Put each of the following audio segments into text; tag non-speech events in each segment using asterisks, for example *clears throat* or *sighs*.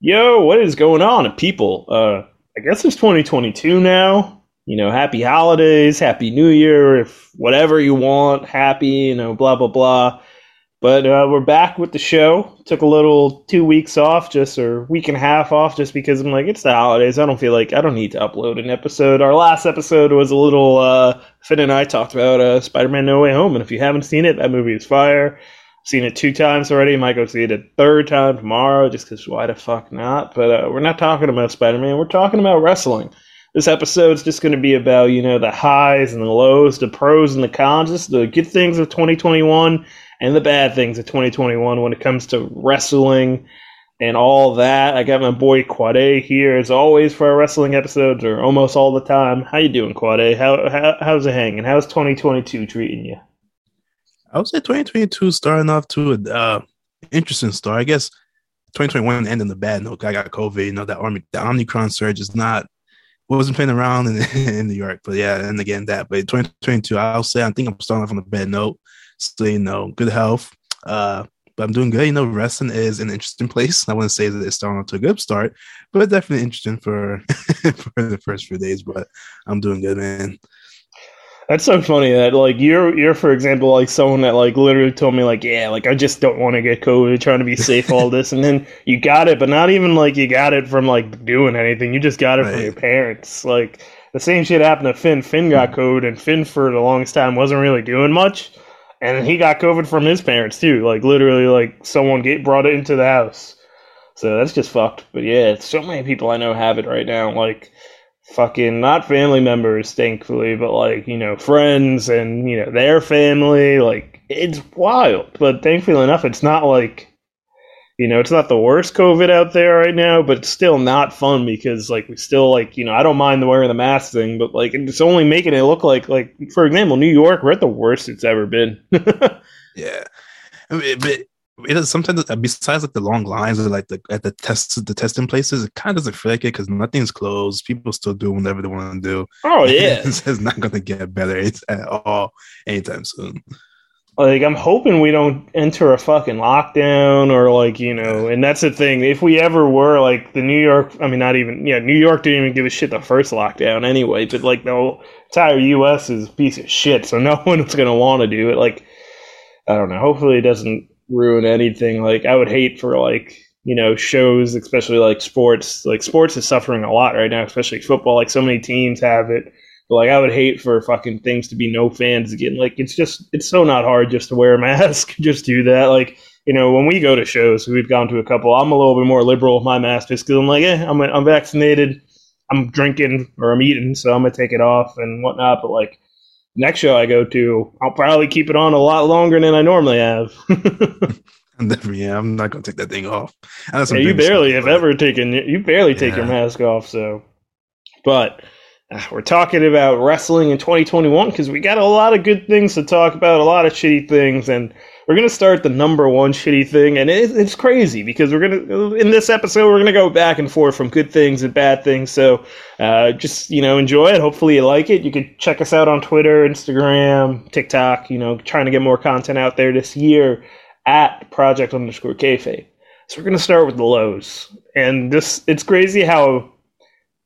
Yo, what is going on, people? Uh, I guess it's 2022 now. You know, happy holidays, happy New Year, if whatever you want, happy, you know, blah blah blah. But uh, we're back with the show. Took a little two weeks off, just or week and a half off, just because I'm like it's the holidays. I don't feel like I don't need to upload an episode. Our last episode was a little. Uh, Finn and I talked about uh, Spider-Man: No Way Home, and if you haven't seen it, that movie is fire seen it two times already. Might go see it a third time tomorrow, just because why the fuck not? But uh, we're not talking about Spider Man. We're talking about wrestling. This episode's just going to be about you know the highs and the lows, the pros and the cons, just the good things of 2021 and the bad things of 2021 when it comes to wrestling and all that. I got my boy Quade here as always for our wrestling episodes, or almost all the time. How you doing, Quade? How, how how's it hanging? How's 2022 treating you? I would say 2022 starting off to an uh, interesting start. I guess 2021 ended on a bad note. I got COVID. You know that army, the Omicron surge is not wasn't playing around in, *laughs* in New York, but yeah, and again that. But 2022, I'll say I think I'm starting off on a bad note. So you know, good health. Uh, but I'm doing good. You know, wrestling is an interesting place. I wouldn't say that it's starting off to a good start, but definitely interesting for *laughs* for the first few days. But I'm doing good, man. That's so funny that like you're you're for example like someone that like literally told me like yeah like I just don't want to get COVID trying to be safe all this and then you got it but not even like you got it from like doing anything. You just got it right. from your parents. Like the same shit happened to Finn. Finn got hmm. COVID and Finn for the longest time wasn't really doing much and he got COVID from his parents too. Like literally like someone get brought it into the house. So that's just fucked. But yeah so many people I know have it right now. Like fucking not family members, thankfully, but like, you know, friends and, you know, their family. Like, it's wild. But thankfully enough, it's not like, you know, it's not the worst COVID out there right now, but it's still not fun because, like, we still, like, you know, I don't mind the wearing the mask thing, but, like, it's only making it look like, like, for example, New York, we're at the worst it's ever been. *laughs* yeah. But it is sometimes uh, besides like the long lines or like the at the test the testing places, it kind of doesn't feel like it because nothing's closed. People still do whatever they want to do. Oh *laughs* yeah, it's, it's not going to get better at all anytime soon. Like I'm hoping we don't enter a fucking lockdown or like you know, and that's the thing. If we ever were like the New York, I mean, not even yeah, New York didn't even give a shit the first lockdown anyway. But like the entire U.S. is a piece of shit, so *laughs* no one's gonna want to do it. Like I don't know. Hopefully it doesn't ruin anything. Like I would hate for like you know shows, especially like sports. Like sports is suffering a lot right now, especially football. Like so many teams have it. But like I would hate for fucking things to be no fans again. Like it's just it's so not hard just to wear a *laughs* mask. just do that. Like you know when we go to shows, we've gone to a couple. I'm a little bit more liberal with my mask just because I'm like, eh, I'm I'm vaccinated. I'm drinking or I'm eating, so I'm gonna take it off and whatnot. But like next show I go to, I'll probably keep it on a lot longer than I normally have. *laughs* yeah, I'm not gonna take that thing off. Yeah, you barely have ever taken you barely take yeah. your mask off. So, but uh, we're talking about wrestling in 2021 because we got a lot of good things to talk about, a lot of shitty things, and we're gonna start the number one shitty thing, and it, it's crazy because we're gonna in this episode we're gonna go back and forth from good things and bad things. So uh, just you know enjoy it. Hopefully you like it. You can check us out on Twitter, Instagram, TikTok. You know, trying to get more content out there this year at Project underscore Kayfabe. So we're gonna start with the lows, and this it's crazy how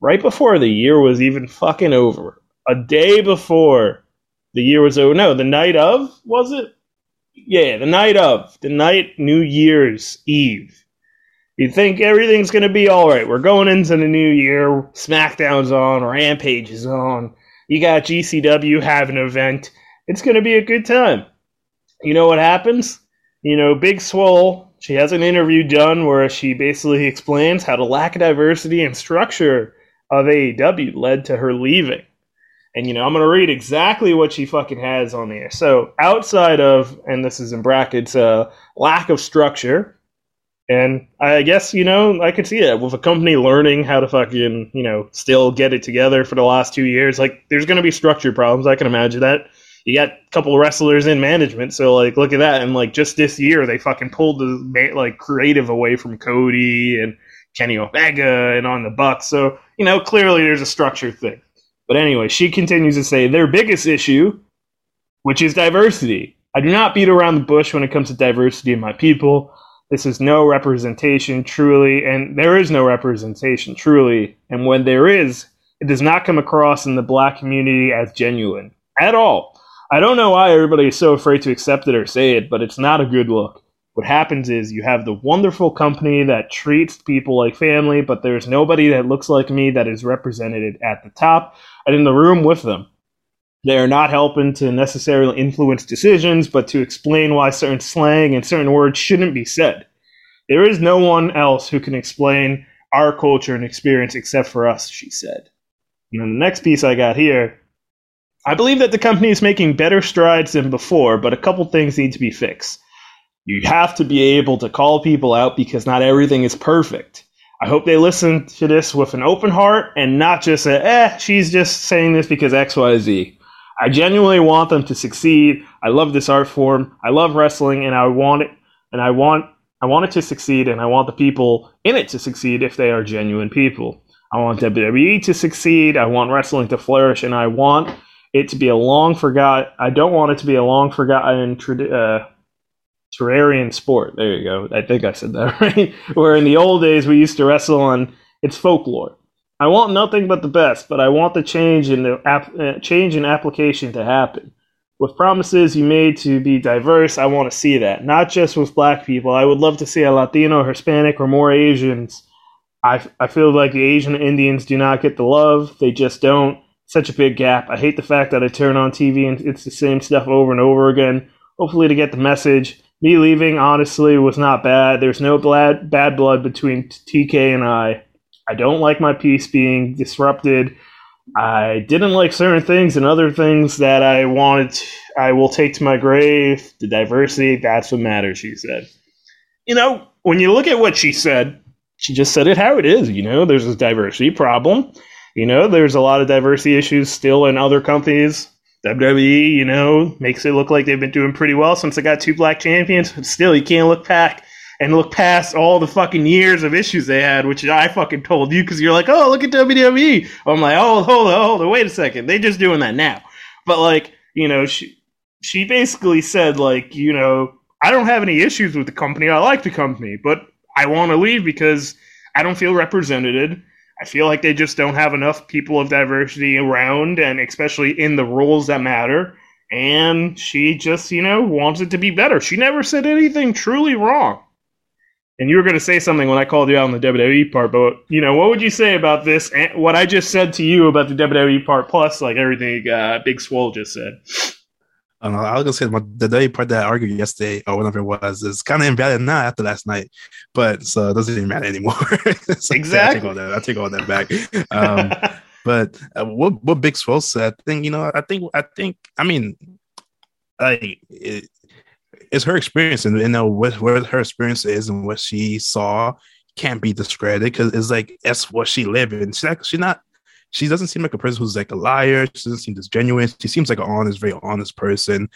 right before the year was even fucking over, a day before the year was over. No, the night of was it? Yeah, the night of, the night New Year's Eve. You think everything's going to be all right. We're going into the new year. SmackDown's on, Rampage is on. You got GCW having an event. It's going to be a good time. You know what happens? You know, Big Swole, she has an interview done where she basically explains how the lack of diversity and structure of AEW led to her leaving. And you know, I'm going to read exactly what she fucking has on there. So, outside of, and this is in brackets, uh, lack of structure, and I guess you know I could see that with a company learning how to fucking you know still get it together for the last two years. Like, there's going to be structure problems. I can imagine that. You got a couple wrestlers in management, so like, look at that. And like, just this year, they fucking pulled the like creative away from Cody and Kenny Omega and on the Bucks. So you know, clearly there's a structure thing. But anyway, she continues to say their biggest issue, which is diversity. I do not beat around the bush when it comes to diversity in my people. This is no representation truly, and there is no representation truly. And when there is, it does not come across in the black community as genuine at all. I don't know why everybody is so afraid to accept it or say it, but it's not a good look. What happens is you have the wonderful company that treats people like family, but there's nobody that looks like me that is represented at the top and in the room with them. They are not helping to necessarily influence decisions, but to explain why certain slang and certain words shouldn't be said. There is no one else who can explain our culture and experience except for us, she said. And then the next piece I got here I believe that the company is making better strides than before, but a couple things need to be fixed. You have to be able to call people out because not everything is perfect. I hope they listen to this with an open heart and not just a, eh, she's just saying this because XYZ. I genuinely want them to succeed. I love this art form. I love wrestling and I want it and I want I want it to succeed and I want the people in it to succeed if they are genuine people. I want WWE to succeed. I want wrestling to flourish and I want it to be a long forgot I don't want it to be a long forgotten uh, terrarian sport. There you go. I think I said that *laughs* right. Where in the old days we used to wrestle on its folklore. I want nothing but the best, but I want the change in the uh, change in application to happen. With promises you made to be diverse, I want to see that. Not just with black people. I would love to see a Latino, Hispanic, or more Asians. I, I feel like the Asian Indians do not get the love. They just don't. Such a big gap. I hate the fact that I turn on TV and it's the same stuff over and over again. Hopefully, to get the message. Me leaving, honestly, was not bad. There's no bad, bad blood between TK and I. I don't like my peace being disrupted. I didn't like certain things and other things that I wanted. To, I will take to my grave. The diversity, that's what matters, she said. You know, when you look at what she said, she just said it how it is. You know, there's a diversity problem. You know, there's a lot of diversity issues still in other companies. WWE, you know, makes it look like they've been doing pretty well since they got two black champions. But still, you can't look back and look past all the fucking years of issues they had, which I fucking told you because you're like, oh, look at WWE. I'm like, oh, hold on, hold on, wait a second. They're just doing that now. But like, you know, she she basically said like, you know, I don't have any issues with the company. I like the company, but I want to leave because I don't feel represented. I feel like they just don't have enough people of diversity around, and especially in the roles that matter. And she just, you know, wants it to be better. She never said anything truly wrong and you were going to say something when I called you out on the WWE part, but you know, what would you say about this? What I just said to you about the WWE part, plus like everything uh, Big Swole just said. I don't know. I was gonna say the WWE part that I argued yesterday or whatever it was is kind of invalid now after last night, but so it doesn't even matter anymore. *laughs* so exactly. I take all that. I take all that back. Um, *laughs* but uh, what what Big Swole said, I think you know, I think I think I mean, like it, it's her experience and you know what where her experience is and what she saw can't be discredited because it's like that's what she lived in. She's like she's not she doesn't seem like a person who's like a liar. She doesn't seem genuine. She seems like an honest, very honest person.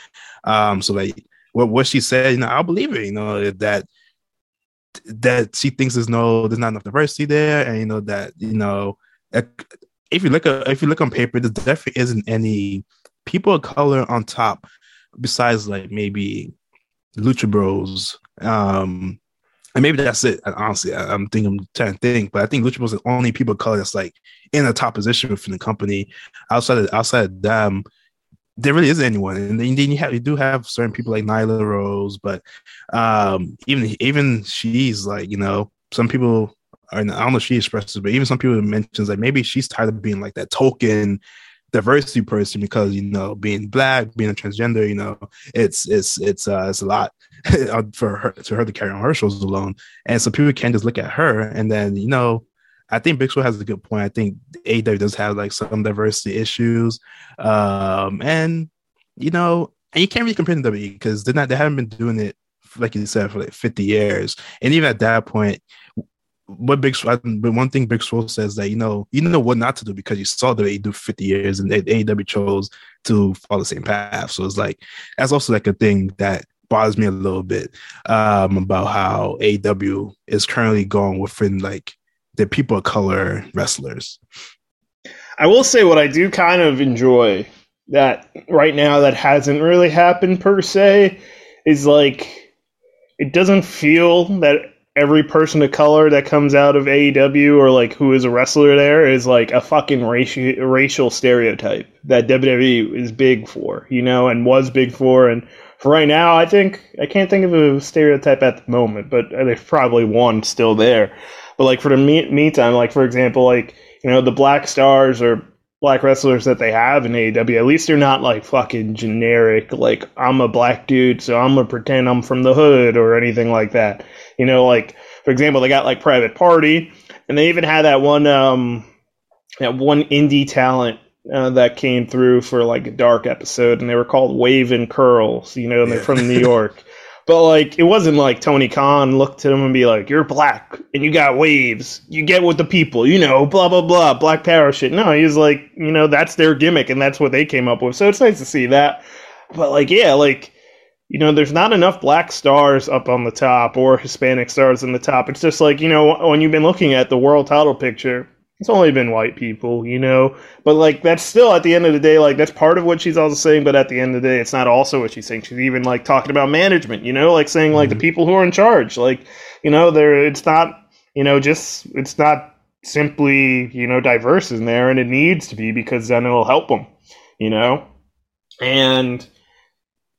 Um, so like what what she said, you know, I'll believe it. You know that that she thinks there's no there's not enough diversity there, and you know that you know if you look at if you look on paper, there definitely isn't any people of color on top besides like maybe Lucha Bros. Um, and maybe that's it. Honestly, I, am thinking, I'm trying to think, but I think Lucha are the only people of color that's like in a top position within the company. Outside of outside of them, there really isn't anyone. And then you have you do have certain people like Nyla Rose, but um, even even she's like you know some people. Are, I don't know if she expresses, but even some people mentions like maybe she's tired of being like that token diversity person because you know being black being a transgender you know it's it's it's uh it's a lot *laughs* for her to her to carry on her shows alone. And so people can just look at her. And then you know I think Big Swole has a good point. I think AEW does have like some diversity issues, um, and you know, and you can't really compare to WWE because they're not they haven't been doing it like you said for like 50 years, and even at that point, what Big but one thing Big Swole says that you know you know what not to do because you saw the AEW do 50 years and AEW chose to follow the same path. So it's like that's also like a thing that bothers me a little bit um, about how AEW is currently going within like the people of color wrestlers. I will say what I do kind of enjoy that right now that hasn't really happened per se is like it doesn't feel that every person of color that comes out of AEW or like who is a wrestler there is like a fucking racial racial stereotype that WWE is big for, you know, and was big for. And for right now, I think I can't think of a stereotype at the moment, but there's probably one still there. But like for the me- meantime, like for example, like you know the black stars or black wrestlers that they have in AEW, at least they're not like fucking generic, like I'm a black dude, so I'm gonna pretend I'm from the hood or anything like that. You know, like for example, they got like Private Party, and they even had that one um that one indie talent uh, that came through for like a dark episode, and they were called Wave and Curls. You know, and they're from New *laughs* York. But like, it wasn't like Tony Khan looked at them and be like, "You're black and you got waves. You get with the people, you know, blah blah blah, black power shit." No, he was like, you know, that's their gimmick and that's what they came up with. So it's nice to see that. But like, yeah, like, you know, there's not enough black stars up on the top or Hispanic stars in the top. It's just like, you know, when you've been looking at the world title picture, it's only been white people, you know. But like that's still at the end of the day, like that's part of what she's also saying. But at the end of the day, it's not also what she's saying. She's even like talking about management, you know, like saying like mm-hmm. the people who are in charge, like you know, there it's not, you know, just it's not simply you know diverse in there, and it needs to be because then it'll help them, you know, and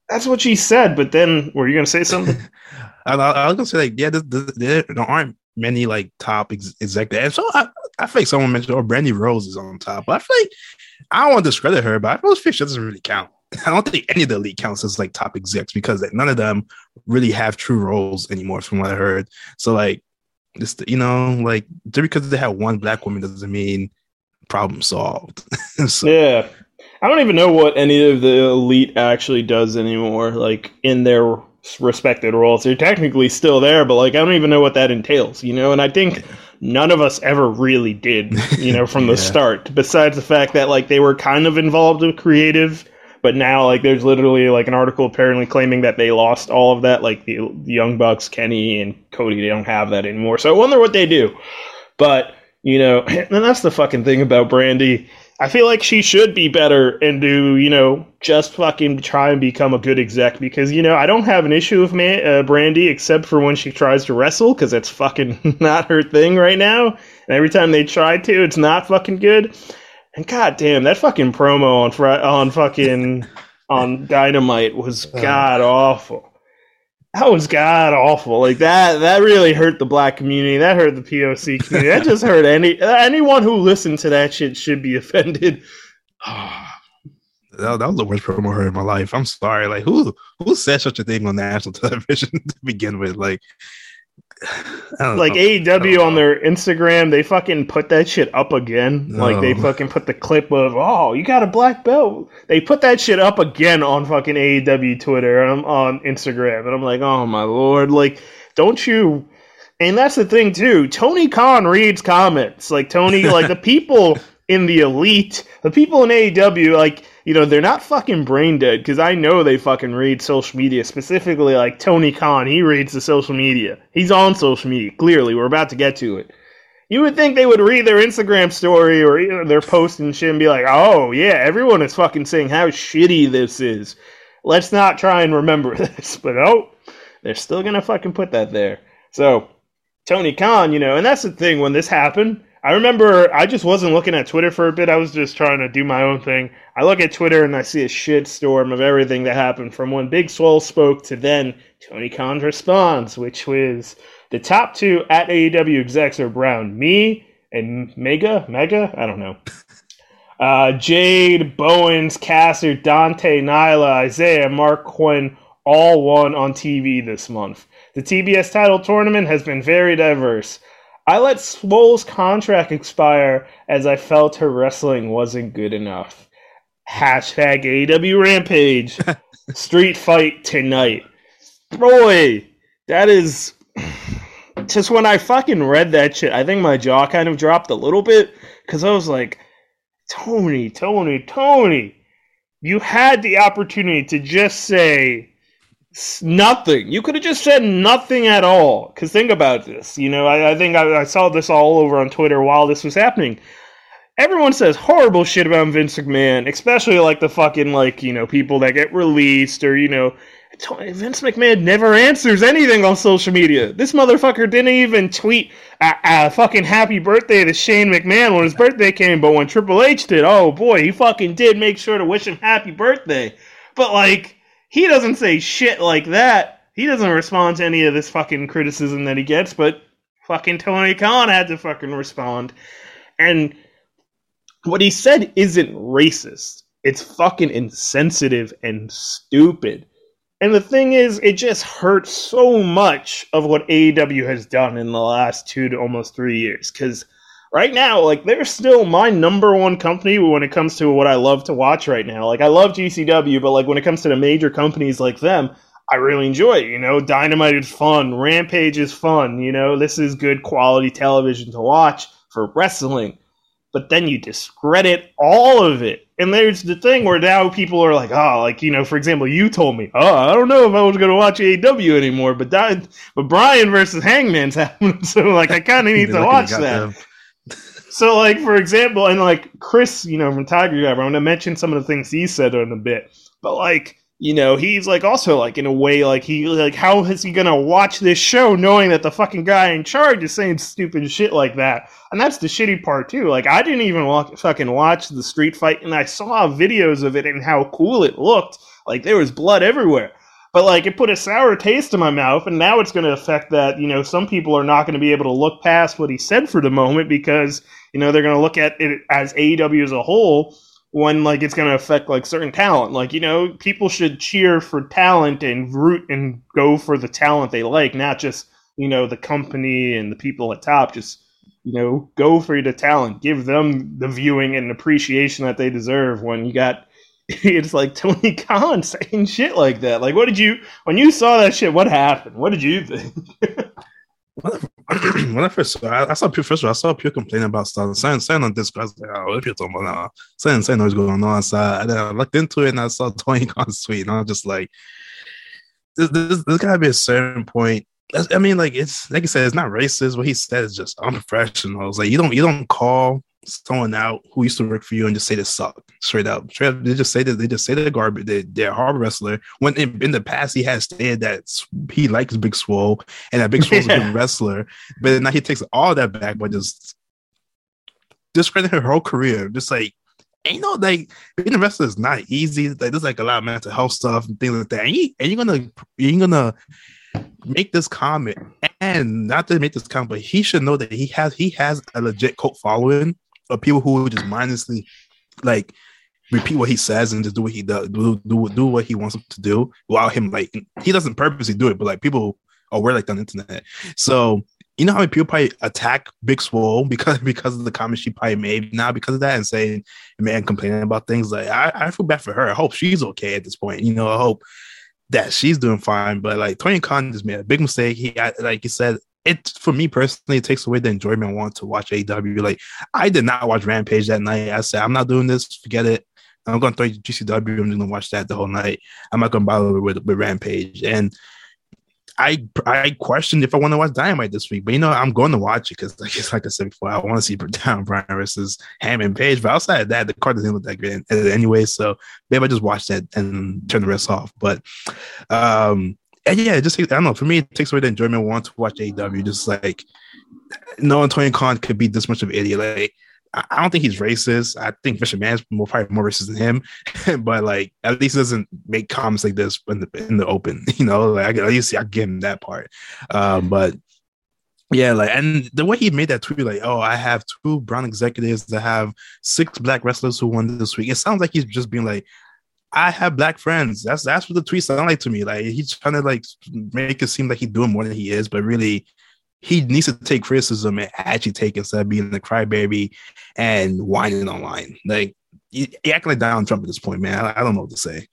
that's what she said. But then, were you gonna say something? *laughs* I, I, was gonna say like, yeah, there, there, there aren't many like top ex- executives. So I, I feel like someone mentioned, oh, Brandi Rhodes is on top. But I feel like I don't want to discredit her, but I feel like she doesn't really count. *laughs* I don't think any of the elite counts as like top execs because none of them really have true roles anymore, from what I heard. So like, just you know, like just because they have one black woman doesn't mean problem solved. *laughs* so. Yeah, I don't even know what any of the elite actually does anymore. Like in their respected roles. They're technically still there, but like I don't even know what that entails, you know. And I think none of us ever really did, you know, from *laughs* the yeah. start. Besides the fact that like they were kind of involved with creative, but now like there's literally like an article apparently claiming that they lost all of that. Like the, the Young Bucks, Kenny and Cody, they don't have that anymore. So I wonder what they do. But you know, *clears throat* and that's the fucking thing about Brandi I feel like she should be better and do, you know, just fucking try and become a good exec because, you know, I don't have an issue with man, uh, Brandi except for when she tries to wrestle because that's fucking *laughs* not her thing right now. And every time they try to, it's not fucking good. And goddamn, that fucking promo on fr- on fucking on Dynamite was uh. god awful that was god awful. Like that that really hurt the black community. That hurt the POC community. that just hurt any anyone who listened to that shit should be *laughs* offended. *sighs* that, that was the worst promo I heard in my life. I'm sorry. Like who who said such a thing on national *laughs* television to begin with? Like *sighs* like know. AEW on their Instagram, they fucking put that shit up again. No. Like they fucking put the clip of, oh, you got a black belt. They put that shit up again on fucking AEW Twitter and I'm on Instagram, and I'm like, oh my lord, like, don't you? And that's the thing too. Tony Khan reads comments. Like Tony, like the *laughs* people in the elite, the people in AEW, like you know, they're not fucking brain dead because I know they fucking read social media, specifically like Tony Khan. He reads the social media. He's on social media. Clearly, we're about to get to it. You would think they would read their Instagram story or you know, their post and shit and be like, oh, yeah, everyone is fucking saying how shitty this is. Let's not try and remember *laughs* this. But oh, they're still going to fucking put that there. So, Tony Khan, you know, and that's the thing when this happened. I remember I just wasn't looking at Twitter for a bit. I was just trying to do my own thing. I look at Twitter and I see a shitstorm of everything that happened from when Big Swole spoke to then Tony Khan's response, which was the top two at AEW execs are Brown, me and Megha, Megha, I don't know. *laughs* Uh, Jade, Bowens, Caster, Dante, Nyla, Isiah, Marq Quen all won on TV this month. The TBS title tournament has been very diverse. I let Swole's contract expire as I felt her wrestling wasn't good enough. Hashtag AW Rampage. *laughs* Street fight tonight. Boy, that is just when I fucking read that shit, I think my jaw kind of dropped a little bit because I was like, Tony, Tony, Tony, you had the opportunity to just say nothing. You could have just said nothing at all. Because think about this. You know, I, I think I, I, saw this all over on Twitter while this was happening. Everyone says horrible shit about Vince McMahon, especially like the fucking like you know people that get released or you know Vince McMahon never answers anything on social media. This motherfucker didn't even tweet a, a, fucking happy birthday to Shane McMahon when his birthday came, but when Triple H did, oh boy, he fucking did make sure to wish him happy birthday. But like, he doesn't say shit like that. He doesn't respond to any of this fucking criticism that he gets, but fucking Tony Khan had to fucking respond. And what he said isn't racist. It's fucking insensitive and stupid. And the thing is, it just hurts so much of what AEW has done in the last two to almost three years. Because right now, like, they're still my number one company when it comes to what I love to watch right now. Like, I love GCW, but, like, when it comes to the major companies like them, I really enjoy it. You know, Dynamite is fun, Rampage is fun. You know, this is good quality television to watch for wrestling. But then you discredit all of it. And there's the thing where now people are like, oh, like, you know, for example, you told me, oh, I don't know if I was going to watch AEW anymore, but that, but Bryan versus Hangman's happening. *laughs* So, like, I kind of need to watch that. So, like, for example, and like Chris, you know, from Tiger Grab, I'm to mention some of the things he said in a bit. But, like, you know, he's like also like in a way like he like how is he gonna watch this show knowing that the fucking guy in charge is saying stupid shit like that? And that's the shitty part too. Like I didn't even walk, fucking watch the street fight, and I saw videos of it and how cool it looked. Like there was blood everywhere. But like it put a sour taste in my mouth, and now it's going to affect that. You know, some people are not going to be able to look past what he said for the moment because you know they're going to look at it as AEW as a whole when like it's going to affect like certain talent. Like you know, people should cheer for talent and root and go for the talent they like, not just you know the company and the people at top. Just you know, go for the talent, give them the viewing and appreciation that they deserve. When you got *laughs* it's like Tony Khan *laughs* saying shit like that. Like, what did you when you saw that shit? What happened? What did you think? *laughs* *clears throat* when I first saw, I, I saw Pure first all, I saw Pure complaining about stuff. Saying, saying on Discord, I was like, oh, what Pure talking about now? Saying, saying what's going on. So I, then I looked into it and I saw *laughs* Tony Khan's tweet, and I was just like, this, this, this gotta be a certain point. I mean, like it's like you said, it's not racist. What he said is just unprofessional. It's like you don't you don't call someone out who used to work for you and just say they suck straight up. Straight up, they just say that they just say they're garbage. They, they're a horrible wrestler. When in, in, the past he has said that he likes Big Swole and that Big *laughs* Swole's yeah. a good wrestler, but now he takes all that back by just discrediting her whole career. Just like ain't no like being a wrestler is not easy. Like there's like a lot of mental health stuff and things like that. And, you, and you're gonna you're gonna make this comment and not to make this comment, but he should know that he has he has a legit cult following of people who just mindlessly like repeat what he says and just do what he does, do, do, do what he wants to do without him like he doesn't purposely do it, but like people are aware like on the internet. So you know how many people probably attack Big Swole because *laughs* because of the comments she probably made now because of that and saying man complaining about things like I, I feel bad for her. I hope she's okay at this point. You know, I hope that she's doing fine. But like Tony Khan just made a big mistake. He like he said it for me personally, it takes away the enjoyment I want to watch AW. Like I did not watch Rampage that night. I said, I'm not doing this, forget it. I'm gonna throw GCW. I'm just gonna watch that the whole night. I'm not gonna bother with, with Rampage. And I I questioned if I want to watch Dynamite this week, but you know I'm going to watch it because *laughs* like like I said before, I want to see *laughs* Down Bryan versus Hangman Page. But outside of that, the card doesn't look that great anyway. So maybe I just watch that and turn the rest off. But um and yeah, just I don't know. For me, it takes away the enjoyment. Want to watch AEW. Just like knowing Tony Khan could be this much of an idiot. Like I don't think he's racist. I think Fisher Man's more probably more racist than him, *laughs* but like at least doesn't make comments like this in the in the open. *laughs* You know, like at least I give him that part. Um, but yeah, like and the way he made that tweet, like, oh, I have two brown executives that have six black wrestlers who won this week. It sounds like he's just being like, I have black friends. That's that's what the tweet sound like to me. Like he's trying to like make it seem like he's doing more than he is, but really he needs to take criticism and actually take it instead of being the crybaby and whining online. Like he, he acting like Donald Trump at this point, man. I, I, don't know what to say.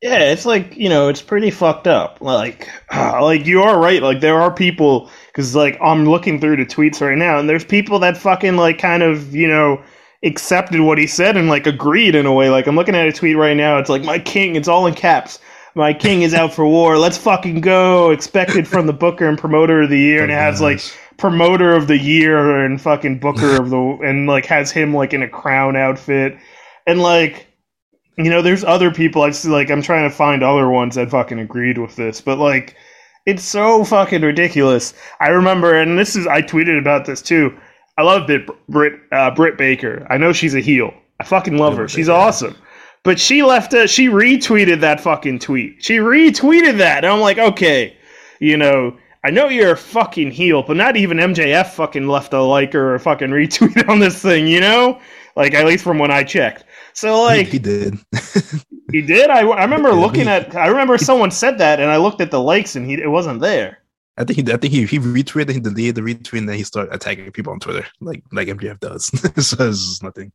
Yeah, it's like you know, it's pretty fucked up. Like, *sighs* like you are right. Like there are people because like I'm looking through the tweets right now, and there's people that fucking like kind of you know accepted what he said and like agreed in a way. Like I'm looking at a tweet right now. It's like my king. It's all in caps. My king is out for war. Let's fucking go. Expected from the Booker and Promoter of the Year, and it has like Promoter of the Year and fucking Booker of the and like has him like in a crown outfit, and like you know, there's other people I see. Like, I'm trying to find other ones that fucking agreed with this, but like, it's so fucking ridiculous. I remember, and this is I tweeted about this too. I love Brit Britt, uh, Britt Baker. I know she's a heel. I fucking love her. She's awesome. But she left a she retweeted that fucking tweet. She retweeted that. And I'm like, okay, you know, I know you're a fucking heel, but not even MJF fucking left a like or a fucking *laughs* retweet on this thing, you know? Like at least from when I checked. So like he, he did. he did. I, I remember looking at. I remember someone said that, and I looked at the likes, and he it wasn't there. I think he, I think he, he retweeted, he deleted the retweet, and then he started attacking people on Twitter, like like MJF does. *laughs* so it's nothing.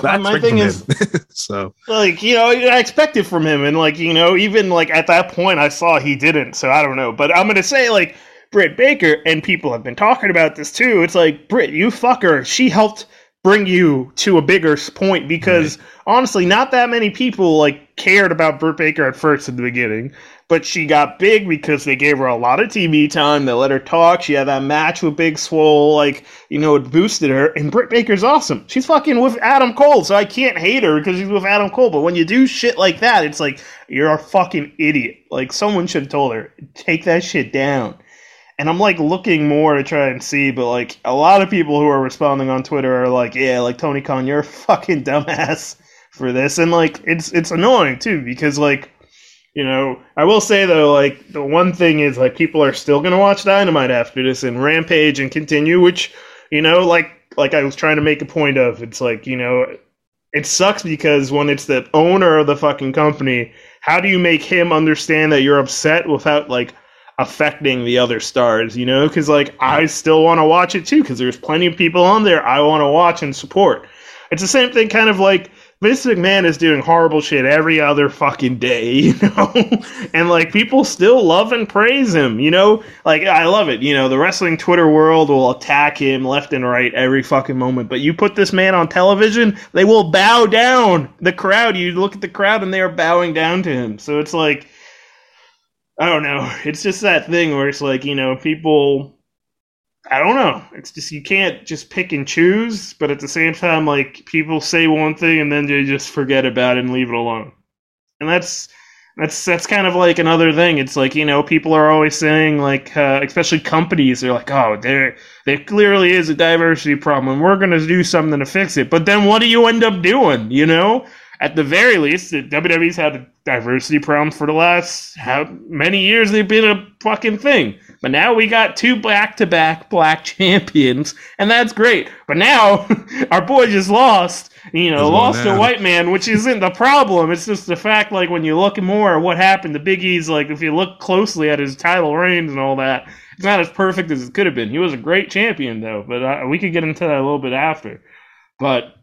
That's my thing is, *laughs* so like you know, I expect it from him, and like you know, even like at that point, I saw he didn't, so I don't know. But I'm gonna say like Britt Baker, and people have been talking about this too. It's like Britt, you fucker, she helped bring you to a bigger point because right. honestly, not that many people like cared about Britt Baker at first in the beginning, but she got big because they gave her a lot of TV time. They let her talk. She had that match with Big Swole, like you know, it boosted her. And Britt Baker's awesome. She's fucking with Adam Cole, so I can't hate her because she's with Adam Cole. But when you do shit like that, it's like you're a fucking idiot. Like someone should have told her, take that shit down and I'm like looking more to try and see, but like a lot of people who are responding on Twitter are like, yeah, like Tony Khan, you're a fucking *laughs* dumbass for this, and like it's it's annoying too because like you know I will say though like the one thing is like people are still gonna watch Dynamite after this and Rampage and continue, which you know like like I was trying to make a point of, it's like you know it sucks because when it's the owner of the fucking company, how do you make him understand that you're upset without like affecting the other stars, you know? Because, like, I still want to watch it too, because there's plenty of people on there I want to watch and support. It's the same thing, kind of like Vince McMahon is doing horrible shit every other fucking day, *laughs* you know? and, like, people still love and praise him, you know? Like, I love it. You know, the wrestling Twitter world will attack him left and right every fucking moment. But you put this man on television, they will bow down. The crowd, you look at the crowd and they are bowing down to him. So it's like, I don't know. It's just that thing where it's like, you know, people I don't know. It's just you can't just pick and choose, but at the same time like people say one thing and then they just forget about it and leave it alone. And that's that's that's kind of like another thing. It's like you know people are always saying like, uh, especially companies, they're like, oh, there there clearly is a diversity problem. and We're gonna do something to fix it. But then what do you end up doing? You know, at the very least, the WWE's had a diversity problem for the last how many years they've been a fucking thing. But now we got two back to back black *laughs* champions, and that's great. But now *laughs* our boy just lost, you know, lost a white man, which isn't the problem. It's just the fact, like, when you look more at what happened to Big E's, like, if you look closely at his title reigns and all that, it's not as perfect as it could have been. He was a great champion, though, but uh, we could get into that a little bit after. But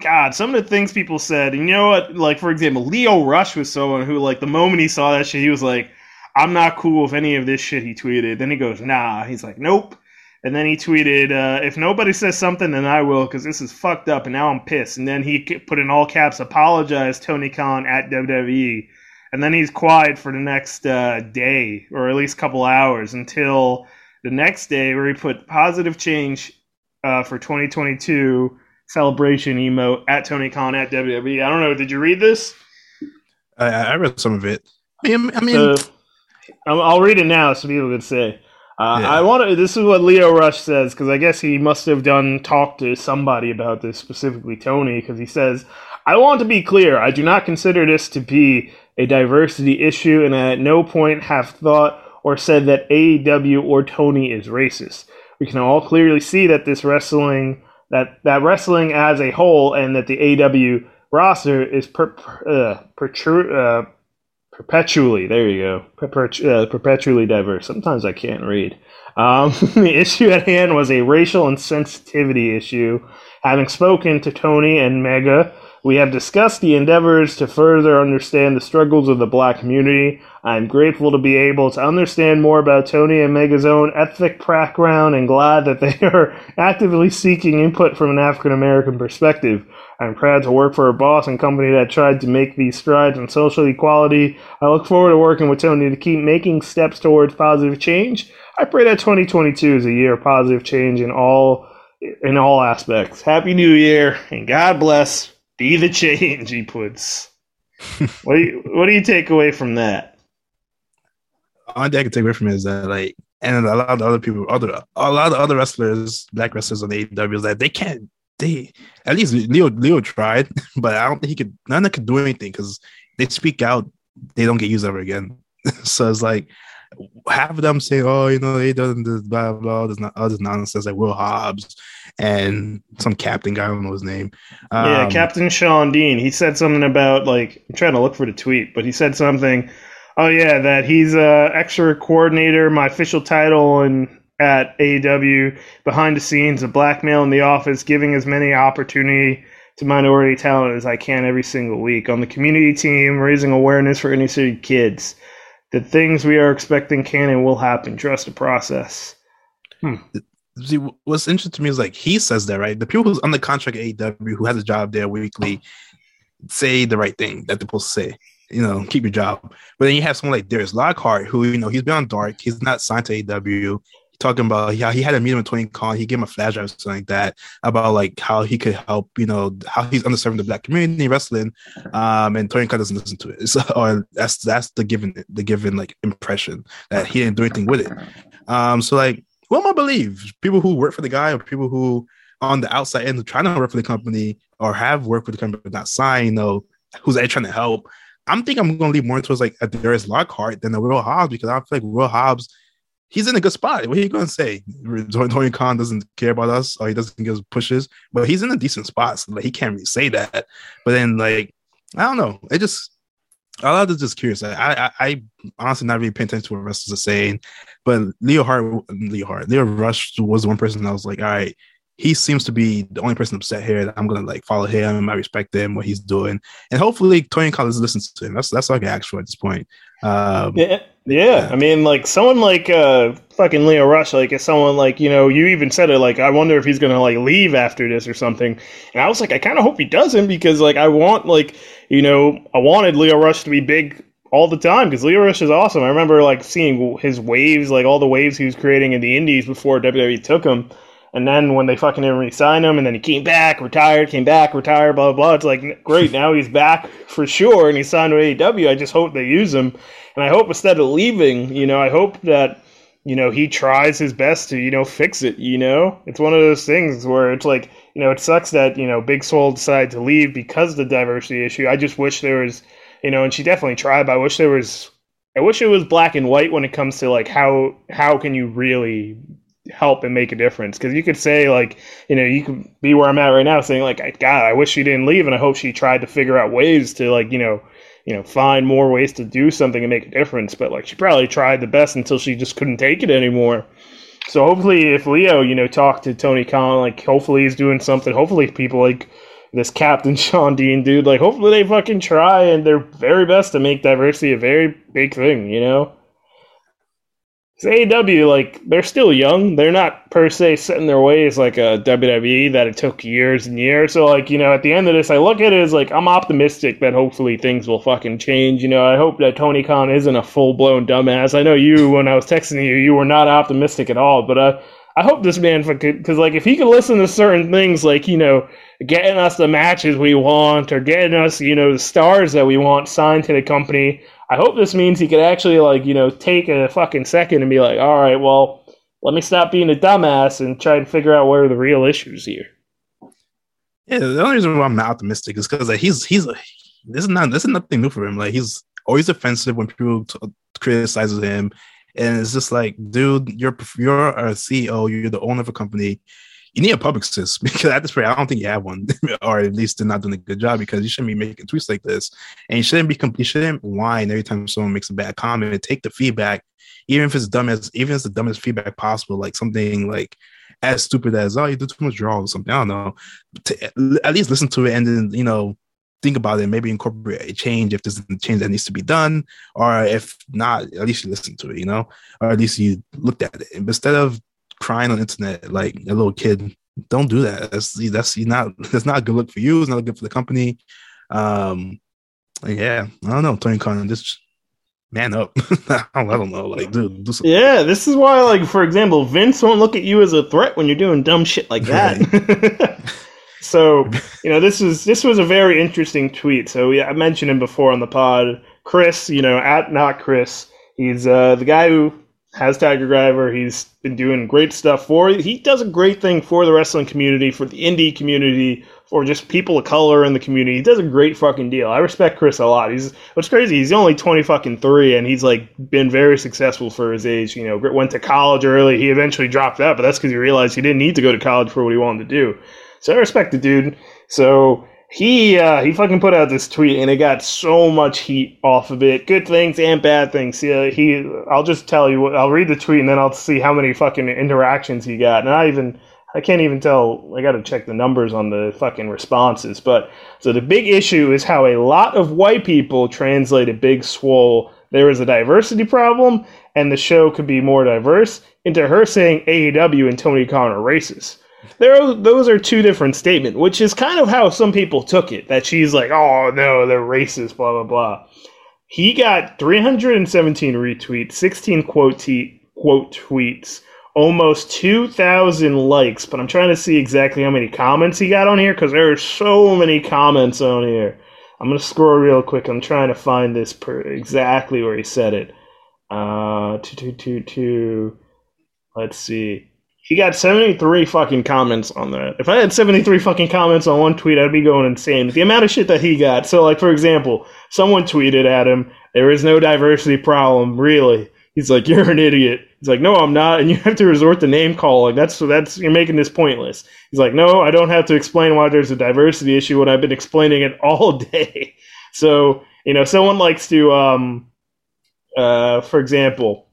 God, some of the things people said, and you know what? Like, for example, Lio Rush was someone who, like, the moment he saw that shit, he was like, I'm not cool with any of this shit he tweeted. Then he goes, nah. He's like, nope. And then he tweeted, uh, if nobody says something, then I will, because this is fucked up, and now I'm pissed. And then he put in all caps, apologize, Tony Khan at WWE. And then he's quiet for the next uh, day, or at least a couple hours, until the next day, where he put positive change uh, for 2022 celebration emote at Tony Khan at WWE. I don't know. Did you read this? I, I read some of it. I mean, I mean, so, I'll read it now so people can say. Uh, yeah. I want to. This is what Lio Rush says because I guess he must have done talk to somebody about this, specifically Tony, because he says, "I want to be clear. I do not consider this to be a diversity issue, and at no point have thought or said that AEW or Tony is racist. We can all clearly see that this wrestling that that wrestling as a whole and that the AEW roster is per, uh, uh, perpetually there you go perpetu- uh, perpetually diverse. Sometimes I can't read. Um, *laughs* the issue at hand was a racial insensitivity issue. Having spoken to Tony and Megha, we have discussed the endeavors to further understand the struggles of the black community. I'm grateful to be able to understand more about Tony and Megha's own ethnic background and glad that they *laughs* are actively seeking input from an African American perspective. I'm proud to work for a boss and company that tried to make these strides in social equality. I look forward to working with Tony to keep making steps towards positive change. I pray that 2022 is a year of positive change in all in all aspects. Happy New Year and God bless Be the change, he puts. what do you what do you take away from that? Thing I can take away from it is that like and a lot of other people, other a lot of other wrestlers, black wrestlers on AEW that they can't they at least Lio Lio tried, *laughs* but I don't think he could none of them could do anything because they speak out, they don't get used ever again. *laughs* so it's like half of them say, "Oh, you know, he doesn't do blah blah." There's not other nonsense like Will Hobbs and some captain guy. I don't know his name. Um, yeah, Captain Shawn Dean. He said something about like I'm trying to look for the tweet, but he said something. Oh yeah, that he's a extra coordinator. My official title and at AEW behind the scenes, a blackmail in the office, giving as many opportunity to minority talent as I can every single week on the community team, raising awareness for inner city kids. The things we are expecting can and will happen. Trust the process. Hmm. See, what's interesting to me is like he says that right. The people who's on the contract at AEW who has a job there weekly say the right thing that they're supposed to say. You know, keep your job. But then you have someone like Darius Lockhart, who you know he's been on Dark. He's not signed to AEW talking about how he had a meeting with Tony Khan. He gave him a flash drive or something like that about like how he could help, you know, how he's underserving the black community wrestling. Um, and Tony Khan doesn't listen to it. *laughs* So, or that's that's the given the given like impression that he didn't do anything with it. Um, so like, what am I believe? People who work for the guy or people who on the outside end trying to work for the company or have worked for the company but not signed, you know, who's actually trying to help. I'm thinking I'm gonna leave more towards like a Darius Lockhart than a Will Hobbs because I feel like Will Hobbs he's in a good spot. What are you going to say? Tony Khan doesn't care about us or he doesn't give us pushes, but he's in a decent spot. So like, he can't really say that. But then, like, I don't know. It just, a lot of just curious. I, I, I honestly not really paying attention to what wrestlers are saying, but Leo Hart, Leo Hart, Lio Rush was one person I was like, all right, he seems to be the only person upset here. That I'm gonna like follow him. I respect him, what he's doing, and hopefully Tony Collins listens to him. That's that's all I can ask for at this point. Um, yeah, yeah. I mean, like someone like uh, fucking Lio Rush, like if someone like you know, you even said it. Like, I wonder if he's gonna like leave after this or something. And I was like, I kind of hope he doesn't because like I want like you know, I wanted Lio Rush to be big all the time because Lio Rush is awesome. I remember like seeing his waves, like all the waves he was creating in the Indies before WWE took him. And then when they fucking didn't re-sign him, and then he came back, retired, came back, retired, blah blah blah. It's like great, now he's back for sure, and he signed to AEW. I just hope they use him, and I hope instead of leaving, you know, I hope that you know he tries his best to you know fix it. You know, it's one of those things where it's like you know it sucks that you know Big Swole decided to leave because of the diversity issue. I just wish there was, you know, and she definitely tried, but I wish there was. I wish it was black and white when it comes to like how how can you really help and make a difference. Because you could say like you know you could be where i'm at right now saying like god i wish she didn't leave and i hope she tried to figure out ways to like you know you know find more ways to do something and make a difference. But like she probably tried the best until she just couldn't take it anymore. So hopefully if lio you know talked to tony khan like hopefully he's doing something. Hopefully people like this captain *laughs* Shawn dean dude like hopefully they fucking try and their very best to make diversity a very big thing you know AEW, like they're still young. They're not per se set in their ways like a WWE that it took years and years. So like you know, at the end of this, I look at it as like I'm optimistic that hopefully things will fucking change. You know, I hope that Tony Khan isn't a full blown dumbass. I know you when I was texting you, you were not optimistic at all, but uh, I hope this man because like if he could listen to certain things like you know getting us the matches we want or getting us you know the stars that we want signed to the company I hope this means he could actually like you know take a fucking second and be like, all right, well, let me stop being a dumbass and try and figure out what are the real issues here. Yeah, the only reason why I'm not optimistic is because like, he's he's this is not this is nothing new for him. Like he's always offensive when people t- criticizes him, and it's just like, dude, you're you're a CEO, you're the owner of a company you need a publicist *laughs* because at this point, I don't think you have one, *laughs* or at least they're not doing a good job because you shouldn't be making tweets like this, and you shouldn't be you shouldn't whine every time someone makes a bad comment. And take the feedback, even if it's dumb as even if it's the dumbest feedback possible, like something like as stupid as oh you do too much draw or something. I don't know. To, at least listen to it and then you know think about it, maybe incorporate a change if there's a change that needs to be done, or if not, at least you listen to it, you know, or at least you looked at it. Instead of crying on the internet like a little kid. Don't do that. That's that's not that's not a good look for you. It's not good for the company. Um, yeah, I don't know, Tony Khan, just man up. *laughs* I don't know, like dude, do something. Yeah, this is why, like for example, Vince won't look at you as a threat when you're doing dumb shit like that. *laughs* *laughs* So you know, this was this was a very interesting tweet. So we, I mentioned him before on the pod. Chris, you know, at not Chris, he's uh, the guy who has Tiger Driver. He's been doing great stuff for. He does a great thing for the wrestling community, for the indie community, for just people of color in the community. He does a great fucking deal. I respect Chris a lot. He's what's crazy. He's only twenty fucking three, and he's like been very successful for his age. You know, went to college early. He eventually dropped out, but that's because he realized he didn't need to go to college for what he wanted to do. So I respect the dude. So he uh, he fucking put out this tweet and it got so much heat off of it. Good things and bad things. Yeah, he. I'll just tell you. I'll read the tweet and then I'll see how many fucking interactions he got. And I even I can't even tell. I got to check the numbers on the fucking responses. But so the big issue is how a lot of white people translated Big Swole. There is a diversity problem, and the show could be more diverse. Into her saying AEW and Tony Khan are racist there are, those are two different statements, which is kind of how some people took it. That she's like, oh no, they're racist, blah blah blah. He got 317 retweets, 16 quote te- quote tweets, almost 2,000 likes. But I'm trying to see exactly how many comments he got on here because there are so many comments on here. I'm gonna scroll real quick. I'm trying to find this per exactly where he said it. Uh, two two two two. Let's see. He got 73 fucking comments on that. If I had 73 fucking comments on one tweet, I'd be going insane. The amount of shit that he got. So, like, for example, someone tweeted at him, there is no diversity problem, really. He's like, you're an idiot. He's like, no, I'm not. And *laughs* you have to resort to name calling. That's, that's, you're making this pointless. He's like, no, I don't have to explain why there's a diversity issue when I've been explaining it all *laughs* day. So, you know, someone likes to, um, uh, for example,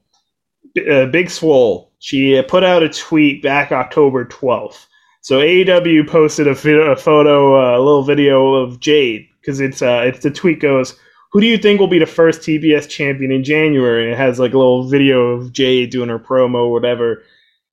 uh, Big Swole she put out a tweet back October 12th. So AEW posted a, a photo, uh, a little video of Jade because it's uh, it's the tweet goes, "Who do you think will be the first TBS champion in January?" And it has like a little video of Jade doing her promo, whatever,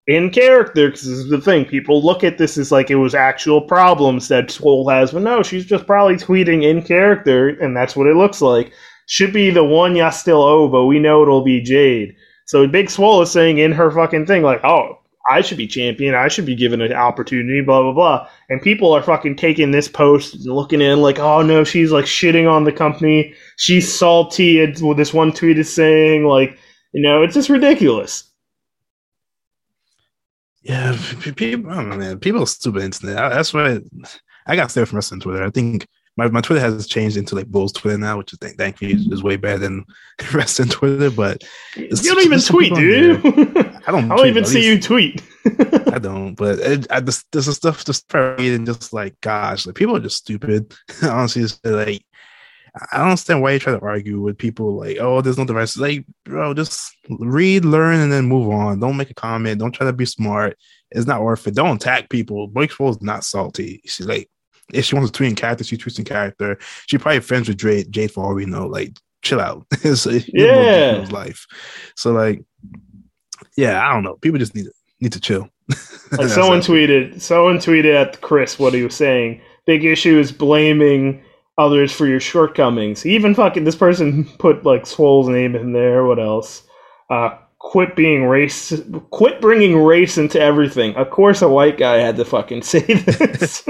in character. Because this is the thing, people look at this as like it was actual problems that Swole has, but no, she's just probably tweeting in character, and that's what it looks like. Should be the one ya still owe, but we know it'll be Jade. So Big Swole is saying in her fucking thing, like, oh, I should be champion. I should be given an opportunity, blah, blah, blah. And people are fucking taking this post and looking in like, oh no, she's like shitting on the company. She's salty at this one tweet is saying. Like, you know, it's just ridiculous. Yeah, people, I don't know, man. People are stupid internet. That's why I got stay from wrestling Twitter. I think my, my Twitter has changed into like Bulls Twitter now, which is thank, thankfully is way better than *laughs* rest wrestling Twitter. But you don't even tweet, dude. *laughs* I don't. I don't even see you tweet. I don't, but it, I just there's stuff just and just like gosh, like people are just stupid. *laughs* Honestly, just like I don't understand why you try to argue with people like, oh, there's no device. Like, bro, just read, learn, and then move on. Don't make a comment. Don't try to be smart. It's not worth it. Don't attack people. Blake is not salty. She's like, if she wants to tweet in character, she tweets in character. She probably friends with Jade, Jade for all we know. Like, chill out. *laughs* so, yeah, life. So like, yeah, I don't know. People just need to need to chill. *laughs* like someone tweeted, someone tweeted at Chris what he was saying. Big issue is blaming others for your shortcomings. Even fucking this person *laughs* put like Swole's name in there. What else? Uh, quit being race. Quit bringing race into everything. Of course, a white guy had to fucking say this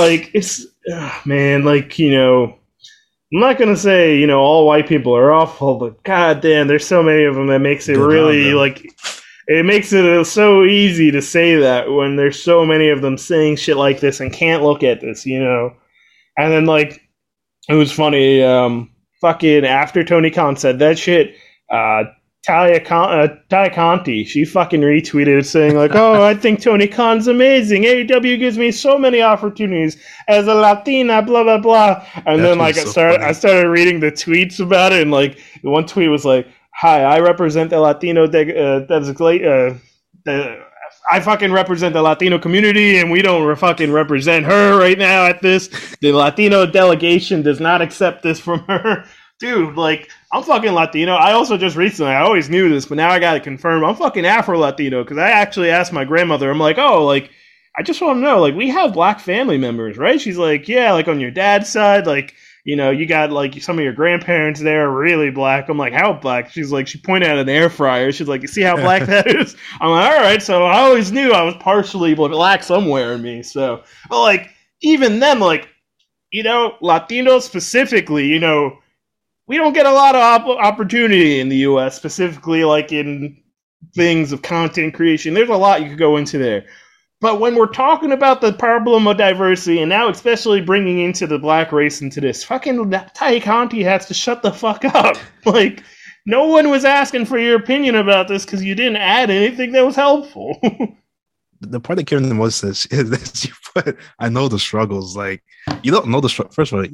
like it's uh, man, like you know, I'm not gonna say you know all white people are awful, but god damn, there's so many of them that makes it Good really like it makes it so easy to say that when there's so many of them saying shit like this and can't look at this, you know. And then like it was funny, um, fucking after Tony Khan said that shit, uh, Talia, Con- uh, Talia Conti, she fucking retweeted saying like, "Oh, I think Tony Khan's amazing. AEW gives me so many opportunities as a Latina, blah blah blah." And then like so I started, funny. I started reading the tweets about it, and like the one tweet was like, "Hi, I represent the Latino de- uh, designate, uh, the, I fucking represent the Latino community, and we don't re- fucking represent her right now at this. The Latino delegation does not accept this from her." *laughs* dude, like I'm fucking Latino. I also just recently, I always knew this, but now I got to confirm. I'm fucking Afro Latino because I actually asked my grandmother. I'm like, oh, like I just want to know, like we have black family members, right? She's like, yeah, like on your dad's side, like you know, you got like some of your grandparents there are really black. I'm like, how black? She's like, she pointed at an air fryer. She's like, you see how black *laughs* that is? I'm like, all right. So I always knew I was partially black somewhere in me. So, but like, even then, like, you know, Latinos specifically, you know, we don't get a lot of op- opportunity in the U.S. specifically, like in things of content creation. There's a lot you could go into there. But when we're talking about the problem of diversity, and now especially bringing into the black race into this, fucking Tay Conti has to shut the fuck up. *laughs* like, no one was asking for your opinion about this because you didn't add anything that was helpful. *laughs* the part that Karen the most is, is that you put, I know the struggles. Like, you don't know the struggle. First of all,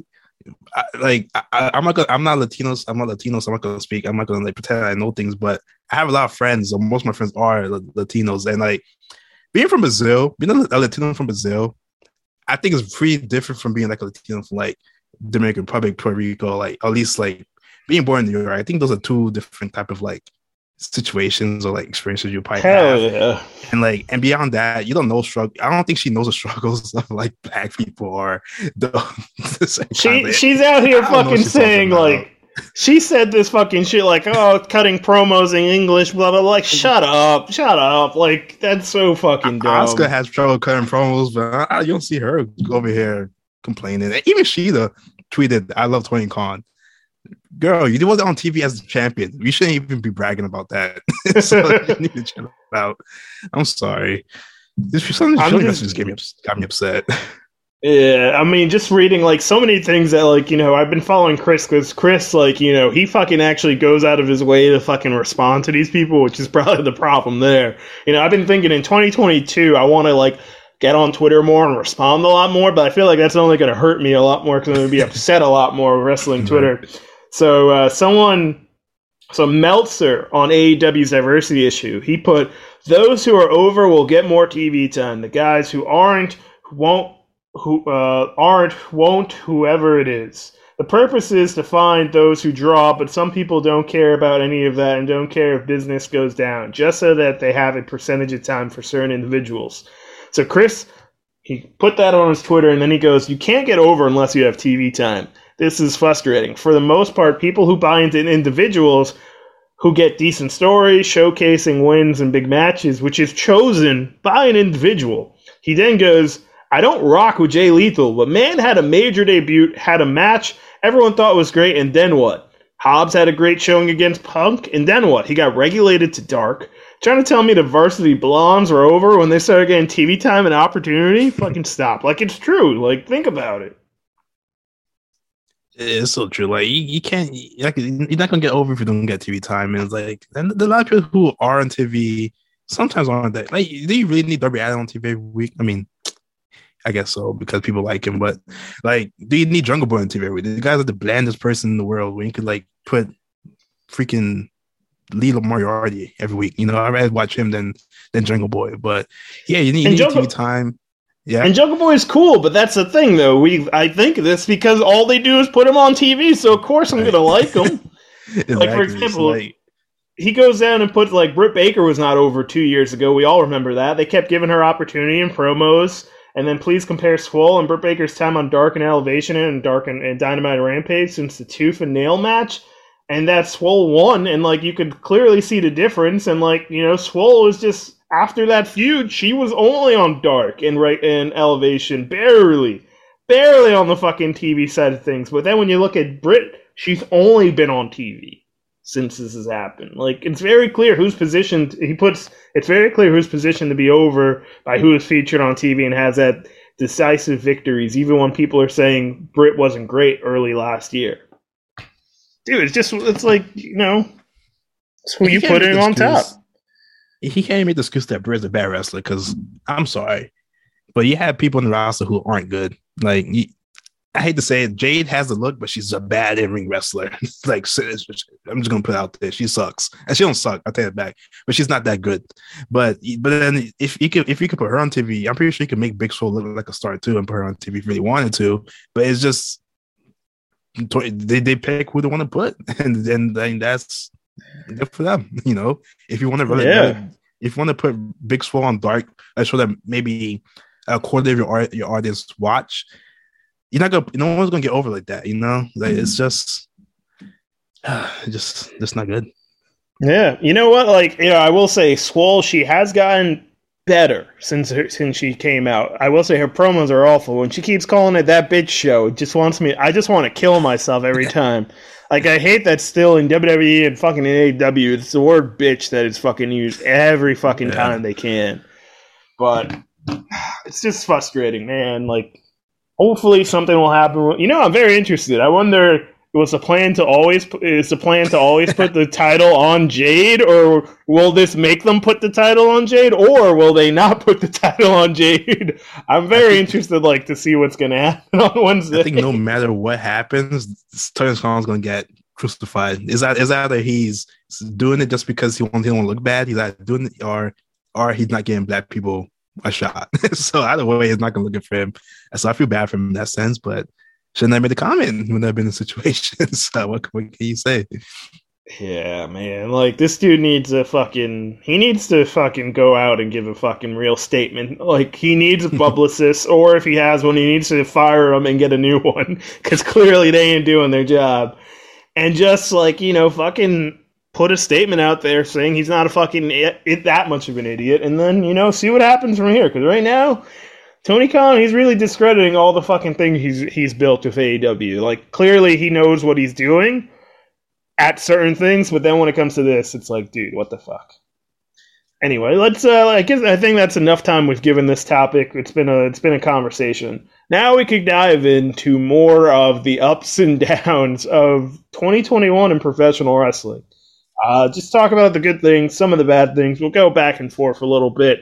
Like I, am not gonna, I'm not Latinos. I'm not Latinos. I'm not gonna speak. I'm not gonna like pretend I know things. But I have a lot of friends. Most of my friends are Latinos, and like being from Brazil, being a Latino from Brazil, I think it's pretty different from being like a Latino from like Dominican Republic, Puerto Rico, like at least like being born in New York. I think those are two different type of like situations or like experiences you probably Hell have. Yeah. And like and beyond that, you don't know struggle. I don't think she knows the *laughs* struggles of like black people or the, *laughs* the she she's out here fucking saying like she said this fucking shit like, oh, cutting promos in English, blah blah. Like, shut up, shut up. Like, that's so fucking dumb. Asuka has trouble cutting promos, but I, you don't see her over here complaining. And even Shida tweeted, "I love Tony Khan." Girl, you wasn't on TV as the champion. You shouldn't even be bragging about that. *laughs* so you *laughs* need to chill out. I'm sorry. This something just, just, me, got me upset. Yeah, I mean, just reading like so many things that like you know I've been following Chris because Chris like you know he fucking actually goes out of his way to fucking respond to these people, which is *laughs* probably the problem there. You know, I've been thinking in 2022 I want to like get on Twitter more and respond a lot more, but I feel like that's only going to hurt me a lot more because I'm going to be upset a lot more wrestling mm-hmm. Twitter. So uh, someone, so Meltzer on AEW's diversity issue, he put those who are over will get more TV time. The guys who aren't won't who uh, aren't, won't, whoever it is. The purpose is to find those who draw, but some people don't care about any of that and don't care if business goes down, just so that they have a percentage of time for certain individuals. So Chris, he put that on his Twitter, and then he goes, "You can't get over unless you have TV time." This is frustrating. For the most part, people who buy into individuals who get decent stories, showcasing wins and big matches, which is chosen by an individual. He then goes, I don't rock with Jay Lethal, but man had a major debut, had a match everyone thought was great, and then what? Hobbs had a great showing against Punk, and then what? He got regulated to dark. Trying to tell me the Varsity Blonds were over when they started getting TV time and opportunity? Fucking stop. Like, it's true. Like, think about it. It's so true. Like, you, you can't, like, you're not to get over if you don't get TV time. And it's like, and the lot of people who are on TV sometimes aren't that. Like, do you really need Darby Allin on TV every week? I mean, I guess so because people like him. But like, do you need Jungle Boy on TV? Every week? The guy's like the blandest person in the world. When you could like put freaking Lee Moriarty every week. You know, I'd rather watch him than than Jungle Boy. But yeah, you need, you need Jungle- TV time. Yeah. And Jungle Boy is cool, but that's the thing though. We I think this because all they do is put him on TV, so of course I'm gonna like him. *laughs* exactly. Like for example, like, he goes down and puts like Britt Baker was not over two years ago. We all remember that. They kept giving her opportunity in promos. And then please compare Swole and Britt Baker's time on Dark and Elevation and Dark and, and Dynamite Rampage since the Tooth and Nail match. And that Swole won, and like you could clearly see the difference. And like you know, Swole was just after that feud, she was only on Dark and right and Elevation, barely, barely on the fucking TV side of things. But then when you look at Britt, she's only been on TV since this has happened. Like it's very clear who's positioned. He puts it's very clear who's positioned to be over by who is featured on TV and has that decisive victories, even when people are saying Britt wasn't great early last year. Dude, it's just it's like you know, it's who you, you putting on top. He can't even make the excuse that Britt's a bad wrestler because I'm sorry, but you have people in the roster who aren't good. Like I hate to say it, Jade has the look, but she's a bad in ring wrestler. *laughs* like I'm just gonna put out there, she sucks, and she don't suck. I'll take it back, but she's not that good. But but then if you could if you could put her on TV, I'm pretty sure you could make Big Swole look like a star too, and put her on TV if you really wanted to. But it's just they they pick who they want to put, *laughs* and then that's good for them. *laughs* You know, if you want to really, yeah. If you want to put Big Swole on Dark, I show that maybe a quarter of your your audience watch you're not gonna no one's gonna get over like that, you know? Like it's mm-hmm. just *sighs* just just not good. Yeah, you know what? Like, you know, I will say, Swole, she has gotten better since her, since she came out. I will say her promos are awful. When she keeps calling it that bitch show, it just wants me. I just want to kill myself every *laughs* time. Like I hate that still in WWE and fucking in AEW, it's the word bitch that is fucking used every fucking yeah. time they can. But *sighs* it's just frustrating, man. Like, hopefully something will happen. You know, I'm very interested. I wonder was the plan to always is the plan to always put the title on Jade, or will this make them put the title on Jade, or will they not put the title on Jade? I'm very think, interested, like to see what's going to happen on Wednesday. I think no matter what happens, Tony Khan's going to get crucified. Is that is either he's doing it just because he wants to look bad, he's either doing it, or or he's not getting black people a shot. *laughs* so either way, it's not going to look good for him. So I feel bad for him in that sense, but shouldn't have made a comment when I've been in situations. *laughs* so what, what can you say? Yeah, man. Like this dude needs a fucking he needs to fucking go out and give a fucking real statement. Like he needs a *laughs* publicist or if he has one he needs to fire him and get a new *laughs* one cuz clearly they ain't doing their job. And just like, you know, fucking put a statement out there saying he's not a fucking it, it that much of an idiot and then, you know, see what happens from here cuz right now Tony Khan, he's really discrediting all the fucking things he's he's built with AEW. Like clearly he knows what he's doing at certain things, but then when it comes to this, it's like, dude, what the fuck? Anyway, let's. Uh, I guess I think that's enough time we've given this topic. It's been a it's been a conversation. Now we could dive into more of the ups and *laughs* downs of 2021 in professional wrestling. Uh, just talk about the good things, some of the bad things. We'll go back and forth a little bit.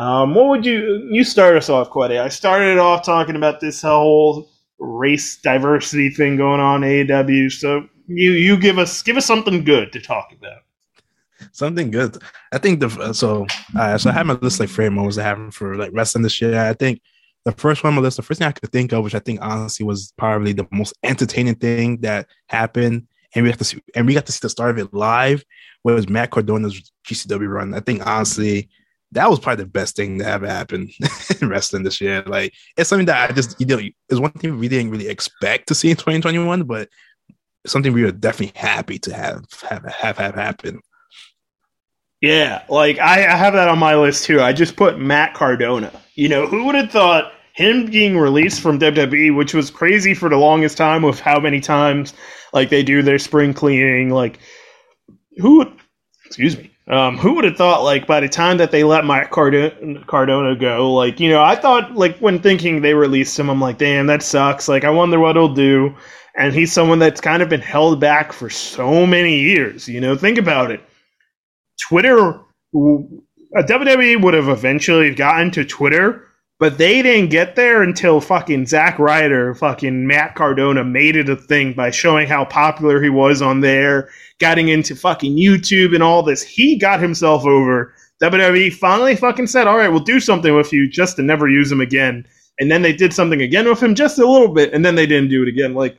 Um, what would you you start us off, Quade? I started off talking about this whole race diversity thing going on AEW. So you you give us give us something good to talk about. Something good. I think the so uh, so I have my list like frame moments I have for like wrestling this year. I think the first one on my list, the first thing I could think of, which I think honestly was probably the most entertaining thing that happened, and we got to see and we got to see the start of it live, was Matt Cardona's GCW run. I think honestly that was probably the best thing that ever happened *laughs* in wrestling this year. Like it's something that I just you know it's one thing we didn't really expect to see in 2021, but something we were definitely happy to have have have, have happen. Yeah, like I, I have that on my list too. I just put Matt Cardona. You know, who would have thought him being released from WWE, which was crazy for the longest time with how many times like they do their spring cleaning, like who excuse me um, who would have thought, like, by the time that they let Mike Cardona, Cardona go, like, you know, I thought, like, when thinking they released him, I'm like, damn, that sucks. Like, I wonder what he'll do. And he's someone that's kind of been held back for so many years. You know, think about it. Twitter, WWE would have eventually gotten to Twitter, but they didn't get there until fucking Zack Ryder, fucking Matt Cardona made it a thing by showing how popular he was on there getting into fucking YouTube and all this. He got himself over. WWE finally fucking said, all right, we'll do something with you just to never use him again. And then they did something again with him just a little bit, and then they didn't do it again. Like,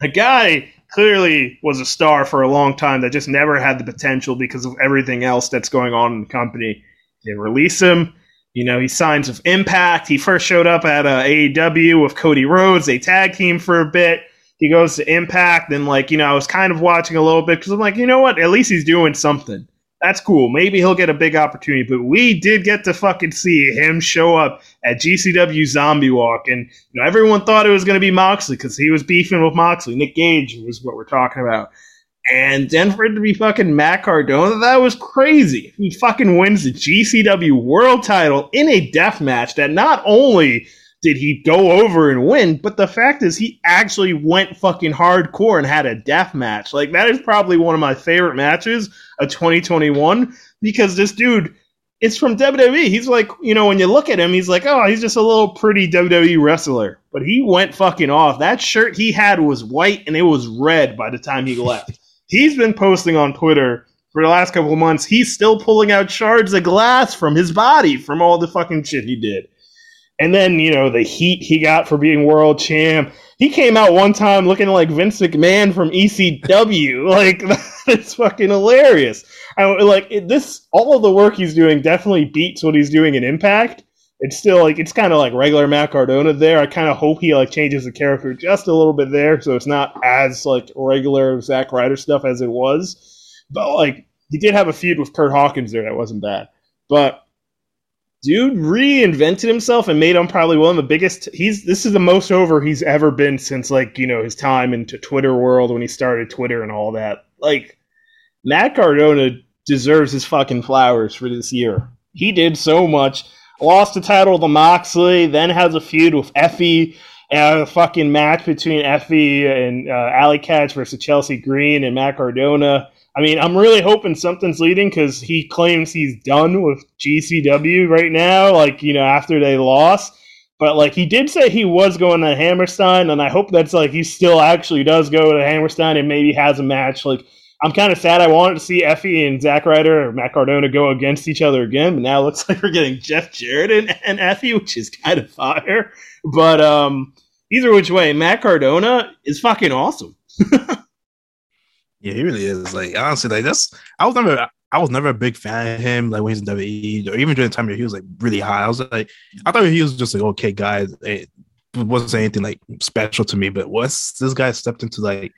a guy clearly was a star for a long time that just never had the potential because of everything else that's going on in the company. They release him. You know, he signs with Impact. He first showed up at uh, AEW with Cody Rhodes. They tag team for a bit he goes to Impact, and like you know, I was kind of watching a little bit because I'm like, you know what? At least he's doing something. That's cool. Maybe he'll get a big opportunity. But we did get to fucking see him show up at GCW Zombie Walk, and you know, everyone thought it was going to be Moxley because he was beefing with Moxley. Nick Gage was what we're talking about. And then for it to be fucking Matt Cardona, that was crazy. He fucking wins the GCW World Title in a death match that not only did he go over and win? But the fact is, he actually went fucking hardcore and had a death match. Like that is probably one of my favorite matches of 2021 because this dude, it's from WWE. He's like, you know, when you look at him, he's like, oh, he's just a little pretty WWE wrestler. But he went fucking off. That shirt he had was white and it was red by the time he left. He's been posting on Twitter for the last couple of months. He's still pulling out shards of glass from his body from all the fucking shit he did. And then, you know, the heat he got for being world champ. He came out one time looking like Vince McMahon from ECW. *laughs* like, *laughs* that's fucking hilarious. I, like, this, all of the work he's doing definitely beats what he's doing in Impact. It's still like it's kind of like regular Matt Cardona there. I kind of hope he like changes the character just a little bit there, so it's not as like regular Zack Ryder stuff as it was. But like he did have a feud with Kurt Hawkins there that wasn't bad. But dude reinvented himself and made him probably one of the biggest. He's this is the most over he's ever been since like you know his time into Twitter world when he started Twitter and all that. Like Matt Cardona deserves his fucking flowers for this year. He did so much lost the title to Moxley, then has a feud with Effy, and a fucking match between Effy and uh, Allie Katch versus Chelsea Green and Matt Cardona. I mean, I'm really hoping something's leading because he claims he's done with GCW right now, like, you know, after they lost. But, like, he did say he was going to Hammerstein, and I hope that's, like, he still actually does go to Hammerstein and maybe has a match, like, I'm kind of sad. I wanted to see Effy and Zack Ryder or Matt Cardona go against each other again, but now it looks *laughs* like we're getting Jeff Jarrett and, and Effy, which is kind of fire. But um, either which way, Matt Cardona is fucking awesome. *laughs* yeah, he really is. Like honestly, like that's I was never I was never a big fan of him. Like when he's in WWE or even during the time he was like really high. I was like, I thought he was just like okay guy. It wasn't anything like special to me. But once this guy stepped into like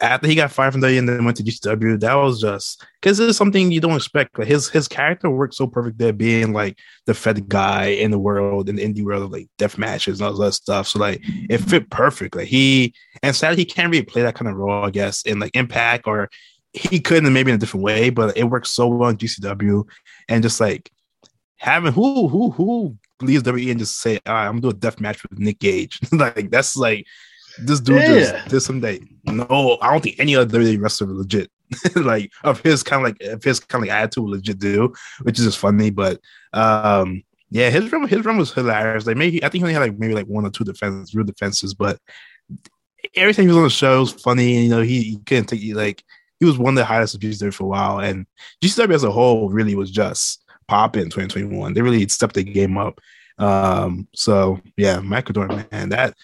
after he got fired from WWE and then went to GCW, that was just because it's something you don't expect. Like his his character worked so perfect there, being like the fed guy in the world in the indie world of like death matches and all that stuff. So like it fit perfect. Like he and sadly he can't really play that kind of role, I guess, in like Impact or he could not maybe in a different way, but it works so well in GCW and just like having who who who leaves WWE and just say, I'm gonna do a death match with Nick Gage. *laughs* like that's like this dude yeah. just did some day. No, I don't think any other WWE wrestler legit *laughs* like of his kind of like of his kind of like attitude legit do, which is just funny. But um yeah, his run his run was hilarious. Like maybe I think he only had like maybe like one or two defenses, real defenses, but everything he was on the show was funny. And, you know, he, he couldn't take like he was one of the highest of GCW for a while, and GCW as a whole really was just popping 2021. They really stepped the game up. Um, so yeah, Cardona, man, that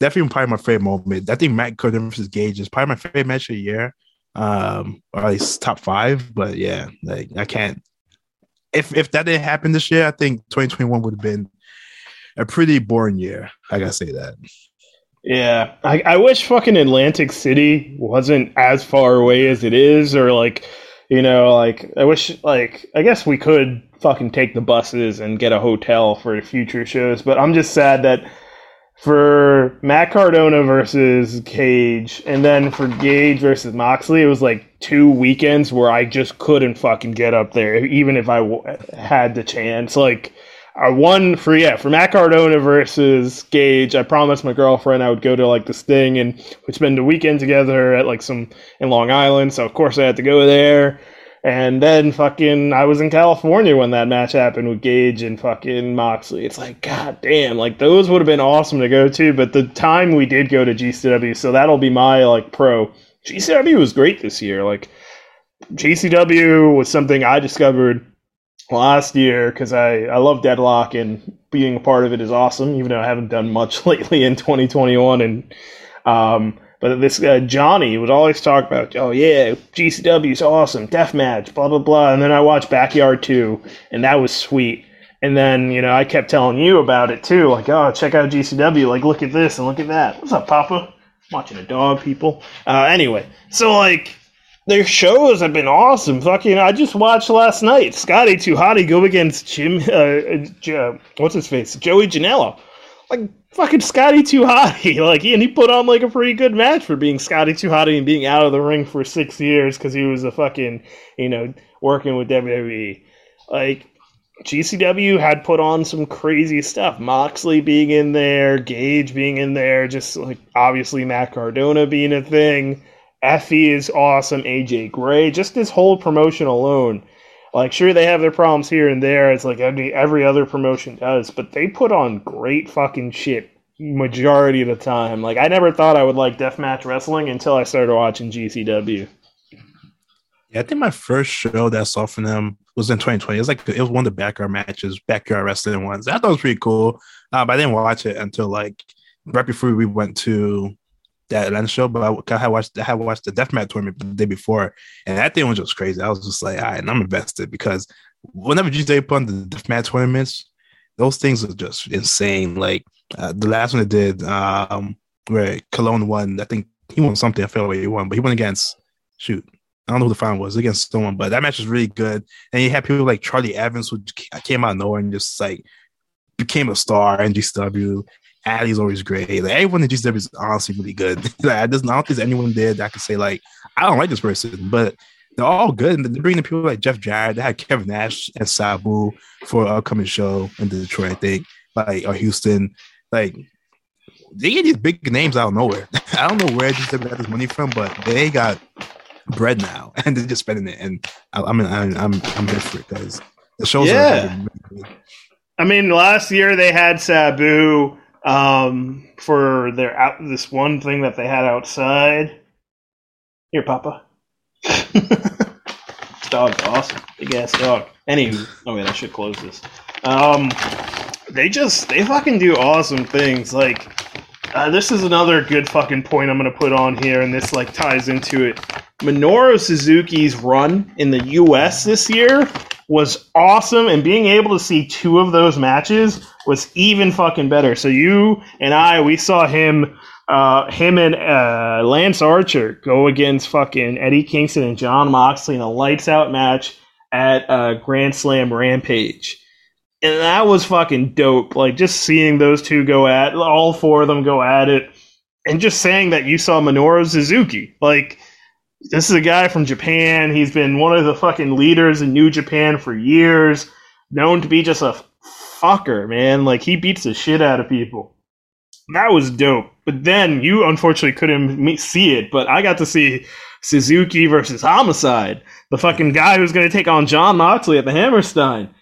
definitely probably my favorite moment. I think Matt Cardona versus Gage is probably my favorite match of the year, um, or at least top five. But yeah, like I can't. If if that didn't happen this year, I think 2021 would have been a pretty boring year. I gotta say that. Yeah, I, I wish fucking Atlantic City wasn't as far away as it is, or like, you know, like I wish, like I guess we could fucking take the buses and get a hotel for future shows, but I'm just sad that for Matt Cardona versus Gage, and then for Gage versus Moxley, it was like two weekends where I just couldn't fucking get up there, even if I w- had the chance. Like, I won for yeah for Matt Cardona versus Gage. I promised my girlfriend I would go to like this thing and we'd spend a weekend together at like some in Long Island. So of course I had to go there. And then fucking, I was in California when that match happened with Gage and fucking Moxley. It's like, god damn, like those would have been awesome to go to. But the time we did go to GCW, so that'll be my like pro. GCW was great this year. Like GCW was something I discovered last year because I I love Deadlock and being a part of it is awesome. Even though I haven't done much *laughs* lately in 2021 and um but this uh, Johnny would always talk about, oh yeah, GCW is awesome, deathmatch, blah blah blah. And then I watched Backyard 2, and that was sweet. And then you know I kept telling you about it too, like oh check out GCW, like look at this and look at that. What's up, Papa? watching a dog, people. Uh, anyway, so like their shows have been awesome. Fucking, I just watched last night. Scotty 2 Hotty go against Jim. Uh, uh, what's his face? Joey Janela. Like fucking Scotty 2 Hotty. *laughs* Like, and he put on like a pretty good match for being Scotty 2 Hotty and being out of the ring for six years because he was a fucking, you know, working with WWE. Like, GCW had put on some crazy stuff. Moxley being in there, Gage being in there, just like obviously Matt Cardona being a thing. Effy is awesome. AJ Gray, just this whole promotion alone like, sure, they have their problems here and there. It's like every every other promotion does, but they put on great fucking shit majority of the time. Like, I never thought I would like deathmatch wrestling until I started watching GCW. Yeah, I think my first show that I saw from them was in 2020. It was like it was one of the backyard matches, backyard wrestling ones. I thought it was pretty cool, uh, but I didn't watch it until like right before we went to that Atlanta show, but I, had watched I had watched the deathmatch tournament the day before, and that thing was just crazy. I was just like, all right, and I'm invested because whenever GJ on the deathmatch tournaments, those things are just insane. Like uh, the last one they did, um, where Colon won. I think he won something. I feel like he won, but he went against shoot. I don't know who the final was against someone, but that match was really good. And you had people like Charlie Evans, who came out of nowhere and just like became a star in GCW. Allie's always great. Like everyone in GCW is honestly really good. *laughs* like I just I don't think there's anyone there that I could say like I don't like this person, but they're all good. And they're bringing people like Jeff Jarrett. They had Kevin Nash and Sabu for an upcoming show in Detroit, I think, like or Houston. Like they get these big names out of nowhere. *laughs* I don't know where GCW got this money from, but they got bread now, *laughs* and they're just spending it. And I, I mean, I'm I'm I'm here for it because the shows yeah. are. I mean, last year they had Sabu um, for their out this one thing that they had outside. Here, Papa. *laughs* dog's awesome, big ass dog. Anywho, oh wait, I should close this. Um, they just they fucking do awesome things. Like, uh, this is another good fucking point I'm gonna put on here, and this like ties into it. Minoru Suzuki's run in the U.S. this year was awesome, and being able to see two of those matches was even fucking better. So you and I, we saw him, uh, him and uh, Lance Archer go against fucking Eddie Kingston and Jon Moxley in a lights out match at uh, Grand Slam Rampage. And that was fucking dope. Like just seeing those two go at all four of them go at it, and just saying that you saw Minoru Suzuki, like this is a guy from Japan. He's been one of the fucking leaders in New Japan for years, known to be just a fucker, man. Like he beats the shit out of people. That was dope. But then you unfortunately couldn't see it, but I got to see Suzuki versus Homicide, the fucking guy who's going to take on Jon Moxley at the Hammerstein.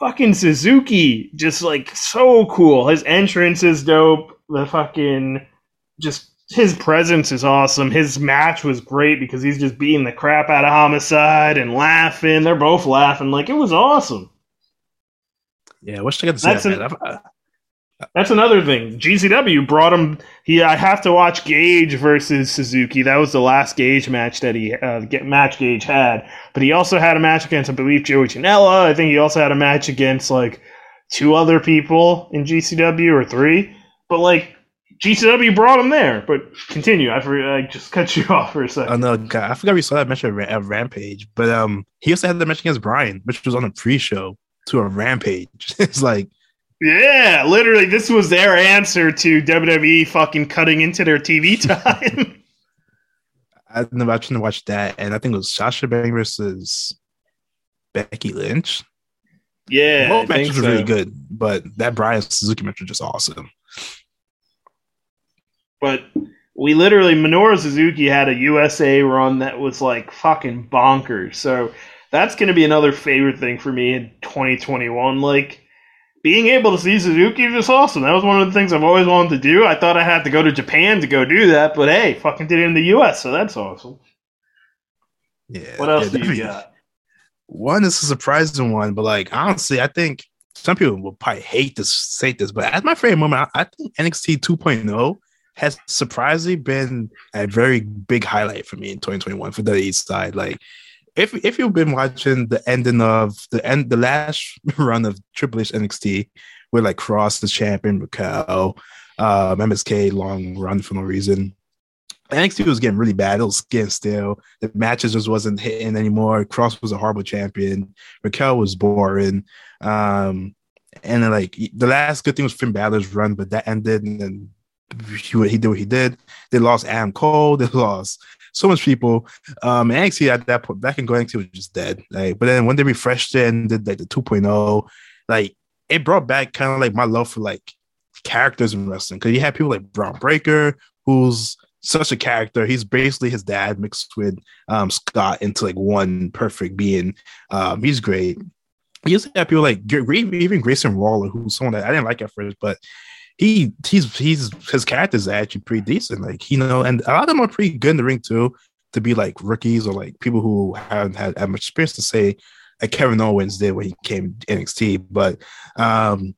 Fucking Suzuki, just like so cool. His entrance is dope. The fucking just his presence is awesome. His match was great because he's just beating the crap out of Homicide and laughing. They're both laughing. Like it was awesome. Yeah, I wish I could see that's that. An, that's another thing. GCW brought him. He I have to watch Gage versus Suzuki. That was the last Gage match that he uh, get match Gage had. But he also had a match against I believe Joey Janela. I think he also had a match against like two other people in GCW or three. But like GCW brought him there, but continue. I, for, I just cut you *laughs* off for a second. Oh no, God, I forgot we saw that match at, Rampage, but um, he also had the match against Bryan, which was on a pre-show to a Rampage. *laughs* it's like, yeah, literally, this was their answer to WWE fucking cutting into their TV *laughs* time. I never watched to watch that, and I think it was Sasha Banks versus Becky Lynch. Yeah, both matches were so. really good, but that Bryan Suzuki match was just awesome. But we literally Minoru Suzuki had a USA run that was like fucking bonkers. So that's going to be another favorite thing for me in 2021. Like being able to see Suzuki was awesome. That was one of the things I've always wanted to do. I thought I had to go to Japan to go do that, but hey, fucking did it in the US, so that's awesome. Yeah. What else yeah, do you got? One is a surprising one, but like honestly, I think some people will probably hate to say this, but at my favorite moment, I, I think NXT 2.0 has surprisingly been a very big highlight for me in 2021 for the East side. Like, if if you've been watching the ending of the end, the last *laughs* run of Triple H NXT, with like Kross the champion, Raquel, um, MSK long run for no reason. NXT was getting really bad. It was getting stale. The matches just wasn't hitting anymore. Kross was a horrible champion. Raquel was boring. Um, and then like the last good thing was Finn Balor's run, but that ended, and then he, did what he did. They lost Adam Cole. They *laughs* lost so much people. Um, and NXT at that point, back in going NXT was just dead. Like, but then when they refreshed it and did like the 2.0, like it brought back kind of like my love for like characters in wrestling. Because you had people like Bron Breakker, who's such a character. He's basically his dad mixed with um, Scott into like one perfect being. Um, he's great. You also have people like even Grayson Waller, who's someone that I didn't like at first, but he he's he's his characters are actually pretty decent. Like you know, and a lot of them are pretty good in the ring too. To be like rookies or like people who haven't had as much experience to say, like Kevin Owens did when he came to NXT. But um,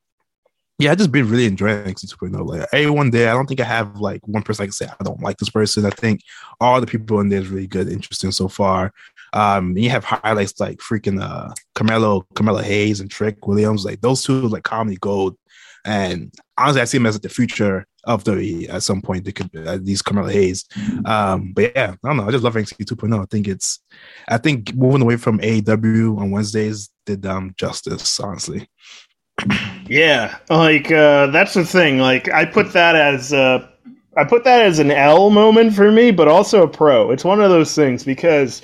yeah, I just been really enjoying NXT 2.0. Like everyone there, I don't think I have like one person I can say I don't like this person. I think all the people in there is really good, interesting so far. Um, you have highlights like freaking uh Carmelo, Carmelo Hayes and Trick Williams. Like those two like comedy gold. And honestly, I see them as the future of the at some point. They could uh, these Carmelo Hayes. Um, but yeah, I don't know. I just love NXT 2.0. I think it's, I think moving away from AEW on Wednesdays did um justice. Honestly. Yeah, like uh, that's the thing. Like I put that as uh, I put that as an L moment for me, but also a pro. It's one of those things because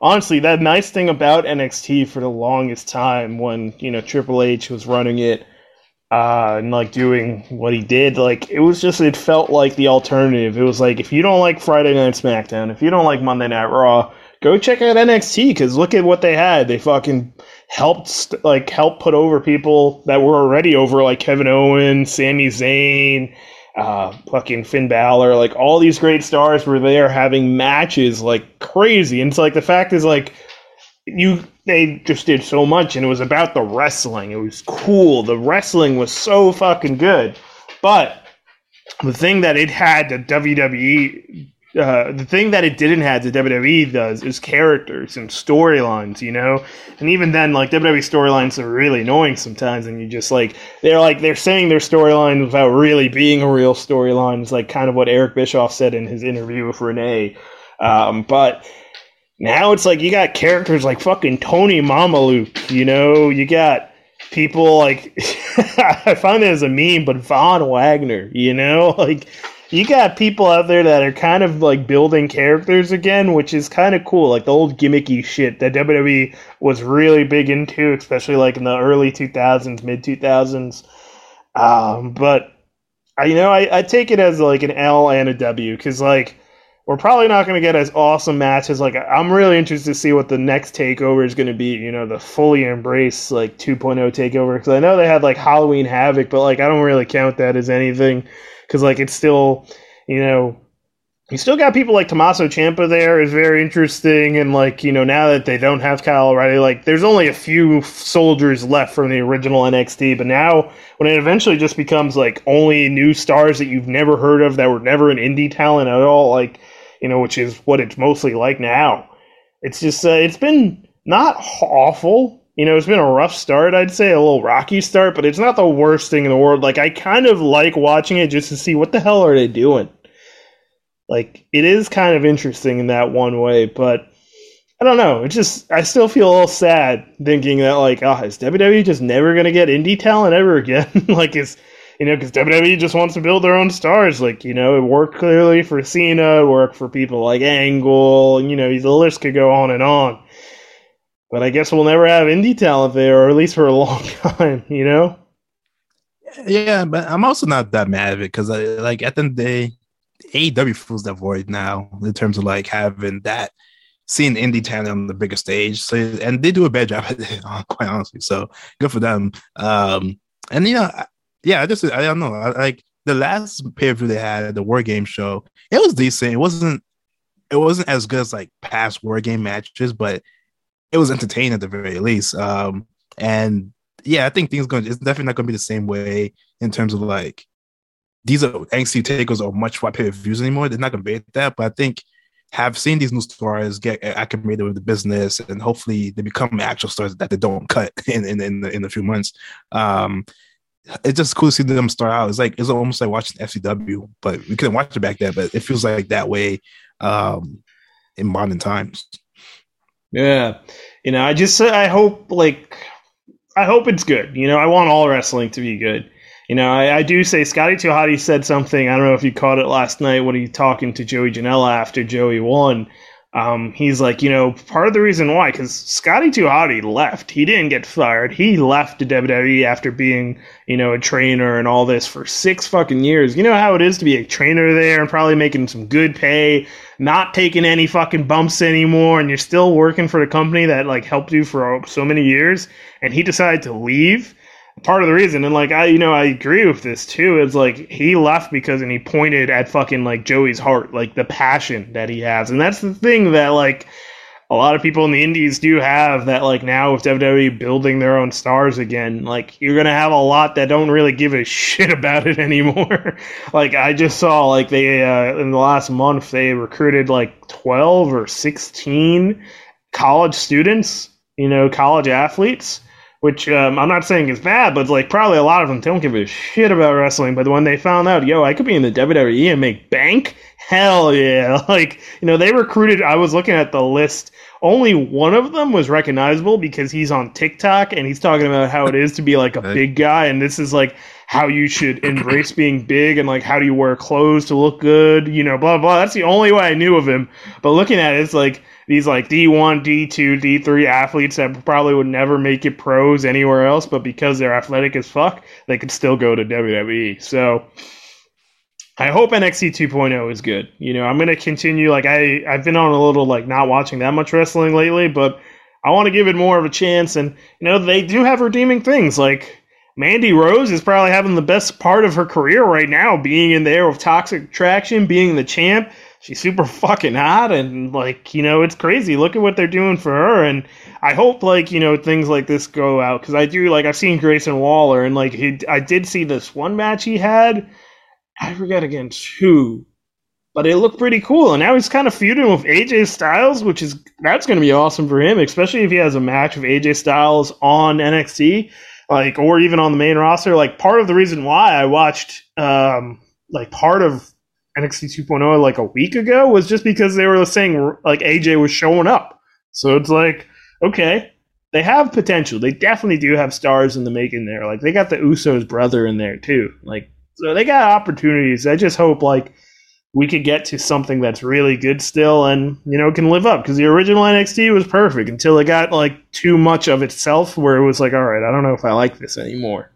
honestly, that nice thing about NXT for the longest time when you know Triple H was running it uh, and like doing what he did, like it was just it felt like the alternative. It was like if you don't like Friday Night SmackDown, if you don't like Monday Night Raw, go check out NXT because look at what they had. They fucking helped like help put over people that were already over, like Kevin Owens, Sami Zayn, uh, fucking Finn Balor, like all these great stars were there having matches like crazy. And it's like the fact is like you they just did so much and it was about the wrestling. It was cool. The wrestling was so fucking good. But the thing that it had the WWE uh, the thing that it didn't have the WWE does is characters and storylines, you know. And even then, like WWE storylines are really annoying sometimes, and you just like they're like they're saying their storyline without really being a real storyline. It's like kind of what Eric Bischoff said in his interview with Renee. Um, but now it's like you got characters like fucking Tony Mamaluke, you know. You got people like *laughs* I find it as a meme, but Von Wagner, you know, *laughs* like you got people out there that are kind of like building characters again, which is kind of cool. Like the old gimmicky shit that WWE was really big into, especially like in the early 2000s, mid 2000s. Um, but I, you know, I, I take it as like an L and a W because like we're probably not going to get as awesome matches. Like I'm really interested to see what the next takeover is going to be. You know, the fully embrace like 2.0 takeover because I know they had like Halloween Havoc, but like I don't really count that as anything because like it's still, you know, you still got people like Tommaso Ciampa there is very interesting, and like you know now that they don't have Kyle O'Reilly, like there's only a few soldiers left from the original NXT, but now when it eventually just becomes like only new stars that you've never heard of that were never an indie talent at all, like you know, which is what it's mostly like now. It's just uh, it's been not awful, you know, it's been a rough start, I'd say, a little rocky start, but it's not the worst thing in the world. Like, I kind of like watching it just to see what the hell are they doing. Like, it is kind of interesting in that one way, but I don't know. It's just, I still feel a little sad thinking that, like, oh, is WWE just never going to get indie talent ever again? *laughs* like, is, you know, because WWE just wants to build their own stars. Like, you know, it worked clearly for Cena, it worked for people like Angle, you know, the list could go on and on but I guess we'll never have indie talent there, or at least for a *laughs* long time, you know? Yeah, but I'm also not that mad at it because, like, at the end of the day, AEW fills that void now in terms of like having that, seeing indie talent on the bigger stage. So, and they do a bad job at it, *laughs* quite honestly. So, good for them. Um, and you know, yeah, I just, I don't know, I, like the last pay per view they had, the War Game show, it was decent. It wasn't, it wasn't as good as like past War Game matches, but it was entertaining at the very least. Um, and yeah, I think things going. It's definitely not going to be the same way in terms of like these are NXT takeovers are much more pay views anymore. They're not going to be that, but I think have seen these new stars get acclimated with the business, and hopefully they become actual stars that they don't cut *laughs* in in in, the, in a few months. Um, it's just cool to see them start out. It's like it's almost like watching FCW, but we couldn't watch it back then. But it feels like that way um, in modern times. Yeah. You know, I just I hope like I hope it's good. You know, I want all wrestling to be good. You know, I, I do say Scotty 2 Hotty said something. I don't know if you caught it last night when he talking to Joey Janela after Joey won. Um, he's like, you know, part of the reason why, because Scotty 2 Hotty left. He didn't get fired. He left the WWE after being, you know, a trainer and all this for six fucking years. You know how it is to be a trainer there and probably making some good pay, not taking any fucking bumps anymore, and you're still working for the company that like helped you for so many years. And he decided to leave part of the reason and like i you know i agree with this too is like he left because and he pointed at fucking like joey's heart like the passion that he has and that's the thing that like a lot of people in the indies do have that like now with WWE building their own stars again, like you're gonna have a lot that don't really give a *laughs* shit about it anymore. *laughs* like I just saw like they uh, in the last month they recruited like twelve or sixteen college students, you know, college athletes, which um, I'm not saying is bad, but like probably a lot of them don't give a shit about wrestling. But when they found out, yo, I could be in the WWE and make bank, hell yeah! *laughs* Like you know, they recruited. I was looking at the list. Only one of them was recognizable because he's on TikTok and he's talking about how it is to be like a big guy, and this is like how you should embrace being big and like how do you wear clothes to look good, you know, blah blah. That's the only way I knew of him. But looking at it, it's like these like D1, D2, D3 athletes that probably would never make it pros anywhere else, but because they're athletic as fuck, they could still go to WWE. So I hope NXT 2.0 is good. You know, I'm going to continue like I I've been on a little like not watching that much wrestling lately, but I want to give it more of a chance and you know, they do have redeeming things like Mandy Rose is probably having the best part of her career right now, being in there with Toxic Attraction, being the champ. She's super *laughs* fucking hot, and like you know, it's crazy. Look at what they're doing for her, and I hope like you know things like this go out because I do like I've seen Grayson Waller, and like he, I did see this one match he had. I forget against who, but it looked pretty cool. And now he's kind of feuding with AJ Styles, which is that's going to be awesome for him, especially if he has a match with AJ Styles on NXT like or even on the main roster. Like part of the reason why I watched um like part of NXT 2.0 like a week ago was just because they were saying like AJ was showing up. So it's like okay, they have potential. They definitely do have stars in the making there. Like they got the Usos brother in there too. Like so they got opportunities. I just hope like we could get to something that's really good still and you know can live up because the original NXT was perfect until it got like too much of itself where it was like all right I don't know if I like this anymore.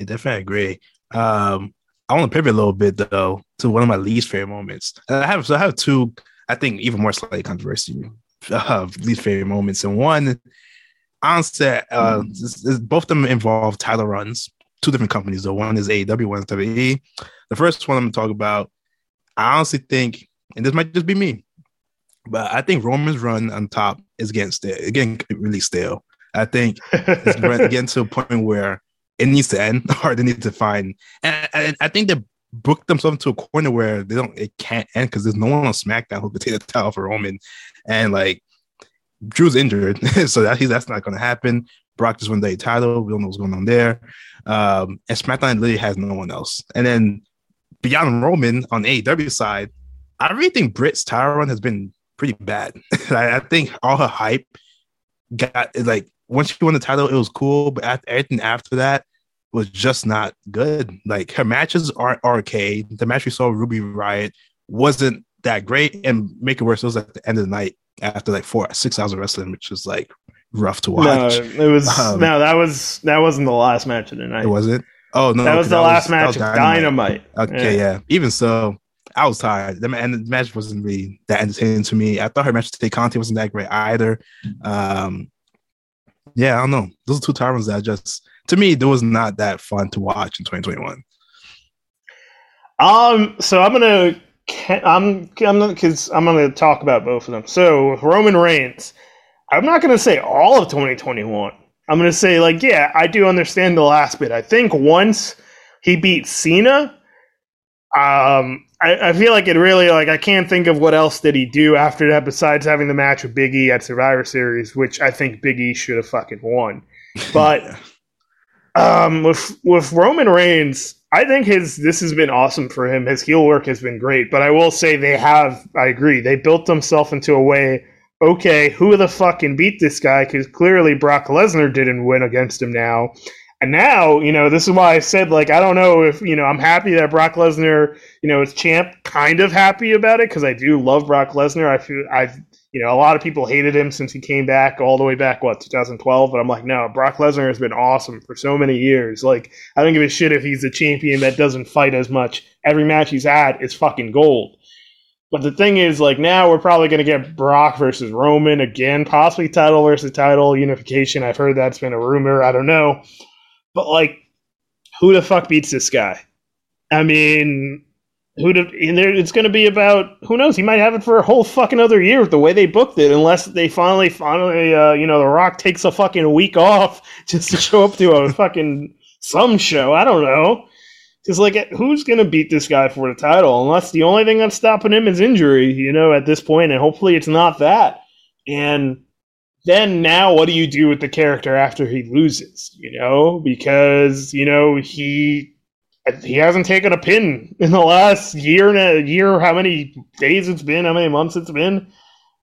I definitely agree. Um, I want to pivot a little bit though to one of my least favorite moments. I have so I have two I think even more slightly controversial uh, least favorite moments and one honestly uh, both of them involve title runs two different companies though. One is AEW, one is WWE. The first one I'm gonna talk about, I honestly think, and this might just be me, but I think Roman's run on top is getting stale, getting really stale. I think it's *laughs* getting to a point where it needs to end, *laughs* or they need to find. And, and I think they booked themselves to a corner where they don't, it can't end because there's no one on SmackDown who could take the title for Roman, and like Drew's injured, *laughs* so that, that's not going to happen. Brock just won the title. We don't know what's going on there. Um, and SmackDown literally has no one else. And then beyond Roman on AEW side, I really think Britt's title run has been pretty bad. *laughs* I, I, think all her hype got like once she won the title, it was cool, but after, everything after that was just not good. Like her matches are arcade. The match we saw Ruby Riott wasn't that great, and make it worse, it was at the end of the night after like four six hours of wrestling, which was like rough to watch. No, it was um, no, that was that wasn't the last match of the night. It wasn't. Oh no, that was the last was, match of Dynamite. Dynamite. Okay, yeah. yeah. Even so, I was tired. The, and the match wasn't really that entertaining to me. I thought her match today content wasn't that great either. Um, yeah, I don't know. Those are two tyrants that just to me, it was not that fun to watch in 2021. Um, so I'm gonna I'm I'm because I'm gonna talk about both of them. So Roman Reigns. I'm not going to say all of 2021. I'm going to say, like, yeah, I do understand the last bit. I think once he beat Cena, um, I, I, feel like it really, like, I can't think of what else did he do after that besides having the match with Big E at Survivor Series, which I think Big E should have fucking won. *laughs* But um, with with Roman Reigns, I think his this has been awesome for him. His heel work has been great, but I will say they have. I agree. They built themselves into a way okay, who the fuck can beat this guy? Because clearly Brock Lesnar didn't win against him now. And now, you know, this is why I said, like, I don't know if, you know, I'm happy that Brock Lesnar, you know, is champ, kind of happy about it because I do love Brock Lesnar. I feel, I've, you know, a lot of people hated him since he came back all the way back, what, 2012? But I'm like, no, Brock Lesnar has been awesome for so many years. Like, I don't give a shit if he's a champion that doesn't fight as much. Every match he's had is fucking gold. But the thing is, like now we're probably going to get Brock versus Roman again, possibly title versus title unification. I've heard that's been a rumor. I don't know, but like, who the fuck beats this guy? I mean, who? Do, it's going to be about who knows? He might have it for a whole fucking other year with the way they booked it, unless they finally, finally, uh, you know, The Rock takes a fucking week off *laughs* just to show up to a fucking some show. I don't know. Because like, who's gonna beat this guy for the title? Unless the only thing that's stopping him is injury, you know, at this point, and hopefully it's not that. And then now, what do you do with the character after he loses? You know, because you know he he hasn't taken a pin in the last year and a year. How many days it's been? How many months it's been?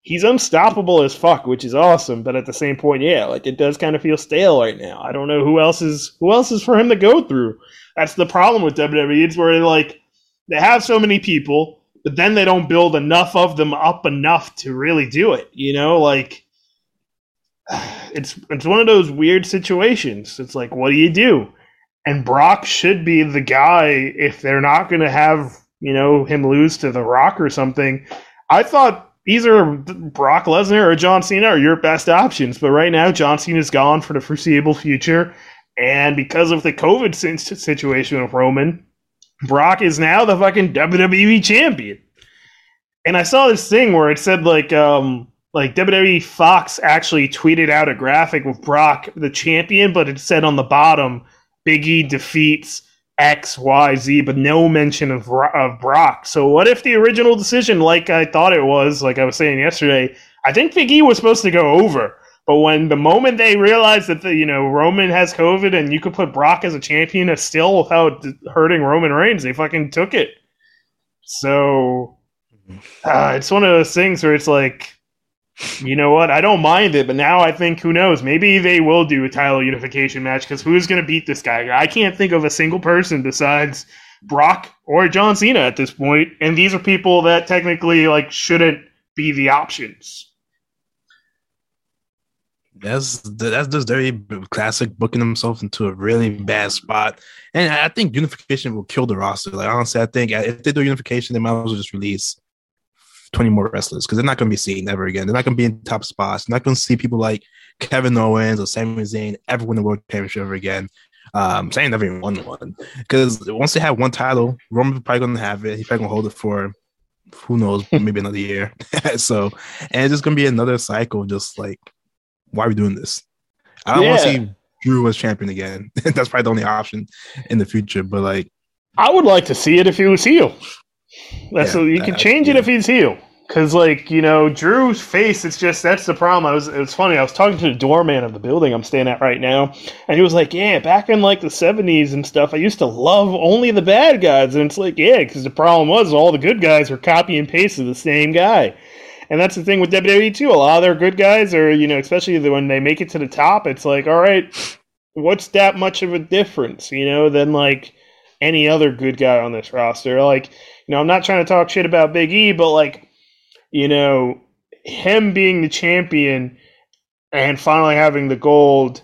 He's unstoppable as fuck, which is awesome. But at the same point, yeah, like it does kind of feel stale right now. I don't know who else is who else is for him to go through. That's the problem with WWE. It's where like they have so many people, but then they don't build enough of them up enough to really do it. You know, like *sighs* it's it's one of those weird situations. It's like, what do you do? And Brock should be the guy if they're not going to have you know him lose to The Rock or something. I thought either Brock Lesnar or John Cena are your best options, but right now John Cena's gone for the foreseeable future, and because of the COVID situation with Roman, Brock is now the fucking WWE champion. And I saw this thing where it said like um like WWE Fox actually tweeted out a graphic with Brock the champion, but it said on the bottom Big E defeats X Y Z, but no mention of of Brock. So what if the original decision, like I thought it was, like I was saying yesterday, I think Big E was supposed to go over. But when the moment they realized that the you know Roman has COVID and you could put Brock as a champion still without hurting Roman Reigns, they fucking took it. So uh, it's one of those things where it's like, you know what? I don't mind it, but now I think who knows? Maybe they will do a title unification match because who's going to beat this guy? I can't think of a single person besides Brock or John Cena at this point, and these are people that technically like shouldn't be the options. That's that's just very classic booking himself into a really bad spot, and I think unification will kill the roster. Like honestly, I think if they do unification, they might as well just release twenty more wrestlers because they're not going to be seen ever again. They're not going to be in top spots. They're not going to see people like Kevin Owens or Sami Zayn ever win the world championship ever again. Um, Zayn never even won one because once they have one title, Roman's probably going to have it. He's probably going to hold it for who knows, maybe another year. *laughs* so, and it's just going to be another cycle, just like why are we doing this? I don't yeah. want to see Drew as champion again. *laughs* That's probably the only option in the future. But like, I would like to see it if he was heel. That's yeah, you can change it if he's heel. Cause like you know Drew's face, it's just that's the problem. I was it was funny. I was talking to the doorman of the building I'm staying at right now, and he was like, "Yeah, back in like the '70s and stuff, I used to love only the bad guys." And it's like, yeah, because the problem was all the good guys were copy and paste of the same guy. And that's the thing with WWE too. A lot of their good guys are, you know, especially when they make it to the top, it's like, all right, what's that much of a difference, you know, than like any other good guy on this roster? Like, you know, I'm not trying to talk shit about Big E, but like, you know, him being the champion and finally having the gold,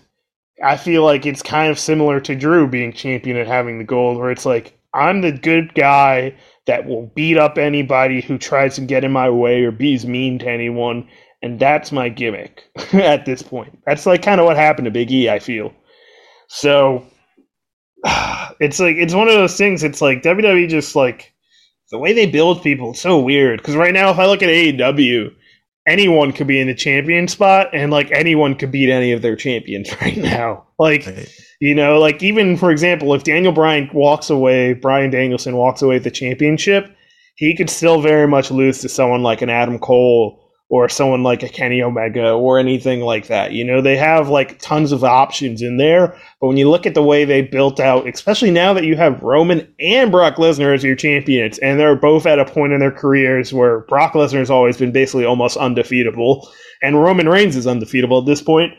I feel like it's kind of similar to Drew being champion and having the gold, where it's like, I'm the good guy that will beat up anybody who tries to get in my way or be mean to anyone. And that's my gimmick *laughs* at this point. That's like kind of what happened to Big E, I feel. So *sighs* it's like it's one of those things. It's like WWE just like the way they build people. It's so weird because right now, if I look at AEW, anyone could be in the champion spot, and like anyone could beat any of their champions *laughs* right now. Like right. You know, like even for example, if Daniel Bryan walks away, Bryan Danielson walks away with the championship, he could still very much lose to someone like an Adam Cole or someone like a Kenny Omega or anything like that. You know, they have like tons of options in there, but when you look at the way they built out, especially now that you have Roman and Brock Lesnar as your champions, and they're both at a point in their careers where Brock Lesnar has always been basically almost undefeatable, and Roman Reigns is undefeatable at this point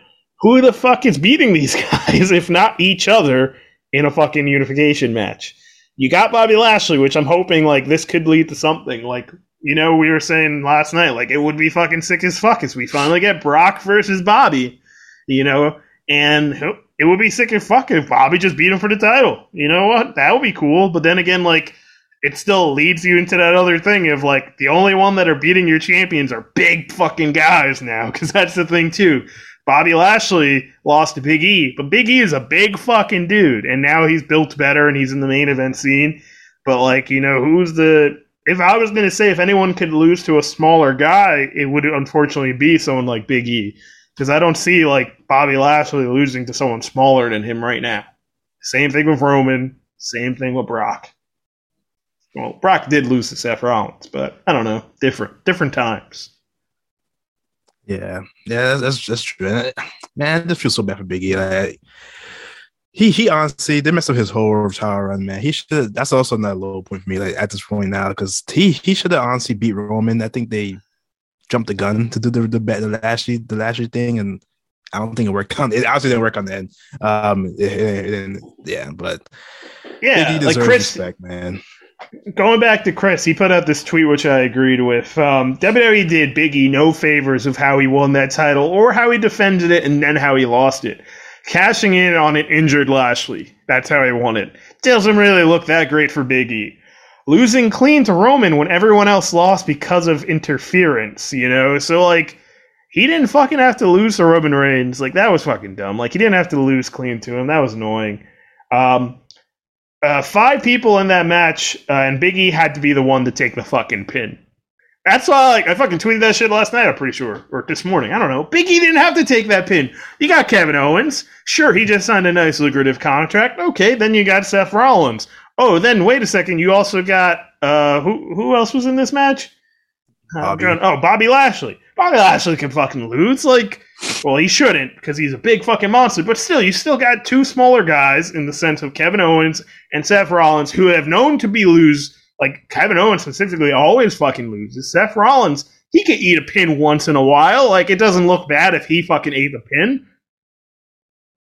who the fuck is beating these *laughs* guys if not each other in a fucking unification match? You got Bobby Lashley, which I'm hoping like this could lead to something. Like, you know, we were saying last night, like it would be fucking sick as fuck as we finally get Brock versus Bobby, you know, and oh, it would be sick as fuck if Bobby just beat him for the title. You know what? That would be cool. But then again, like it still leads you into that other thing of like the only one that are beating your champions are big fucking guys now because that's the thing too Bobby Lashley lost to Big E, but Big E is a big fucking dude, and now he's built better and he's in the main event scene. But like, you know, who's the if I was going to say if anyone could lose to a smaller guy, it would unfortunately be someone like Big E because I don't see like Bobby Lashley losing to someone smaller than him right now. Same thing with Roman. Same thing with Brock. Well, Brock did lose to Seth Rollins, but I don't know, different different times. Yeah, yeah, that's that's true. Man, I just feel so bad for Biggie. Like, he he honestly they messed up his whole tower run, man. He should. That's also another low point for me. Like at this point now, because he he should have honestly beat Roman. I think they jumped the gun to do the the, the Lashley the Lashley thing, and I don't think it worked on. It obviously didn't work on the end. Um, it, it, it, yeah, but yeah, like Chris, respect, man. Going back to Chris, he put out this tweet which I agreed with. Um, WWE did Biggie no favors of how he won that title or how he defended it and then how he lost it. Cashing in on an injured Lashley. That's how he won it. Doesn't really look that great for Biggie. Losing clean to Roman when everyone else lost because of interference, you know? So, like, he didn't fucking have to lose to Roman Reigns. Like, that was fucking dumb. Like, he didn't have to lose clean to him. That was annoying. Um, uh, five people in that match, uh, and Biggie had to be the one to take the fucking pin. That's why, like, I fucking tweeted that shit last night. I'm pretty sure, or this morning. I don't know. Biggie didn't have to take that pin. You got Kevin Owens. Sure, he just signed a nice lucrative contract. Okay, then you got Seth Rollins. Oh, then wait a second. You also got uh, who? Who else was in this match? Bobby. Oh, Bobby Lashley. Bobby Lashley can fucking lose. Like, well, he shouldn't because he's a big fucking monster. But still, you still got two smaller guys in the sense of Kevin Owens and Seth Rollins who have known to be lose. Like Kevin Owens specifically always fucking loses. Seth Rollins, he could eat a pin once in a while. Like it doesn't look bad if he fucking ate the pin.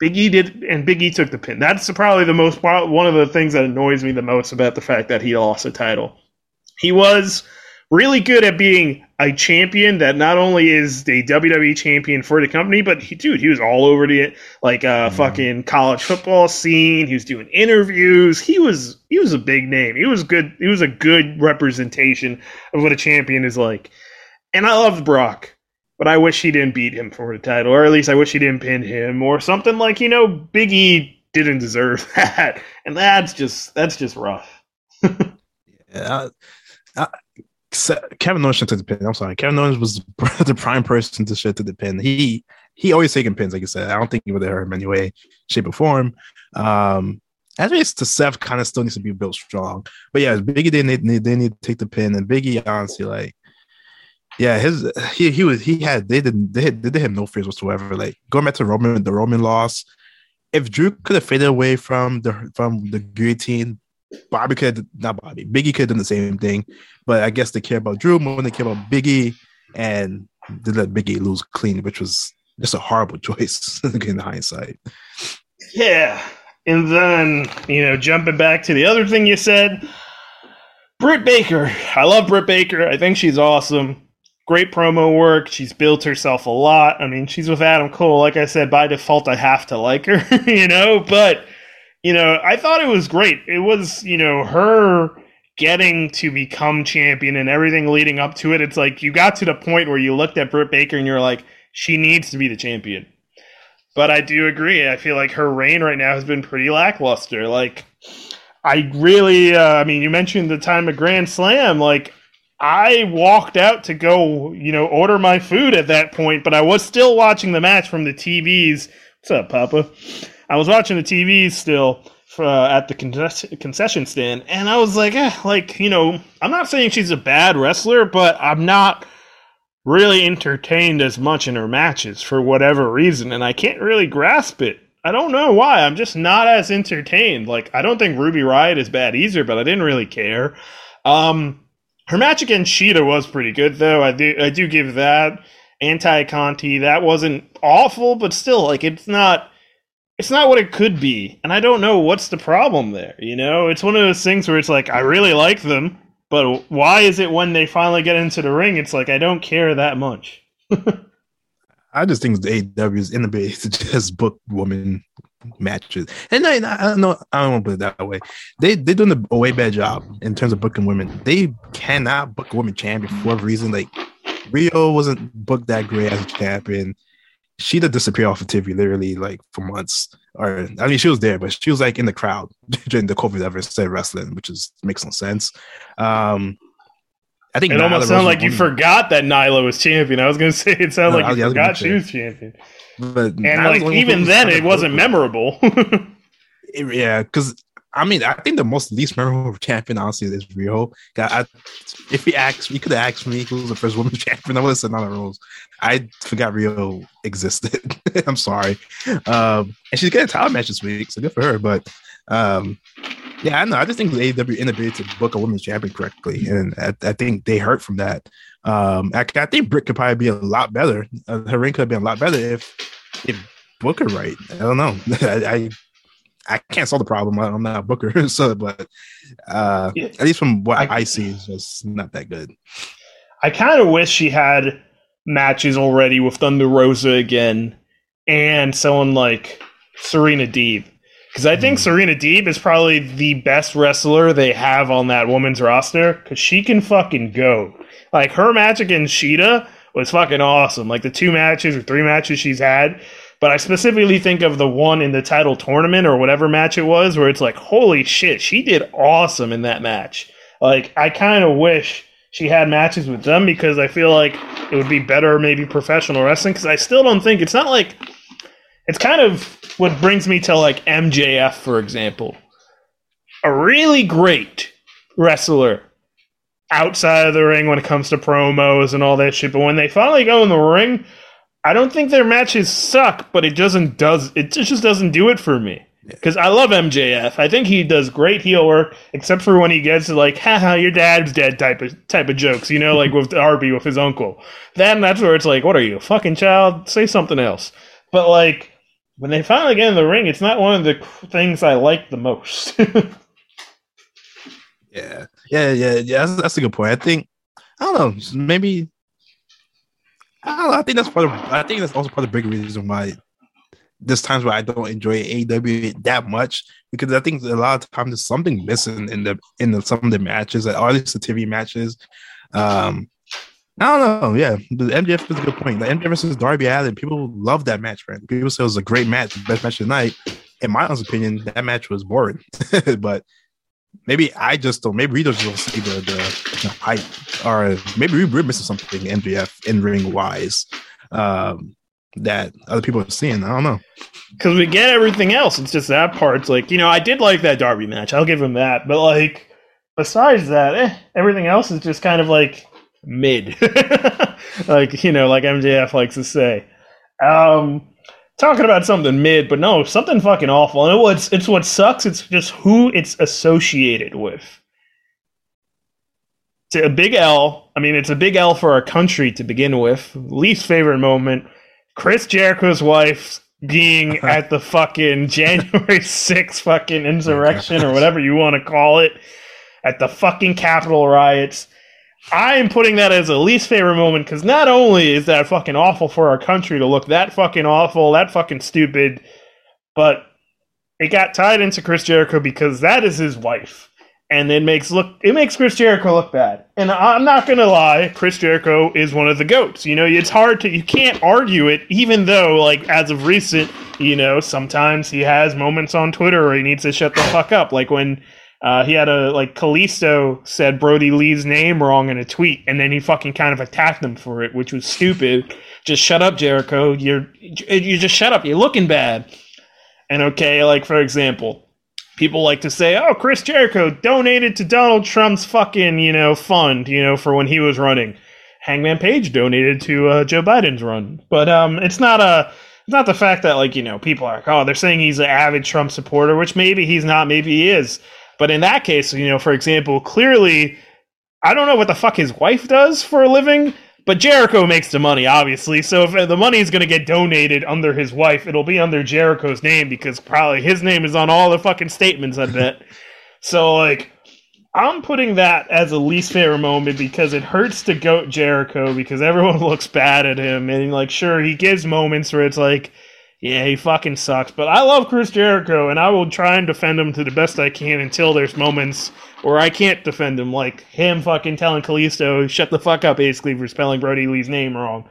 Big E did, and Big E took the pin. That's probably the most one of the things that annoys me the most about the fact that he lost the title. He was really good at being a champion that not only is the WWE champion for the company, but he, dude, he was all over the like uh mm. fucking college football scene. He was doing interviews. He was he was a big name. He was good. He was a good representation of what a champion is like. And I love Brock, but I wish he didn't beat him for the title, or at least I wish he didn't pin him, or something like you know Big E didn't deserve *laughs* that, and that's just that's just rough. *laughs* yeah. I, Kevin Owens should take the pin. I'm sorry, Kevin Owens was *laughs* the prime person to shit to the pin. He he always taking pins, like I said. I don't think he would hurt him anyway, shape or form. Um, as least to Seth, kind of still needs to be built strong. But yeah, Biggie they need they need to take the pin, and Biggie honestly like. Yeah, his he he was he had they didn't they, they did him no fears whatsoever. Like going back to Roman the Roman loss, if Drew could have faded away from the from the guillotine, Bobby could not Bobby Biggie could have done the same thing. But I guess they care about Drew more than they care about Biggie, and they let Biggie lose clean, which was just a horrible *laughs* choice in hindsight. Yeah. And then, you know, jumping back to the other thing you said, Britt Baker. I love Britt Baker. I think she's awesome. Great promo work. She's built herself a lot. I mean, she's with Adam Cole. Like I said, by default, I have to like her, *laughs* you know, but, you know, I thought it was great. It was, you know, her getting to become champion and everything leading up to it, it's like you got to the point where you looked at Britt Baker and you're like, she needs to be the champion. But I do agree. I feel like her reign right now has been pretty lackluster. Like, I really, uh, I mean, you mentioned the time of Grand Slam. Like, I walked out to go, you know, order my food at that point, but I was still watching the match from the TVs. What's up, Papa? I was watching the TV still uh, at the concession stand, and I was like, eh, like you know, I'm not saying she's a bad wrestler, but I'm not really entertained as much in her matches for whatever reason, and I can't really grasp it. I don't know why. I'm just not as entertained. Like I don't think Ruby Riott is bad either, but I didn't really care. Um, her match against Shida was pretty good though. I do I do give that. Anti Conti, that wasn't awful, but still, like it's not it's not what it could be. And I don't know what's the problem there. You know, it's one of those things where it's like, I really like them, but why is it when they finally get into the ring, it's like, I don't care that much? *laughs* I just think the AEW's inability to just book woman matches. And I, I don't know, I don't want to put it that way. They, they're doing a way bad job in terms of booking women. They cannot book a woman champion for a reason. Like, Riho wasn't booked that great as a champion she'd have disappeared off of TV literally like for months. Or I mean, she was there, but she was like in the crowd *laughs* during the COVID ever instead wrestling, which is makes no sense. Um, I think it Nyla almost sounded like you forgot that Nyla was champion. I was going *laughs* to say it sounded no, like you forgot she was champion. But and like even then, it wasn't memorable. *laughs* it, yeah, because I mean, I think the most least memorable *laughs* champion, honestly, is Riho. I, if he asked, he could have asked me who was the first woman *laughs* champion. I would have said Nyla Rose. I forgot Riho existed. *laughs* I'm sorry. Um, and she's getting a title match this week, so good for her. But um, yeah, I know. I just think the AEW inability to book a women's champion correctly, and I, I think they hurt from that. Um, I, I, think Britt could probably be a lot better. Uh, her ring could have been a lot better if if Booker right. I don't know. I, I I can't solve the problem. I'm not a Booker, *laughs* so but uh, yeah. at least from what I, I see, it's just not that good. I kind of wish she had matches already with Thunder Rosa again, and someone like Serena Deeb, because I think mm. Serena Deeb is probably the best wrestler they have on that women's roster, because she can fucking go. Like her match against Shida was fucking awesome. Like the two matches or three matches she's had but I specifically think of the one in the title tournament or whatever match it was where it's like, holy shit, she did awesome in that match. Like, I kind of wish she had matches with them because I feel like it would be better, maybe professional wrestling. Because I still don't think it's not like it's kind of what brings me to like MJF, for example. A really great wrestler outside of the ring when it comes to promos and all that shit. But when they finally go in the ring, I don't think their matches suck, but it doesn't does it just doesn't do it for me. Because I love MJF. I think he does great heel work, except for when he gets to like, haha, your dad's dead type of type of jokes, you know, like with Darby with his uncle. Then that's where it's like, what are you, a fucking child? Say something else. But like when they finally get in the ring, it's not one of the things I like the most. *laughs* yeah. Yeah, yeah, yeah. That's, that's a good point. I think I don't know, maybe I, I think that's part of. I think that's also part of the big reason why there's times where I don't enjoy AEW that much because I think a lot of times there's something missing in the in the, some of the matches, at all these TV matches. Um, I don't know. Yeah, the MJF is a good point. The MJF versus Darby Allin, people love that match, man. People say it was a great match, best match of the night. In my honest opinion, that match was boring. *laughs* but maybe I just don't. Maybe we just don't see the, the, the hype, or maybe we're missing something MJF in ring wise um, that other people are seeing. I don't know. Because we get everything else. It's just that part's like you know I did like that Darby match. I'll give him that. But like besides that, eh, everything else is just kind of like mid. *laughs* like you know, like MJF likes to say. Um, talking about something mid, but no, something fucking awful. And it's it's what sucks. It's just who it's associated with. It's a big L. I mean, it's a big L for our country to begin with. Least favorite moment: Chris Jericho's wife being *laughs* at the fucking January *laughs* 6th fucking oh insurrection or whatever you want to call it at the fucking Capitol riots I am putting that as a least favorite moment because not only is that fucking awful for our country to look that fucking awful, that fucking stupid, but it got tied into Chris Jericho because that is his wife. And it makes look it makes Chris Jericho look bad. And I'm not gonna lie, Chris Jericho is one of the goats. You know, it's hard to you can't argue it, even though like as of recent, you know, sometimes he has moments on Twitter where he needs to shut the fuck up. Like when uh, he had a like Kalisto said Brodie Lee's name wrong in a tweet, and then he fucking kind of attacked them for it, which was stupid. just shut up, Jericho. You're you just shut up. You're looking bad. And okay, like for example, people like to say, "Oh, Chris Jericho donated to Donald Trump's fucking you know fund, you know, for when he was running." Hangman Page donated to uh, Joe Biden's run, but um, it's not a it's not the fact that like you know people are like, oh, they're saying he's an avid Trump supporter, which maybe he's not, maybe he is. But in that case, you know, for example, clearly, I don't know what the fuck his wife does for a living, but Jericho makes the money, obviously. So if the money is going to get donated under his wife, it'll be under Jericho's name because probably his name is on all the fucking statements, I bet. so, like, I'm putting that as a least favorite moment because it hurts to goat Jericho because everyone *laughs* looks bad at him. And, like, sure, he gives moments where it's like, yeah, he fucking sucks. But I love Chris Jericho, and I will try and defend him to the best I can until there's moments where I can't defend him, like him fucking telling Kalisto, shut the fuck up, basically, for spelling Brodie Lee's name wrong.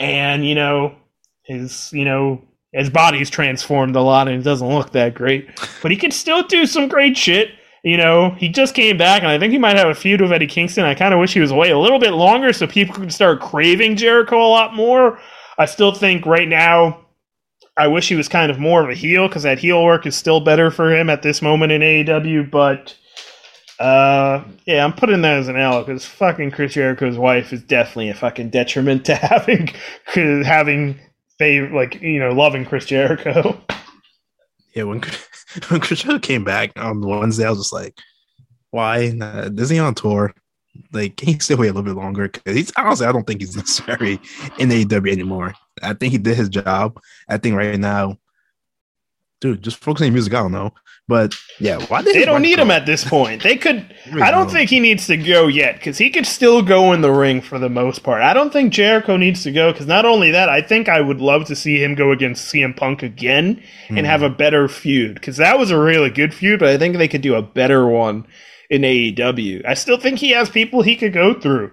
And, you know, his, you know, his body's transformed a lot and it doesn't look that great. But he can still do some great shit. You know, he just came back, and I think he might have a feud with Eddie Kingston. I kind of wish he was away a little bit longer so people could start craving Jericho a lot more. I still think right now I wish he was kind of more of a heel because that heel work is still better for him at this moment in AEW. But uh, yeah, I'm putting that as an L because fucking Chris Jericho's wife is definitely a fucking detriment to *laughs* having having fav- like you know loving Chris Jericho. Yeah, when *laughs* when Chris Jericho came back on Wednesday, I was just like, why? Is he on tour? Like, can he still wait a little bit longer? Because he's honestly, I don't think he's *laughs* necessary in AEW anymore. I think he did his job. I think right now, dude, just focusing on music. I don't know, but yeah, why they don't need go? him at this point? They could. *laughs* I don't think he needs to go yet because he could still go in the ring for the most part. I don't think Jericho needs to go because not only that, I think I would love to see him go against CM Punk again and mm. have a better feud because that was a really good feud. But I think they could do a better one in AEW. I still think he has people he could go through.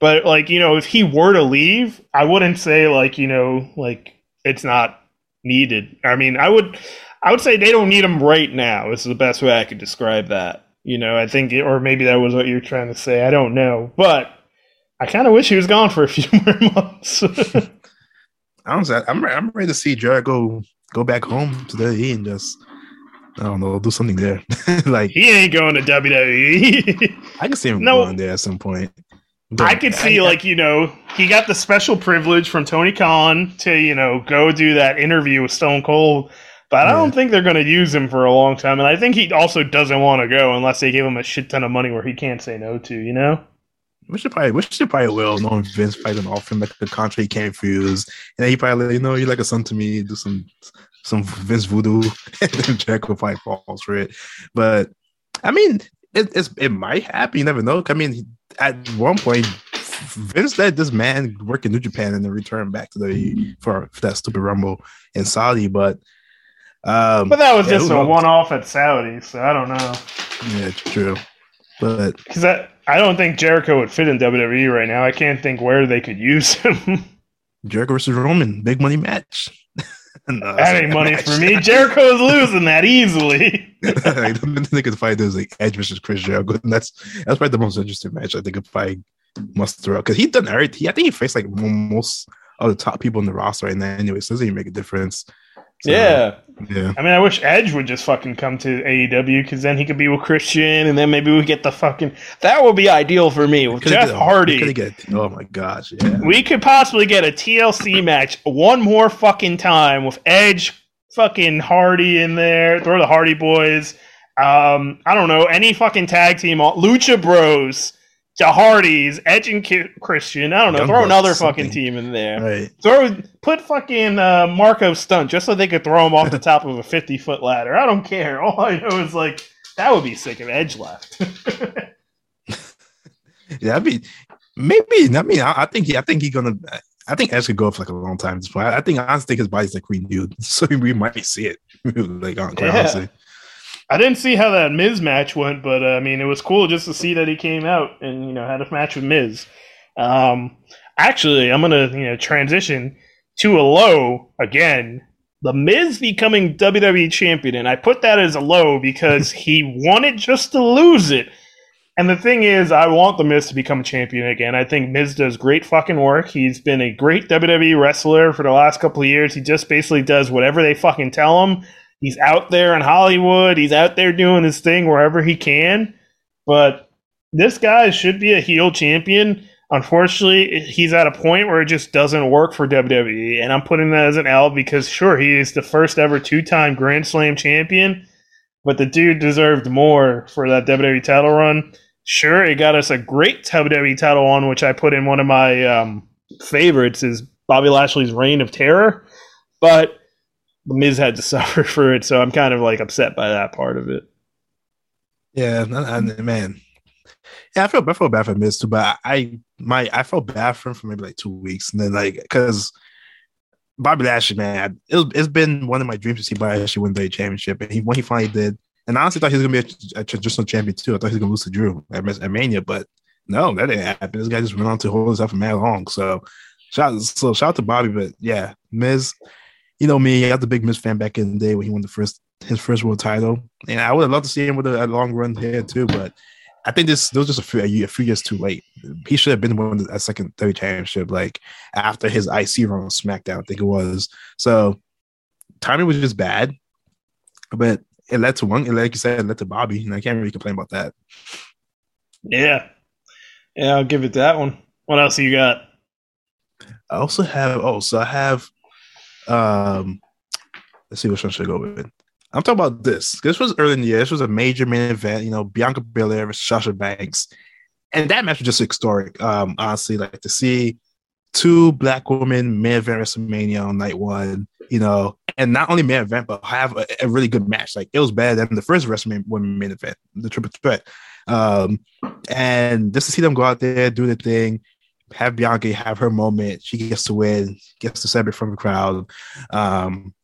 But like, you know, if he were to leave, I wouldn't say like, you know, like it's not needed. I mean, I would I would say they don't need him right now. Is the best way I could describe that. You know, I think or maybe that was what you're trying to say. I don't know. But I kind of wish he was gone for a *laughs* few more months. *laughs* Honestly, I'm I'm ready to see Jericho go go back home to the E and just I don't know, do something there. *laughs* like he ain't going to WWE. I can see him no, going there at some point. But I could see, I, like you know, he got the special privilege from Tony Khan to you know go do that interview with Stone Cold, but I don't think they're going to use him for a long time. And I think he also doesn't want to go unless they give him a shit ton of money where he can't say no to. You know. We should probably, we should probably will. Knowing Vince probably gonna offer him like a contract he can't refuse, and he probably, you know, you're like a son to me. Do some some Vince voodoo, *laughs* and then Jericho probably falls for it. But I mean, it, it's it might happen. You never know. I mean, at one point, Vince let this man work in New Japan and then return back to the for, for that stupid Rumble in Saudi. But um, but that was yeah, just a one off at Saudi, so I don't know. Yeah, true. But because I, I don't think Jericho would fit in WWE right now. I can't think where they could use him. *laughs* Jericho versus Roman, big money match. *laughs* *laughs* no, that ain't money for me. Jericho's losing that easily. *laughs* *laughs* I don't think the fight is like Edge versus Chris Jericho. And that's that's probably the most interesting match I think if I must throw because he done everything. I think he faced like most of the top people in the roster right now. Anyway, so doesn't even make a difference. So, yeah. Yeah. I mean, I wish Edge would just fucking come to AEW because then he could be with Christian and then maybe we get the fucking. That would be ideal for me with Jeff Hardy. Get, oh my gosh. Yeah. We could possibly get a TLC match one more fucking time with Edge, fucking Hardy in there. Throw the Hardy Boys. Um, I don't know. Any fucking tag team. Lucha Bros to Hardy's, Edge and Christian. I don't know. Young throw another something. fucking team in there. Right. Throw put fucking uh, Marko Stunt just so they could throw him off the *laughs* top of a fifty foot ladder. I don't care. *laughs* All I know is like that would be sick if Edge left. *laughs* yeah, I mean, maybe. I mean, I, I think he. I think he's gonna. I think Edge could go for like a long time. I, I think honestly, his body's like renewed, so we might see it. like, quite yeah. honestly. I didn't see how that Miz match went, but uh, I mean, it was cool just to see that he came out and you know had a match with Miz. Um, actually, I'm gonna you know transition to a low again. The Miz becoming WWE champion, and I put that as a low because *laughs* he wanted just to lose it. And the thing is, I want the Miz to become a champion again. I think Miz does great fucking work. He's been a great WWE wrestler for the last couple of years. He just basically does whatever they fucking tell him he's out there in Hollywood. He's out there doing his thing wherever he can. But this guy should be a heel champion. Unfortunately, he's at a point where it just doesn't work for WWE. And I'm putting that as an L because, sure, he is the first ever two time Grand Slam champion, but the dude deserved more for that WWE title run. Sure, it got us a great WWE title on, which I put in one of my um, favorites, is Bobby Lashley's Reign of Terror. But Miz had to *laughs* suffer for it, so I'm kind of like upset by that part of it. Yeah, and, man, yeah, I feel I feel bad for Miz too, but I my I felt bad for him for maybe like two weeks, and then like because Bobby Lashley, man, it it's been one of my dreams to see Bobby Lashley win the championship, and he when he finally did, and I honestly thought he was gonna be a, a traditional champion too. I thought he was gonna lose to Drew at, at Mania, but no, that didn't happen. This guy just went on to hold himself for mad long. So shout so shout out to Bobby, but yeah, Miz you know me, I was a big Miz fan back in the day when he won the first his first world title, and I would have loved to see him with a, a long run here too. But I think this, was just a few, a, few years too late. He should have been one a second third championship like after his IC run on SmackDown. I think it was. So timing was just bad, but it led to one. Like you said, it led to Bobby, and I can't really complain about that. Yeah, yeah, I'll give it that one. What else you got? I also have. Oh, so I have. Um, let's see which one should I go with. I'm talking about this. This was early in the year. This was a major main event. You know, Bianca Belair versus Sasha Banks, and that match was just historic. Um, honestly, like to see two black women main event WrestleMania on night one. You know, and not only main event, but have a, a really good match. Like it was better than the first WrestleMania women main event, the triple threat. Um, and just to see them go out there, do the thing, have Bianca have her moment. She gets to win, gets to celebrate from the crowd. Um,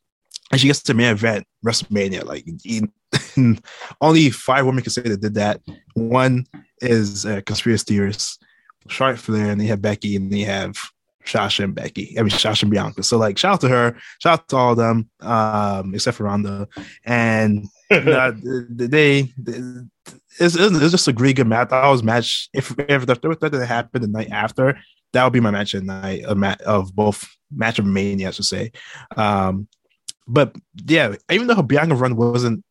and she gets to main event WrestleMania. Like *laughs* only five women can say they did that. One is uh, conspiracy theorist, Charlotte Flair, and they have Becky, and they have Sasha and Becky. I mean Sasha and Bianca. So like shout out to her, shout out to all of them, um, except for Ronda. And uh, *laughs* they, they it's, it's just a great good match. I was match if if that happened the night after, that would be my match of night match of both match of mania, I should say. Um, but yeah, even though her Bianca run wasn't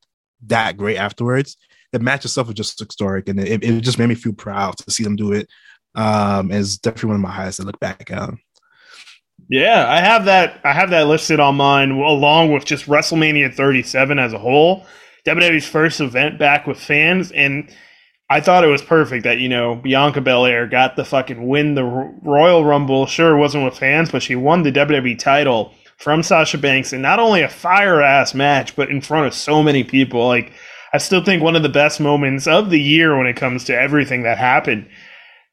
that great afterwards, the match itself was just historic, and it, it just made me feel proud to see them do it. Um, it's definitely one of my highest to look back on. Yeah, I have that. I have that listed on mine along with just WrestleMania 37 as a whole. WWE's first event back with fans, and I thought it was perfect that you know Bianca Belair got the fucking win the Royal Rumble. Sure, it wasn't with fans, but she won the WWE title from Sasha Banks, and not only a fire ass match, but in front of so many people. Like I still think one of the best moments of the year when it comes to everything that happened.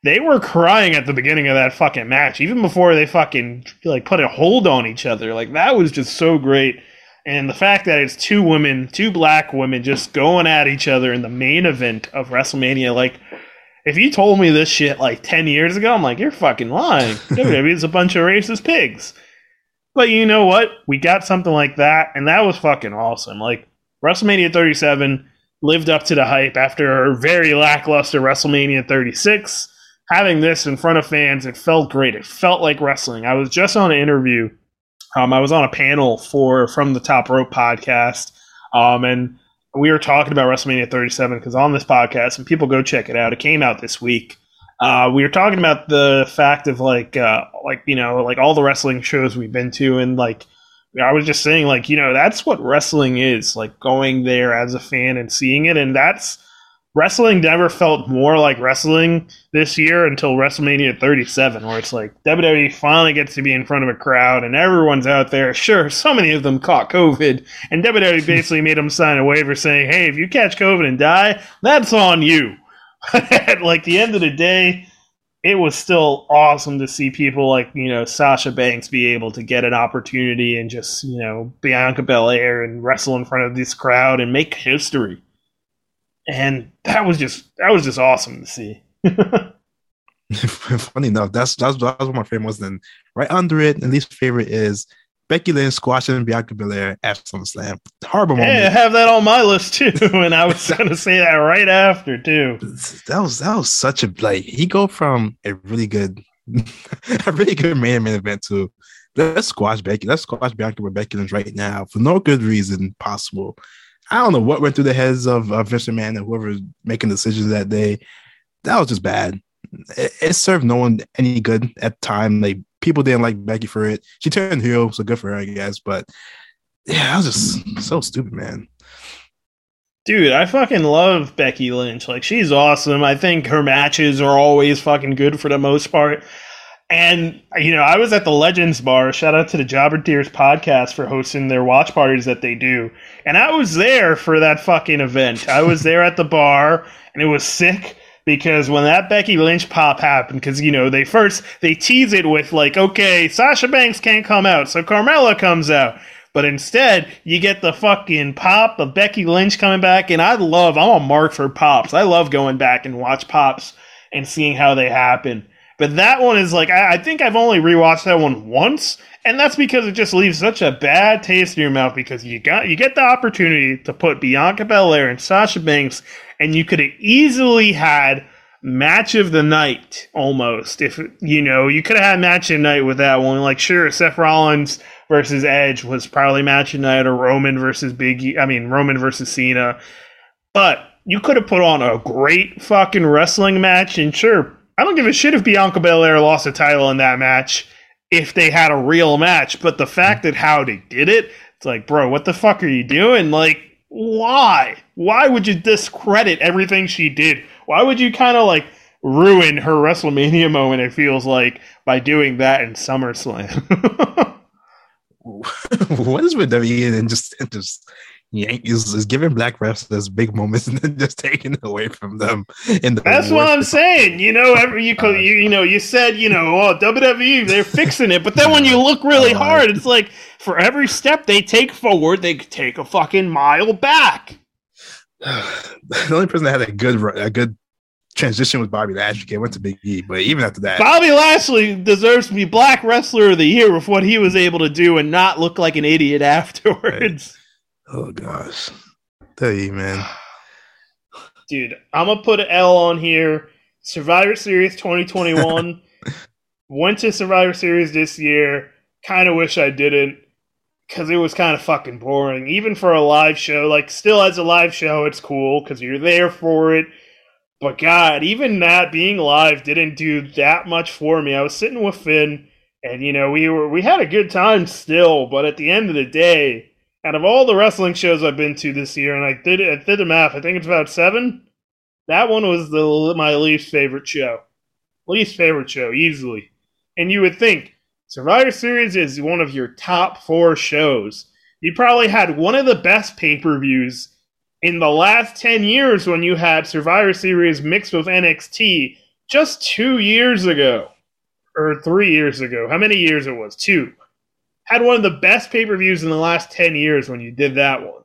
They were crying at the beginning of that fucking match, even before they fucking like put a hold on each other. Like that was just so great. And the fact that it's two women, two black women just going at each other in the main event of WrestleMania, like if you told me this shit like 10 years ago, I'm like, you're fucking lying. *laughs* WWE is a bunch of racist pigs. But you know what? We got something like that, and that was fucking awesome. Like, WrestleMania 37 lived up to the hype after a very lackluster WrestleMania 36. Having this in front of fans, it felt great. It felt like wrestling. I was just on an interview um, I was on a panel for from the Top Rope podcast, um, and we were talking about WrestleMania 37 because on this podcast, and people go check it out. It came out this week. Uh, we were talking about the fact of like, uh, like you know, like all the wrestling shows we've been to, and like I was just saying, like you know, that's what wrestling is. Like going there as a fan and seeing it, and that's wrestling never felt more like wrestling this year until WrestleMania 37, where it's like WWE finally gets to be in front of a crowd and everyone's out there. Sure, so many of them caught COVID, and WWE *laughs* basically made them sign a waiver saying, hey, if you catch COVID and die, that's on you. *laughs* At like the end of the day, it was still awesome to see people like, you know, Sasha Banks be able to get an opportunity and just, you know, Bianca Belair and wrestle in front of this crowd and make history and that was just that was just awesome to see. *laughs* *laughs* Funny enough, that's that's that's what my favorite was. Then right under it, and least favorite is Becky Lynch squashing Bianca Belair at SummerSlam. Horrible moment. I have that on my list *laughs* too, and I was going to say that right after too. That was that was such a like he go from a really good, a really good main main event to let's squash Becky, let's squash Bianca with Becky Lynch right now for no good reason possible. I don't know what went through the heads of, of Vince McMahon and whoever was making decisions that day. That was just bad. It, it, served no one any good at the time. Like people didn't like Becky for it. She turned heel, so good for her, I guess. But yeah, that was just so stupid, man. Dude, I fucking love Becky Lynch. Like she's awesome. I think her matches are always fucking good for the most part. And you know, I was at the Legends Bar. Shout out to the Jobber Tears podcast for hosting their watch parties that they do. And I was there for that fucking event. I was there at the bar, and it was sick because when that Becky Lynch pop happened, because you know they first they tease it with like, okay, Sasha Banks can't come out, so Carmella comes out. But instead, you get the fucking pop of Becky Lynch coming back, and I love. I'm a mark for pops. I love going back and watch pops and seeing how they happen. But that one is like I, I think I've only rewatched that one once, and that's because it just leaves such a bad taste in your mouth because you got you get the opportunity to put Bianca Belair and Sasha Banks, and you could have easily had match of the night almost. If you know, you could have had match of the night with that one. Like sure, Seth Rollins versus Edge was probably match of night, or Roman versus Biggie. I mean Roman versus Cena. But you could have put on a great fucking wrestling match, and sure, I don't give a shit if Bianca Belair lost a title in that match if they had a real match. But the fact that how they did it, it's like, bro, what the fuck are you doing? Like, why? Why would you discredit everything she did? Why would you kind of like ruin her WrestleMania moment? It feels like by doing that in SummerSlam. *laughs* *laughs* what is with WWE and just just Yankees is giving black wrestlers big moments *laughs* and then just taking it away from them. In the That's what I'm saying. You know, every you, you you know you said you know oh WWE they're fixing it, but then when you *laughs* look really oh, hard, it's like for every step they take forward, they take a fucking mile back. *sighs* the only person that had a good a good transition was Bobby Lashley. Went to Big E, but even after that, Bobby Lashley deserves to be Black Wrestler of the Year with what he was able to do and not look like an idiot *laughs* afterwards. Oh gosh, tell you, man. *sighs* Dude, I'm gonna put an L on here. Survivor Series 2021. *laughs* Went to Survivor Series this year. Kind of wish I didn't because it was kind of fucking boring. Even for a live show, like still as a live show, it's cool because you're there for it. But God, even that being live didn't do that much for me. I was sitting with Finn, and you know we were we had a good time still. But at the end of the day, out of all the wrestling shows I've been to this year, and I did I did the math, I think it's about seven. That one was the my least favorite show, least favorite show easily. And you would think Survivor Series is one of your top four shows. You probably had one of the best pay per views in the last ten years when you had Survivor Series mixed with NXT just two years ago, or three years ago. How many years it was? Two had one of the best pay per views in the last 10 years when you did that one.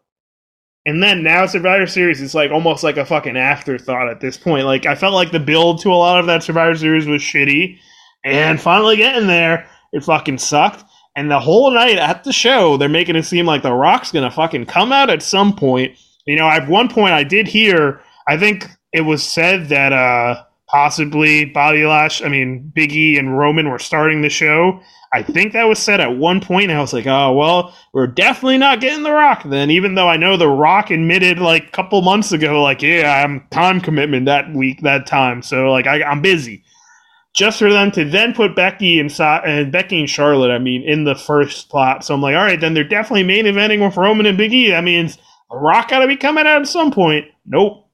And then now Survivor Series is like almost like a fucking afterthought at this point. Like I felt like the build to a lot of that Survivor Series was shitty, and finally getting there, it fucking sucked. And the whole night at the show, they're making it seem like The Rock's gonna fucking come out at some point. You know, at one point I did hear, I think it was said that uh possibly Bobby Lash, I mean Biggie and Roman were starting the show, I think that was said at one point, I was like, oh, well, we're definitely not getting The Rock then, even though I know The Rock admitted like a couple months ago, like, yeah, I'm time commitment that week, that time. So, like, I, am busy. Just for them to then put Becky and, and Becky and Charlotte, I mean, in the first plot. So I'm like, all right, then they're definitely main eventing with Roman and Big E. That means Rock got to be coming out at some point. Nope,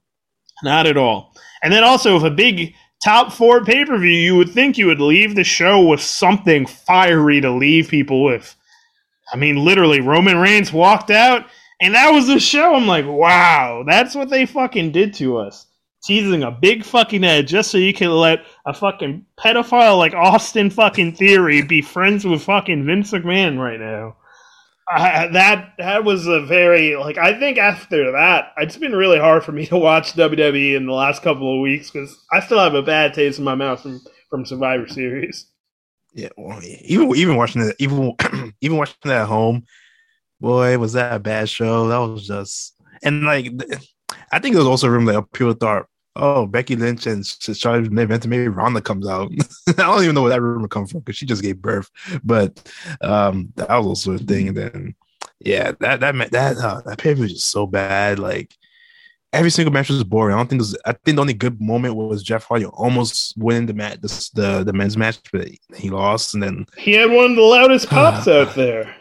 not at all. And then also, if a big top four pay per view, you would think you would leave the show with something fiery to leave people with. I mean, literally, Roman Reigns walked out, and that was the show. I'm like, wow, that's what they fucking did to us. Teasing a big fucking edge just so you can let a fucking pedophile like Austin fucking Theory be friends with fucking Vince McMahon right now. I, that that was a very like I think after that it's been really hard for me *laughs* to watch WWE in the last couple of weeks because I still have a bad taste in my mouth from from Survivor Series. Yeah, well, even even watching it, even *clears throat* even watching it at home, boy, was that a bad show? That was just and like I think there was also a room that people thought oh, Becky Lynch and Charlotte meant maybe Ronda comes out. *laughs* I don't even know where that rumor comes from because she just gave birth. But um, that was also a thing. And then, yeah, that that that uh, that pay was just so bad. Like every single match was boring. I don't think there's. I think the only good moment was Jeff Hardy almost winning the match, the, the, the men's match, but he lost. And then he had one of the loudest *sighs* pops out there,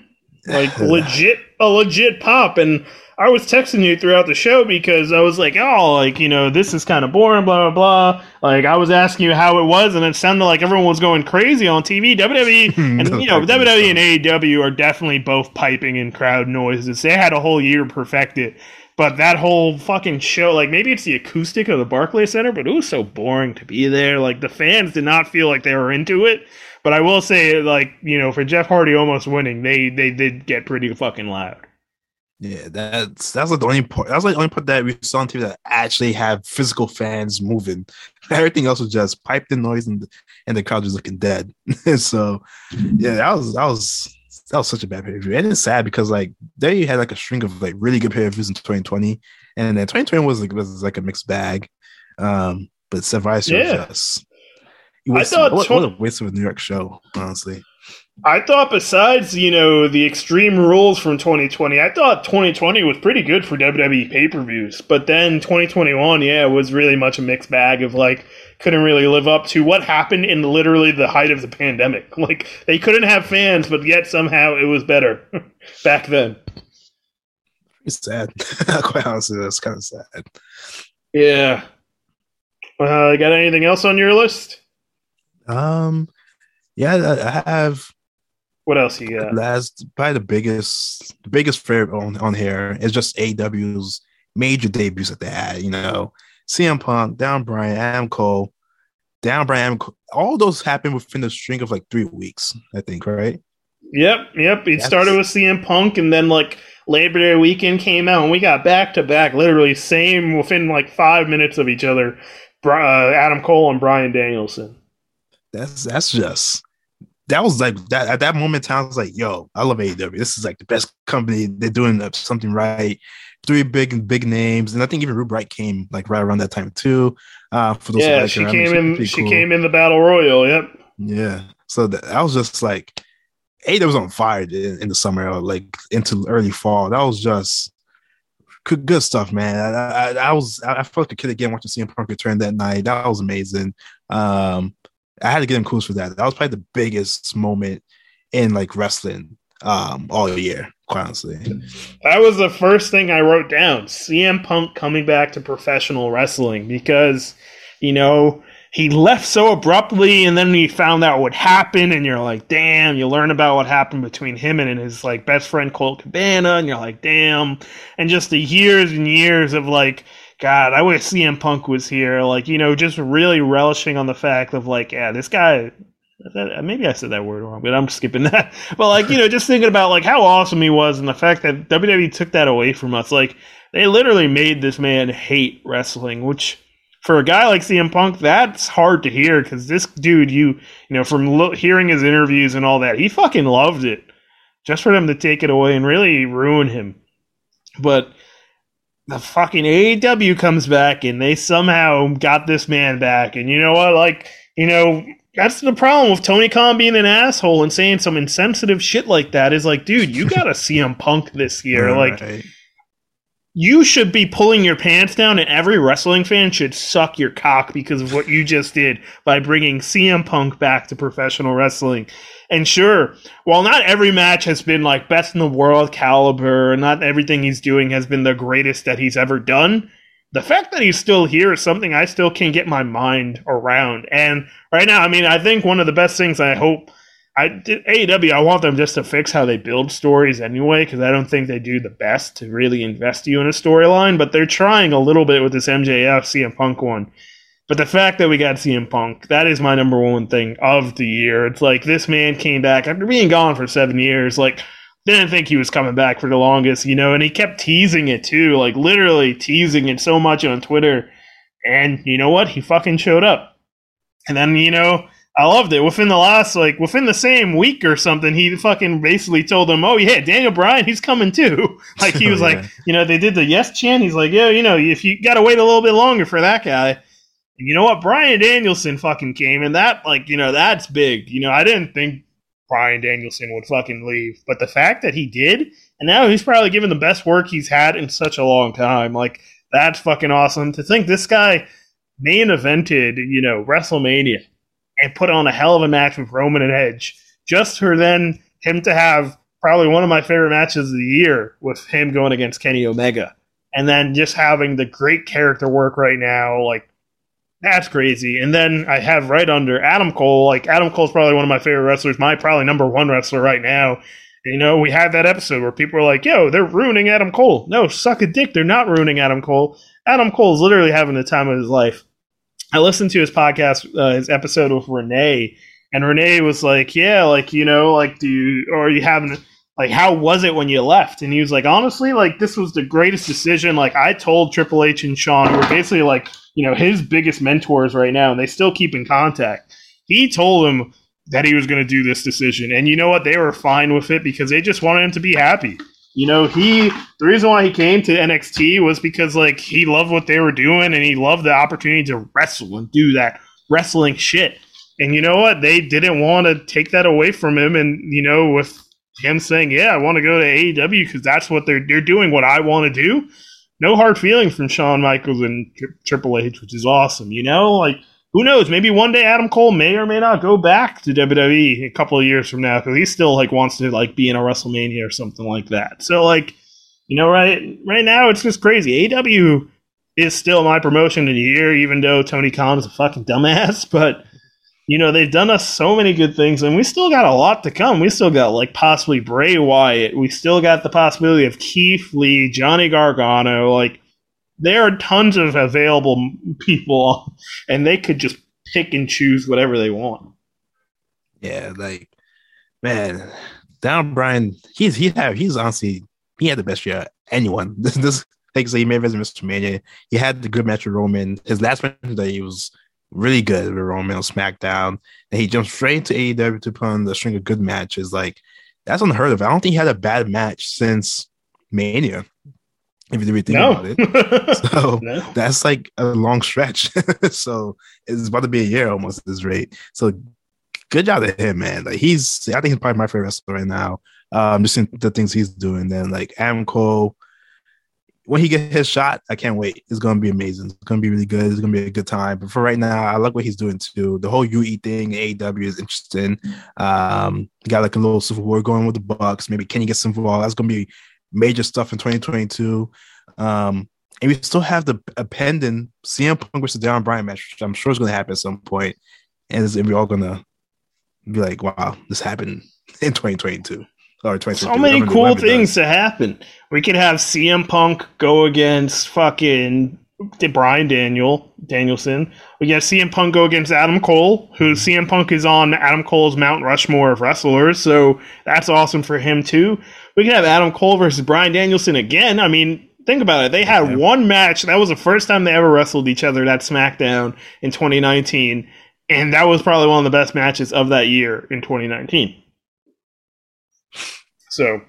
like *sighs* legit a legit pop. And I was texting you throughout the show because I was like, oh, like, you know, this is kind of boring, blah, blah, blah. Like, I was asking you how it was, and it sounded like everyone was going crazy on TV. WWE, *laughs* and, you know, WWE and AEW are definitely both piping in crowd noises. They had a whole year perfected. But that whole fucking show, like, maybe it's the acoustic of the Barclays Center, but it was so boring to be there. Like, the fans did not feel like they were into it. But I will say, like, you know, for Jeff Hardy almost winning, they, they did get pretty fucking loud. Yeah, that's that's like the only part. That's like the only part that we saw on TV that actually have physical fans moving. *laughs* Everything else was just piped in noise and and the crowd was looking dead. *laughs* so, yeah, that was that was that was such a bad pay per view, and it's sad because like there you had like a string of like really good pay per views in 2020, and then 2020 was like was like a mixed bag. Um, but Survivor yeah. just was, I thought what, 20- what a waste of a New York show, honestly. I thought besides, you know, the extreme rules from 2020, I thought 2020 was pretty good for WWE pay-per-views. But then 2021, yeah, was really much a mixed bag of like couldn't really live up to what happened in literally the height of the pandemic. *laughs* Like they couldn't have fans, but yet somehow it was better *laughs* back then. It's sad. *laughs* Quite honestly, that's kind of sad. Yeah. Uh, got anything else on your list? Um, yeah, I, I have. What else you got? Last, probably the biggest, the biggest favorite on on here is just AW's major debuts that they had. You know, CM Punk, Daniel Bryan, Adam Cole, Daniel Bryan, all those happened within the string of like three weeks, I think, right? Yep, yep. It That's... started with CM Punk, and then like Labor Day weekend came out, and we got back to back, literally same within like five minutes of each other. Uh, Adam Cole and Bryan Danielson. That's that's just that was like that at that moment. I was like, "Yo, I love AEW. This is like the best company. They're doing something right. Three big big names, and I think even Ruby Riott came like right around that time too. Uh, for those yeah, she came in. She cool. came in the Battle Royal. Yep. Yeah. So that, I was just like, AEW was on fire in, in the summer, like into early fall. That was just good, good stuff, man. I, I, I was I felt like a kid again watching CM Punk return that night. That was amazing. Um, I had to get him close for that. That was probably the biggest moment in like wrestling um all year, quite honestly. That was the first thing I wrote down. CM Punk coming back to professional wrestling because, you know, he left so abruptly and then he found out what happened and you're like, damn, you learn about what happened between him and his like best friend Colt Cabana and you're like, damn. And just the years and years of like God, I wish CM Punk was here. Like, you know, just really relishing on the fact of like, yeah, this guy. Maybe I said that word wrong, but I'm skipping *laughs* that. But like, you know, just thinking about like how awesome he was and the fact that WWE took that away from us. Like, they literally made this man hate wrestling, which for a guy like CM Punk, that's hard to hear because this dude, you you know, from lo- hearing his interviews and all that, he fucking loved it. Just for them to take it away and really ruin him. But the fucking AEW comes back and they somehow got this man back. And you know what? Like, you know, that's the problem with Tony Khan being an asshole and saying some insensitive shit like that is like, dude, you got to CM Punk this year. Right. Like, you should be pulling your pants down, and every wrestling fan should suck your cock because of what you just did by bringing CM Punk back to professional wrestling. And sure, while not every match has been like best in the world caliber, not everything he's doing has been the greatest that he's ever done, the fact that he's still here is something I still can't get my mind around. And right now, I mean, I think one of the best things I hope I did AEW, I want them just to fix how they build stories anyway, because I don't think they do the best to really invest you in a storyline. But they're trying a little bit with this MJF CM Punk one. But the fact that we got CM Punk, that is my number one thing of the year. It's like this man came back after being gone for seven years. Like, didn't think he was coming back for the longest, you know, and he kept teasing it too, like literally teasing it so much on Twitter. And you know what? He fucking showed up. And then, you know, I loved it. Within the last, like, within the same week or something, he fucking basically told them, "Oh yeah, Daniel Bryan, he's coming too." *laughs* Like he *laughs* oh, was oh, yeah. like, you know, they did the yes chant. He's like, yeah, you know, if you got to wait a little bit longer for that guy, and you know what? Bryan Danielson fucking came, and that, like, you know, that's big. You know, I didn't think Bryan Danielson would fucking leave, but the fact that he did, and now he's probably given the best work he's had in such a long time. Like, that's fucking awesome. To think this guy main evented, you know, WrestleMania and put on a hell of a match with Roman and Edge, just for then him to have probably one of my favorite matches of the year with him going against Kenny Omega. And then just having the great character work right now, like that's crazy. And then I have right under Adam Cole. Like Adam Cole's probably one of my favorite wrestlers, my probably number one wrestler right now. You know, we had that episode where people were like, "Yo, they're ruining Adam Cole." No, suck a dick. They're not ruining Adam Cole. Adam Cole is literally having the time of his life. I listened to his podcast, uh, his episode with Renee, and Renee was like, "Yeah, like you know, like do you or are you having like how was it when you left?" And he was like, "Honestly, like this was the greatest decision. Like I told Triple H and who were basically like." you know, his biggest mentors right now, and they still keep in contact. He told him that he was going to do this decision, and you know what? They were fine with it because they just wanted him to be happy. You know, he the reason why he came to NXT was because like he loved what they were doing and he loved the opportunity to wrestle and do that wrestling shit. And you know what? They didn't want to take that away from him. And, you know, with him saying, yeah, I want to go to AEW because that's what they're, they're doing, what I want to do. No hard feelings from Shawn Michaels and Tri- Triple H, which is awesome. You know, like, who knows? Maybe one day Adam Cole may or may not go back to WWE a couple of years from now because he still like wants to like be in a WrestleMania or something like that. So like, you know, right right now it's just crazy. AW is still my promotion of the year, even though Tony Khan is a fucking dumbass. *laughs* But you know, they've done us so many good things, and we still got a lot to come. We still got like possibly Bray Wyatt. We still got the possibility of Keith Lee, Johnny Gargano. Like there are tons of available people, *laughs* and they could just pick and choose whatever they want. Yeah, like man, Daniel Bryan, he's he have he's honestly he had the best year anyone. This *laughs* this like say he made it Mr. Mania. He had the good match with Roman. His last match that he was really good with Roman on SmackDown. And he jumped straight to AEW to put on the string of good matches. Like that's unheard of. I don't think he had a bad match since Mania. If you really think No. about it. *laughs* So No. that's like a long stretch. *laughs* so it's about to be a year almost at this rate. So good job to him, man. Like he's I think he's probably my favorite wrestler right now. Um, just in the things he's doing. Then like Adam Cole, when he gets his shot, I can't wait. It's gonna be amazing. It's gonna be really good. It's gonna be a good time. But for right now, I like what he's doing too. The whole UE thing, AEW is interesting. Um, got like a little civil war going with the Bucks. Maybe Kenny gets involved. That's gonna be major stuff in 2022. Um, and we still have the a pending CM Punk versus Daniel Bryan match, which I'm sure is to happen at some point, and it's, we're all to be like, "Wow, this happened *laughs* in 2022 or 2022." So many cool things to happen. We could have CM Punk go against fucking Brian Daniel Danielson. We got CM Punk go against Adam Cole, who CM Punk is on Adam Cole's Mount Rushmore of wrestlers, so that's awesome for him too. We can have Adam Cole versus Bryan Danielson again. I mean, think about it. They had one match. That was the first time they ever wrestled each other. That SmackDown in 2019, and that was probably one of the best matches of that year in 2019. So,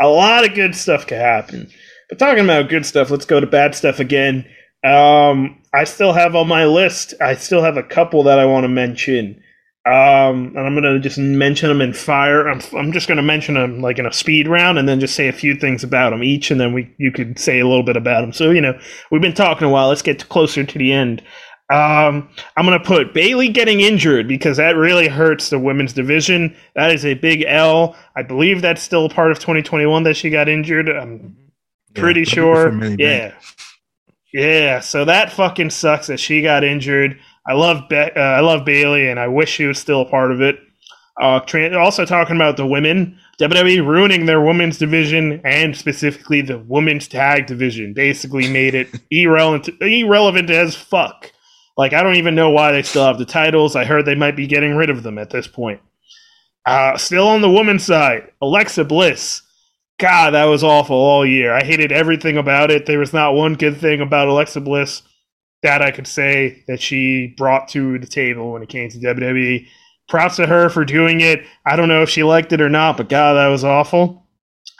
a lot of good stuff could happen. But talking about good stuff, let's go to bad stuff again. Um, I still have on my list. I still have a couple that I want to mention. Um, and I'm gonna just mention them in fire. I'm, I'm just gonna mention them like in a speed round, and then just say a few things about them each, and then we you could say a little bit about them. So you know we've been talking a while. Let's get closer to the end. Um, I'm gonna put Bayley getting injured because that really hurts the women's division. That is a big L. I believe that's still part of 2021 that she got injured. I'm Yeah, pretty sure. Yeah. Yeah, so that fucking sucks that she got injured. I love Be- uh, I love Bayley, and I wish she was still a part of it. Uh, tra- also talking about the women, WWE ruining their women's division and specifically the women's tag division. Basically, made it *laughs* irrelevant, irrelevant as fuck. Like I don't even know why they still have the titles. I heard they might be getting rid of them at this point. Uh, still on the women's side, Alexa Bliss. God, that was awful all year. I hated everything about it. There was not one good thing about Alexa Bliss that I could say that she brought to the table when it came to WWE. Props to her for doing it. I don't know if she liked it or not, but God, that was awful.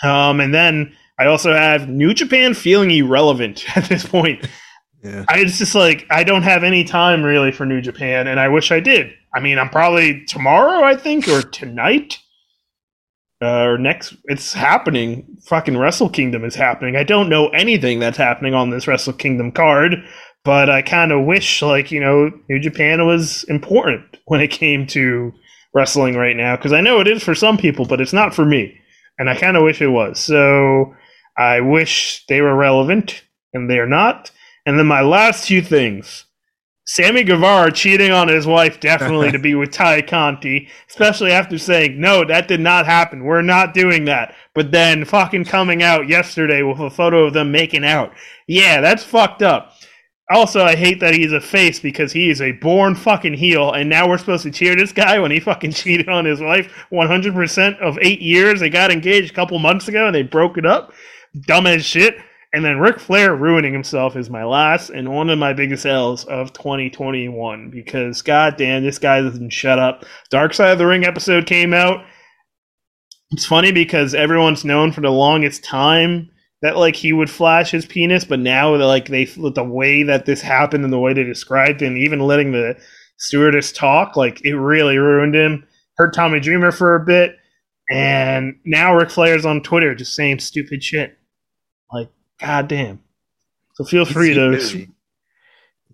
Um, and then I also have New Japan feeling irrelevant *laughs* at this point. Yeah. I, it's just like I don't have any time really for New Japan, and I wish I did. I mean, I'm probably tomorrow, I think, or tonight, uh, or next. It's happening. Fucking Wrestle Kingdom is happening. I don't know anything that's happening on this Wrestle Kingdom card, but I kind of wish, like you know, New Japan was important when it came to wrestling right now because I know it is for some people, but it's not for me, and I kind of wish it was. So I wish they were relevant, and they are not. And then my last two things. Sammy Guevara cheating on his wife definitely to be with Tay Conti, especially after saying, no, that did not happen. We're not doing that. But then fucking coming out yesterday with a photo of them making out. Yeah, that's fucked up. Also, I hate that he's a face because he is a born fucking heel, and now we're supposed to cheer this guy when he fucking *laughs* cheated on his wife 100% of eight years. They got engaged a couple months ago and they broke it up. Dumb as shit. And then Ric Flair ruining himself is my last and one of my biggest L's of 2021 because goddamn, this guy doesn't shut up. Dark Side of the Ring episode came out. It's funny because everyone's known for the longest time that like he would flash his penis, but now like they the way that this happened and the way they described and even letting the stewardess talk. Like it really ruined him. Hurt Tommy Dreamer for a bit, and now Ric Flair's on Twitter just saying stupid shit. Like, goddamn. So feel free to.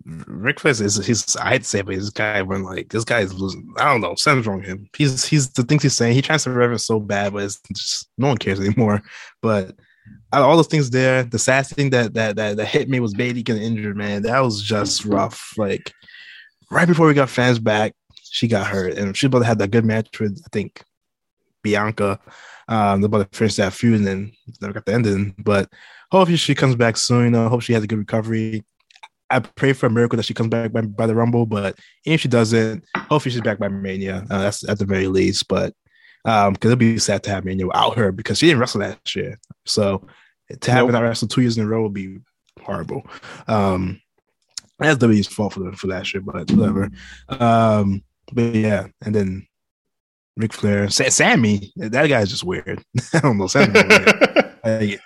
Ric Flair is he's I'd say, but this guy when like this guy is losing. I don't know, something's wrong with him. He's he's the things he's saying. He tries to reverence so bad, but it's just no one cares *laughs* anymore. But all those things there, the sad thing that that that, that hit me was Bayley getting injured. Man, that was just rough. Like right before we got fans back, she got hurt, and she both had that good match with I think Bianca. Um, they're about to finish that feud, and then never got the ending. But hopefully she comes back soon. Know, hope she has a good recovery. I pray for a miracle that she comes back by, by the Rumble, but if she doesn't, hopefully she's back by Mania. Uh, that's at the very least. But um, because it'd be sad to have Mania without her because she didn't wrestle last year. So to have nope. her wrestle two years in a row would be horrible. Um, that's WWE's fault for for last year, but whatever. Um, but yeah, and then Ric Flair, Sammy, that guy's just weird. *laughs* I don't know, Sammy. *laughs* like,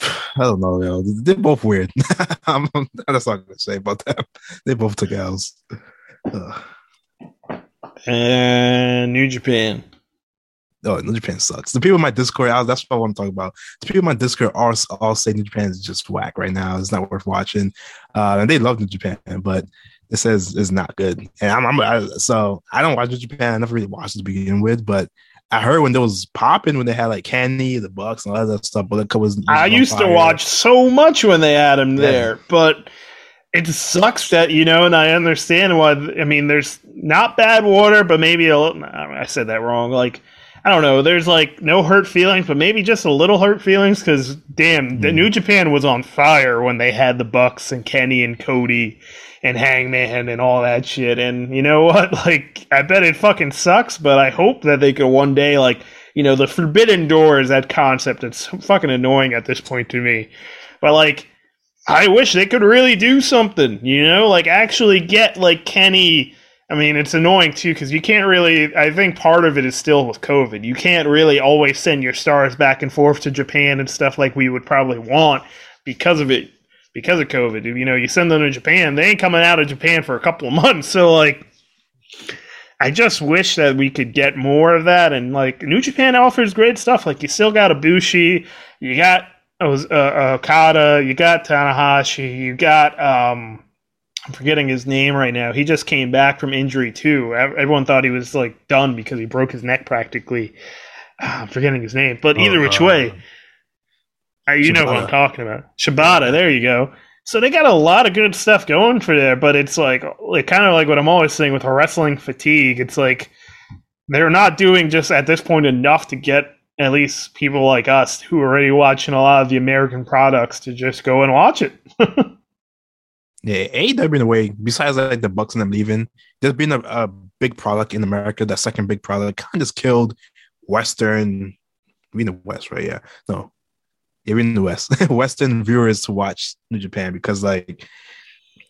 I don't know, yo. They're both weird. *laughs* I'm, that's all I'm gonna say about them. They both took L's. And New Japan. Oh, New Japan sucks. The people in my Discord, I, that's what I want to talk about. The people in my Discord all, all say New Japan is just whack right now. It's not worth watching. Uh, and they love New Japan, but it says it's not good. And I'm, I'm I, so I don't watch New Japan. I never really watched it to begin with, but I heard when there was popping when they had like Kenny, the Bucks, and all that stuff. But it was, was I used fire. to watch so much when they had him there, but it sucks that you know, and I understand why. I mean, there's not bad water, but maybe a little. I said that wrong. Like I don't know. There's like no hurt feelings, but maybe just a little hurt feelings because damn, the hmm. New Japan was on fire when they had the Bucks and Kenny and Cody and Hangman and all that shit. And you know what? *laughs* Like, I bet it fucking sucks, but I hope that they could one day, like, you know, the Forbidden Door is that concept. It's fucking annoying at this point to me. But like, I wish they could really do something, you know, like actually get like Kenny. I mean, it's annoying too because you can't really. I think part of it is still with COVID. You can't really always send your stars back and forth to Japan and stuff like we would probably want because of it, because of COVID. You know, you send them to Japan, they ain't coming out of Japan for a couple of months. *laughs* So like, I just wish that we could get more of that. And like, New Japan offers great stuff. Like, you still got Ibushi, you got uh, uh, Okada, you got Tanahashi, you got um, I'm forgetting his name right now. He just came back from injury too. Everyone thought he was like done because he broke his neck practically. Uh, I'm forgetting his name, but either oh, which way, you Shibata. know what I'm talking about. Shibata, there you go. So they got a lot of good stuff going for there, but it's like like kind of like what I'm always saying with wrestling fatigue. It's like they're not doing just at this point enough to get at least people like us who are already watching a lot of the American products to just go and watch it. *laughs* yeah, AEW in a way, besides like the Bucks and them leaving, there's been a, a big product in America, that second big product kind of just killed Western, I mean the West, right? Yeah. No. In the West. *laughs* Western viewers to watch New Japan because like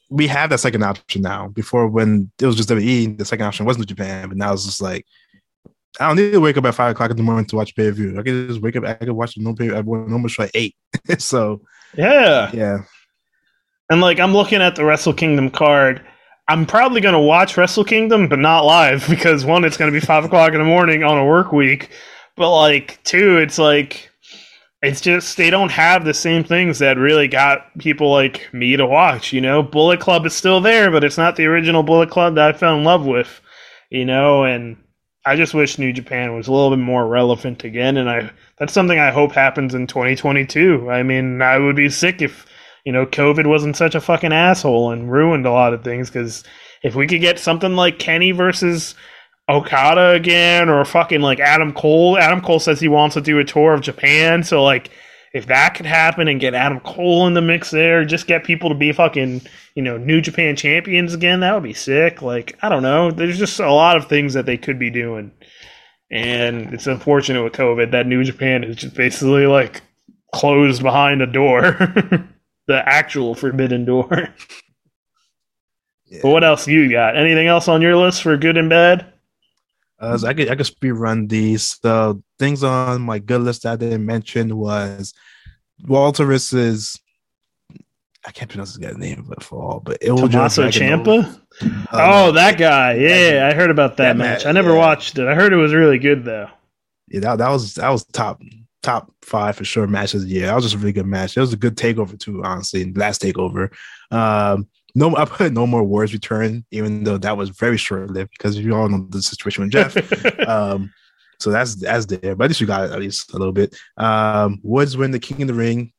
we have that second option now. Before when it was just WWE, the second option was New Japan, but now it's just like I don't need to wake up at five o'clock in the morning to watch pay per view. I can just wake up. I can watch no pay. I normal show like eight. *laughs* so yeah, yeah. And like I'm looking at the Wrestle Kingdom card. I'm probably going to watch Wrestle Kingdom, but not live *laughs* because one, it's going to be five o'clock in the morning on a work week. But like two, it's like it's just they don't have the same things that really got people like me to watch. You know, Bullet Club is still there, but it's not the original Bullet Club that I fell in love with. You know, and I just wish New Japan was a little bit more relevant again, and I that's something I hope happens in 2022. I mean, I would be sick if you know COVID wasn't such a fucking asshole and ruined a lot of things. Because if we could get something like Kenny versus Okada again, or fucking like Adam Cole, Adam Cole says he wants to do a tour of Japan, so like if that could happen and get Adam Cole in the mix there, just get people to be fucking, you know, New Japan champions again, that would be sick. Like, I don't know. There's just a lot of things that they could be doing. And it's unfortunate with COVID that New Japan is just basically like closed behind a door. *laughs* the actual forbidden door. Yeah. But what else you got? Anything else on your list for good and bad? Uh, so I could I could speed run these. The things on my good list that I didn't mention was Walter versus I can't pronounce this guy's name but for all, but it was Tommaso Ciampa. oh, that guy. Yeah, I heard about that, that match. match. I never yeah. watched it. I heard it was really good though. Yeah, that, that was that was top top five for sure matches Yeah. That was just a really good match. It was a good takeover too, honestly. Last takeover. Um, no, I put no more wars return, even though that was very short lived because you all know the situation with Jeff. *laughs* um, so that's that's there, but at least you got it at least a little bit. Um, Woods win the King of the Ring.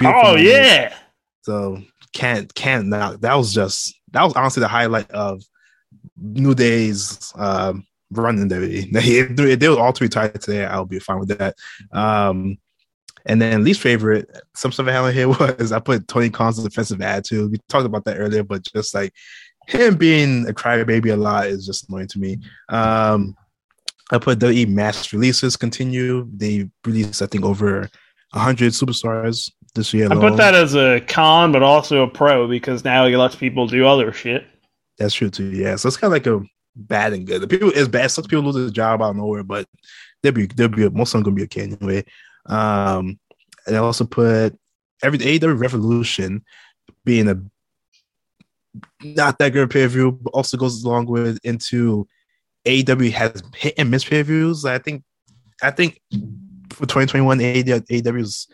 Oh moment. yeah. So can't can't now. That was just that was honestly the highlight of New Day's um, run in WWE. If *laughs* they was all three tied today, I'll be fine with that. Um, and then least favorite, some stuff I had on here *laughs* was I put Tony Khan's defensive attitude. We talked about that earlier, but just like him being a crybaby a lot is just annoying to me. Um, I put WWE mass releases continue. They released, I think, over 100 superstars this year. I put that as a con, but also a pro because now he lets people do other shit. That's true too. Yeah, so it's kind of like a bad and good. The people is bad. Some people lose their job out of nowhere, but they'll be they'll be most of them gonna be okay anyway. Um, and I also put every AEW Revolution being a not that good pay per view, but also goes along with into AEW has hit and miss pay per views. I think I think for 2021 AEW is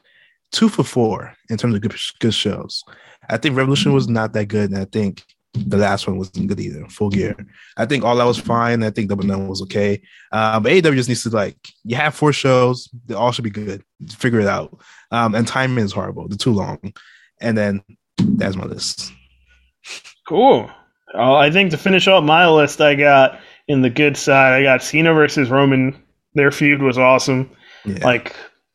two for four in terms of good good shows. I think Revolution was not that good, and I think the last one wasn't good either. Full gear. I think all that was fine. I think Double Nine was okay. Uh, but AEW just needs to like you have four shows. They all should be good. Figure it out. Um, and timing is horrible. They're too long. And then that's my list. Cool. Uh, I think to finish up my list, I got in the good side. I got Cena versus Roman. Their feud was awesome. Yeah. Like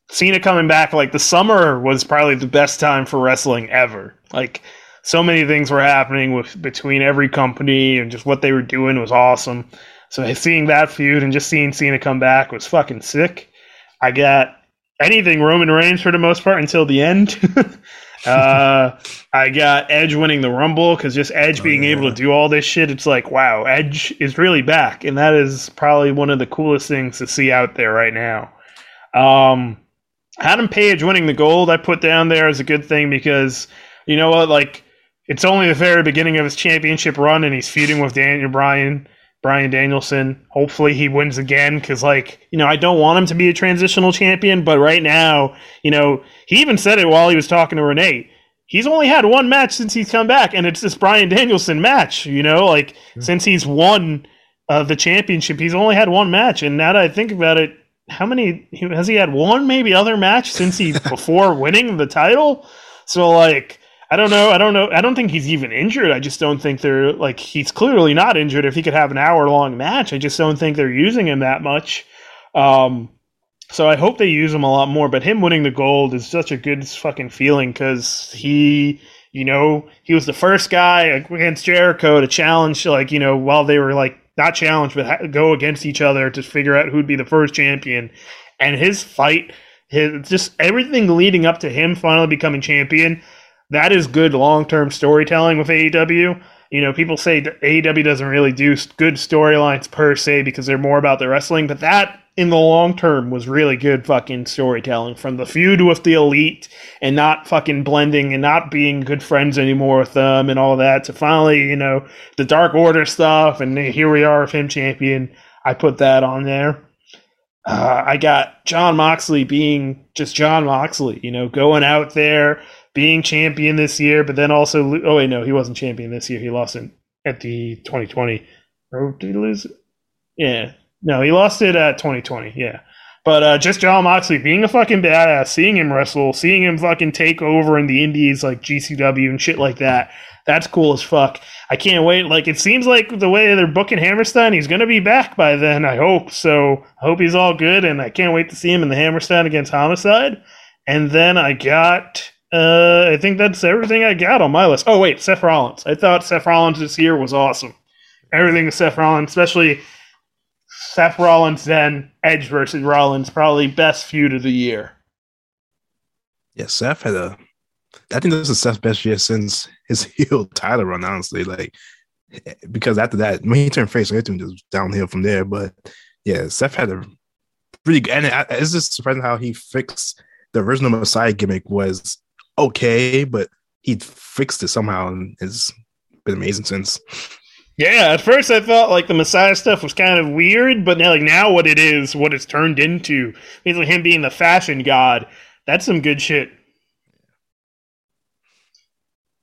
Cena coming back. Like the summer was probably the best time for wrestling ever. Like so many things were happening with between every company and just what they were doing was awesome. So seeing that feud and just seeing Cena come back was fucking sick. I got anything Roman Reigns for the most part until the end. *laughs* uh, I got Edge winning the Rumble because just Edge oh, being yeah. able to do all this shit, it's like, wow, Edge is really back. And that is probably one of the coolest things to see out there right now. Um, Adam Page winning the gold, I put down there as a good thing because, you know what, like, it's only the very beginning of his championship run, and he's feuding with Daniel Bryan, Bryan Danielson. Hopefully, he wins again because, like, you know, I don't want him to be a transitional champion, but right now, you know, he even said it while he was talking to Renee. He's only had one match since he's come back, and it's this Bryan Danielson match. You know, like mm-hmm. since he's won uh, the championship, he's only had one match. And now that I think about it, how many has he had? One maybe other match since he *laughs* before winning the title. So like I don't know. I don't know. I don't think he's even injured. I just don't think they're like he's clearly not injured. If he could have an hour long match, I just don't think they're using him that much. Um, so I hope they use him a lot more. But him winning the gold is such a good fucking feeling because he, you know, he was the first guy against Jericho to challenge, like you know, while they were like not challenge, but go against each other to figure out who'd be the first champion. And his fight, his just everything leading up to him finally becoming champion that is good long term storytelling with AEW. You know, people say AEW doesn't really do good storylines per se because they're more about the wrestling, but that in the long term was really good fucking storytelling from the feud with the elite and not fucking blending and not being good friends anymore with them and all that to finally, you know, the Dark Order stuff and here we are with him champion. I put that on there. Uh, I got Jon Moxley being just Jon Moxley, you know, going out there, being champion this year, but then also oh wait no he wasn't champion this year he lost it at the 2020 or did he lose? It? Yeah, no he lost it at 2020. Yeah, but uh, just Jon Moxley being a fucking badass, seeing him wrestle, seeing him fucking take over in the Indies like GCW and shit like that. That's cool as fuck. I can't wait. Like it seems like the way they're booking Hammerstein, he's gonna be back by then. I hope so. I hope he's all good, and I can't wait to see him in the Hammerstein against Homicide. And then I got uh, I think that's everything I got on my list. Oh wait, Seth Rollins. I thought Seth Rollins this year was awesome. Everything with Seth Rollins, especially Seth Rollins then Edge versus Rollins, probably best feud of the year. Yeah, Seth had a. I think this is Seth's best year since his *laughs* heel title run. Honestly, like because after that, when he turned face, everything just downhill from there. But yeah, Seth had a really good. And it's just surprising how he fixed the original Messiah gimmick was okay, but he fixed it somehow and has been amazing since. Yeah, at first I felt like the Messiah stuff was kind of weird, but now like now what it is, what it's turned into, basically him being the fashion god, that's some good shit.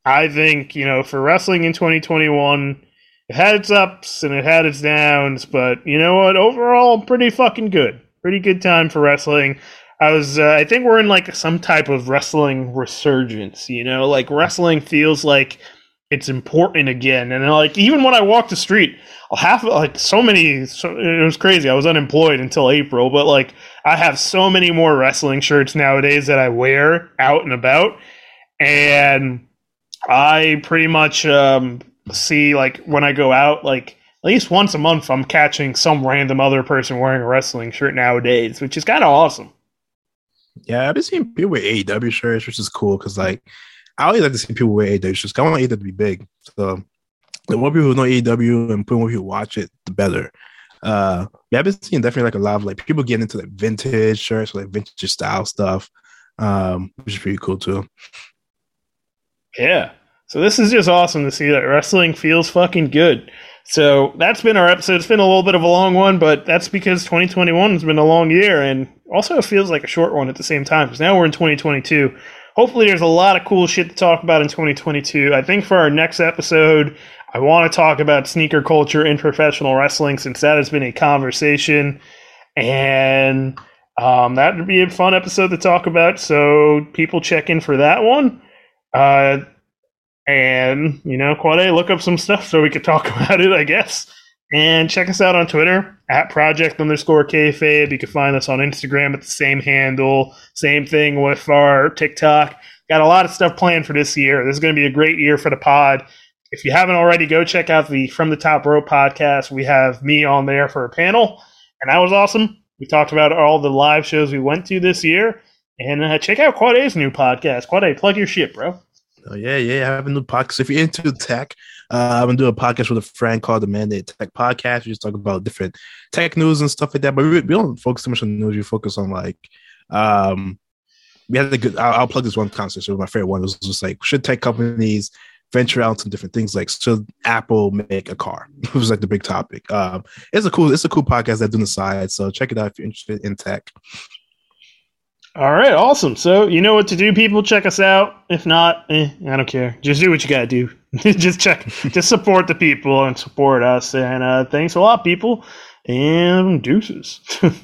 I think, you know, for wrestling in 2021, it had its ups and it had its downs, but you know what? Overall, pretty fucking good. Pretty good time for wrestling. I was, uh, I think we're in like some type of wrestling resurgence, you know? Like wrestling feels like it's important again. And like even when I walk the street, I'll have like so many. So, it was crazy. I was unemployed until April, but like I have so many more wrestling shirts nowadays that I wear out and about, and I pretty much um, see like when I go out, like at least once a month, I'm catching some random other person wearing a wrestling shirt nowadays, which is kind of awesome. Yeah, I've been seeing people with AEW shirts, which is cool because like I always like to see people wear AEW shirts. I want AEW to be big. So the more people who know AEW and more people watch it, the better. Uh, yeah, I've been seeing definitely like a lot of like people getting into like vintage shirts, like vintage style stuff, um, which is pretty cool too. Yeah. So this is just awesome to see that wrestling feels fucking good. So that's been our episode. It's been a little bit of a long one, but that's because 2021 has been a long year and also it feels like a short one at the same time because now we're in 2022 hopefully there's a lot of cool shit to talk about in 2022. I think for our next episode, I want to talk about sneaker culture in professional wrestling since that has been a conversation. And um, that would be a fun episode to talk about. So people check in for that one. Uh, and, you know, Quade, look up some stuff so we could talk *laughs* about it, I guess. And check us out on Twitter at project underscore kayfabe. You can find us on Instagram at the same handle. Same thing with our TikTok. Got a lot of stuff planned for this year. This is going to be a great year for the pod. If you haven't already, go check out the From the Top Row podcast. We have me on there for a panel, and that was awesome. We talked about all the live shows we went to this year. And uh, check out Quade's new podcast. Quade, plug your shit, bro. Oh, yeah, yeah. I have a new podcast. If you're into tech, uh, I'm gonna do a podcast with a friend called the Mandate Tech Podcast. We just talk about different tech news and stuff like that. But we, we don't focus too much on news. We focus on like, um, we had a good. I'll, I'll plug this one conversation. My favorite one was just like, should tech companies venture out some different things? Like, should Apple make a car? *laughs* it was like the big topic. Um, it's a cool, it's a cool podcast that's on the side. So check it out if you're interested in tech. All right, awesome. So you know what to do, people. Check us out. If not, eh, I don't care. Just do what you gotta do. *laughs* just check, just support the people and support us. And uh, thanks a lot, people. And deuces. *laughs*